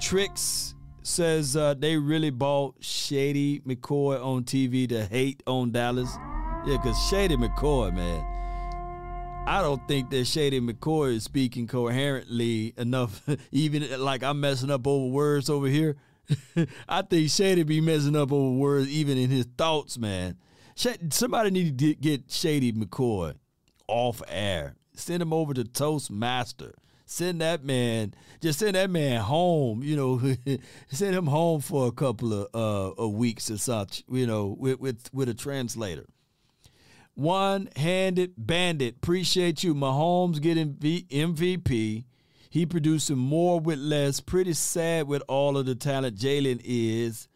Tricks says uh, they really bought Shady McCoy on TV to hate on Dallas. Yeah, because Shady McCoy, man. I don't think that Shady McCoy is speaking coherently enough. Even like I'm messing up over words over here. I think Shady be messing up over words even in his thoughts, man. Somebody need to get Shady McCoy off air. Send him over to Toastmaster. Send that man, just send that man home. You know, send him home for a couple of uh, weeks or such. You know, with with with a translator. One handed bandit. Appreciate you. Mahomes getting MVP. He producing more with less. Pretty sad with all of the talent Jalen is.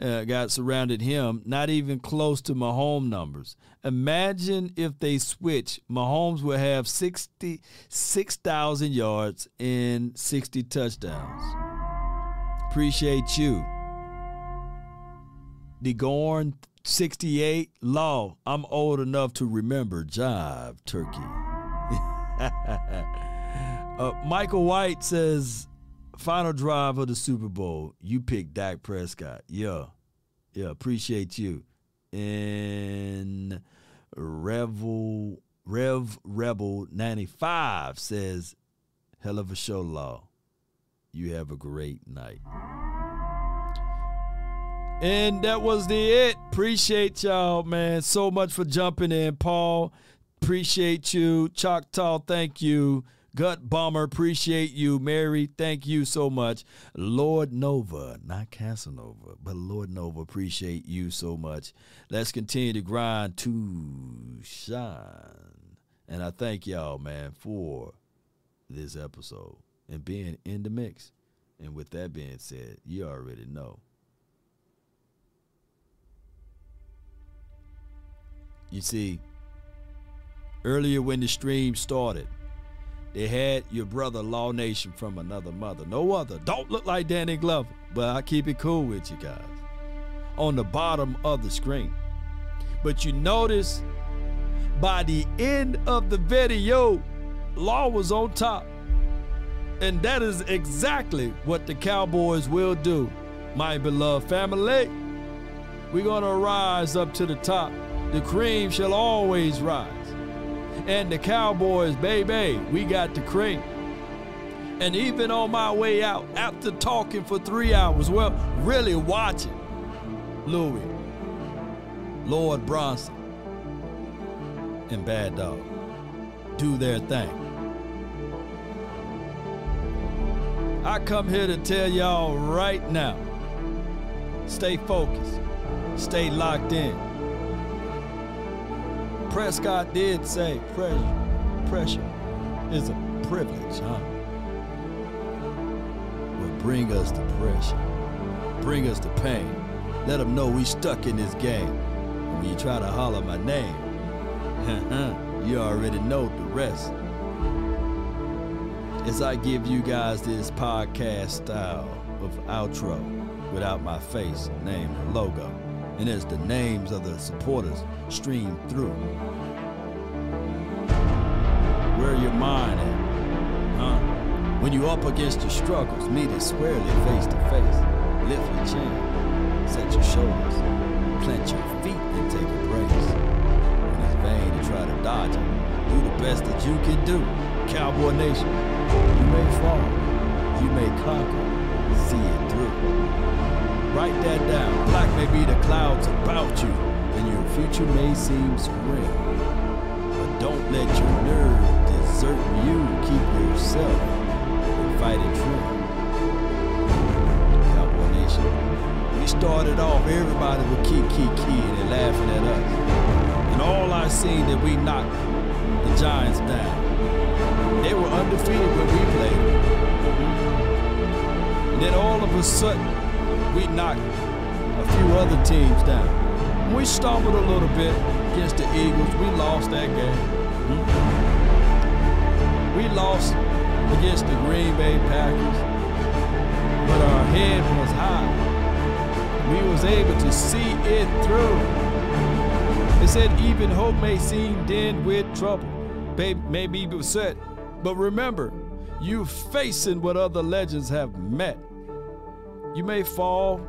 Uh, got surrounded him, not even close to Mahomes numbers. Imagine if they switch. Mahomes will have 66,000 yards and 60 touchdowns. Appreciate you. DeGorn 68 Law. I'm old enough to remember Jive Turkey. uh, Michael White says final drive of the Super Bowl, you picked Dak Prescott. Yeah. Yeah, appreciate you. And Revel Rev Rebel 95 says, Hell of a show, Law. You have a great night. And that was the it. Appreciate y'all, man. So much for jumping in, Paul. Appreciate you. Choctaw, thank you. Gut Bomber, appreciate you. Mary, thank you so much. Lord Nova, not Casanova, but Lord Nova, appreciate you so much. Let's continue to grind to shine. And I thank y'all, man, for this episode and being in the mix. And with that being said, you already know. You see, earlier when the stream started, they had your brother Law Nation from another mother. No other. Don't look like Danny Glover, but I keep it cool with you guys. On the bottom of the screen. But you notice by the end of the video, Law was on top. And that is exactly what the Cowboys will do, my beloved family. We're going to rise up to the top. The cream shall always rise. And the Cowboys, baby, we got the cream. And even on my way out, after talking for three hours, well, really watching Louis, Lord Bronson, and Bad Dog do their thing. I come here to tell y'all right now stay focused, stay locked in. Prescott did say pressure, pressure is a privilege, huh? But bring us the pressure, bring us the pain. Let them know we stuck in this game. When you try to holler my name, you already know the rest. As I give you guys this podcast style of outro without my face, name, or logo, and as the names of the supporters stream through. Where your mind at? Huh? When you up against your struggles, meet it squarely face to face. Lift your chin, set your shoulders, plant your feet and take a brace. When it's vain to try to dodge it, do the best that you can do. Cowboy Nation, you may fall, you may conquer, see it through. Write that down. Black may be the clouds about you, and your future may seem grim. But don't let your nerve desert you. Keep yourself and fight it true. Cowboy Nation. We started off, everybody would keep, keep, keying and laughing at us. And all I seen that we knocked the Giants down. They were undefeated when we played. And then all of a sudden, we knocked a few other teams down. We stumbled a little bit against the Eagles. We lost that game. We lost against the Green Bay Packers, but our head was high. We was able to see it through. It said even hope may seem dim with trouble, may be beset, but remember, you facing what other legends have met. You may fall,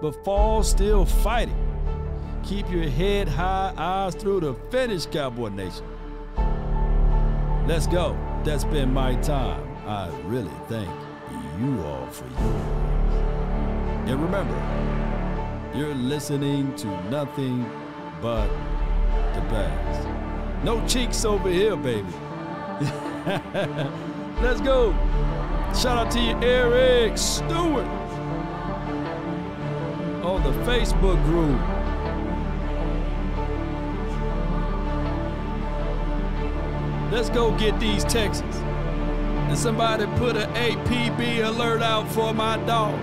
but fall still fighting. Keep your head high, eyes through the finish, Cowboy Nation. Let's go. That's been my time. I really thank you all for yours. And remember, you're listening to nothing but the best. No cheeks over here, baby. Let's go. Shout out to you, Eric Stewart on the Facebook group. Let's go get these Texans. And somebody put an APB alert out for my dog,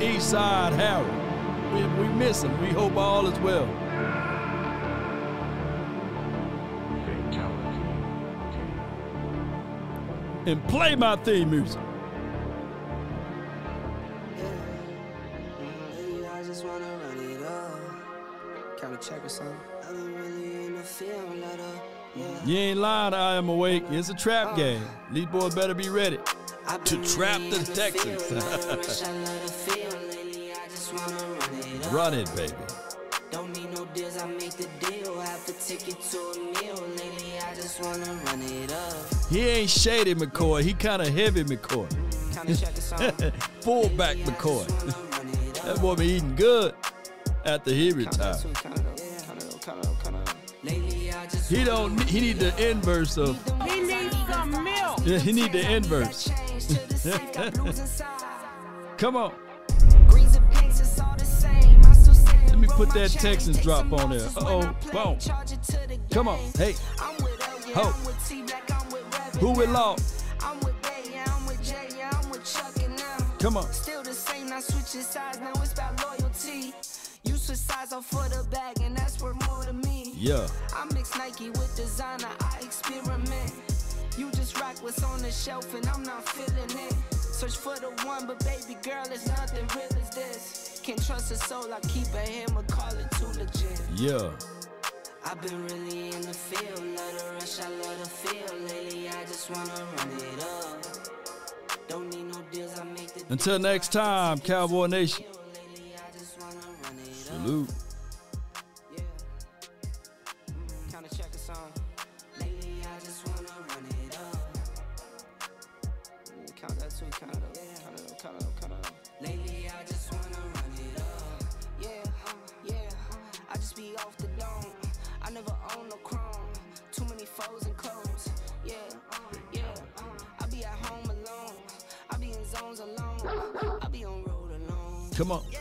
Eastside Harold. We, we miss him. We hope all is well. And play my theme music. Check or something. You ain't lying, I am awake. It's a trap oh. game. These boys better be ready to trap the Texans. run it, baby. Don't need no deals, I make the deal. Have to take it to a meal. Lately, I just wanna run it up. He ain't shady McCoy, he kinda heavy McCoy. Fullback McCoy. that boy be eating good at the Hebrew time. He don't. He need the inverse of. He needs some milk. Yeah, he need the inverse. Come on. Let me put that Texans drop on there. Uh oh, boom. Come on, hey. Ho. Who we lost? Come on. Still the same, not switching sides. Now it's about loyalty. Off for the bag, and that's worth more to me. Yeah. I mix Nike with designer, I experiment. You just rock what's on the shelf, and I'm not feeling it. Search for the one, but baby girl, it's nothing real as this. Can't trust a soul, I keep a hammer, call it too legit. Yeah. I've been really in the field, love the rush, I love the feel. Lately, I just wanna run it up. Don't need no deals, I make the Until next time, Cowboy Nation. Salute. Yeah. Mm, Kinda check a song. Lately, I just wanna run it up. Mm, Count that too, count it up, count it up, count it up, count it up. Lately, I just wanna run it up. Yeah, uh, yeah. I just be off the dome. I never own no chrome. Too many foes and clones. Yeah, uh, yeah. uh, I be at home alone. I be in zones alone. I be on road alone. Come on. Yeah,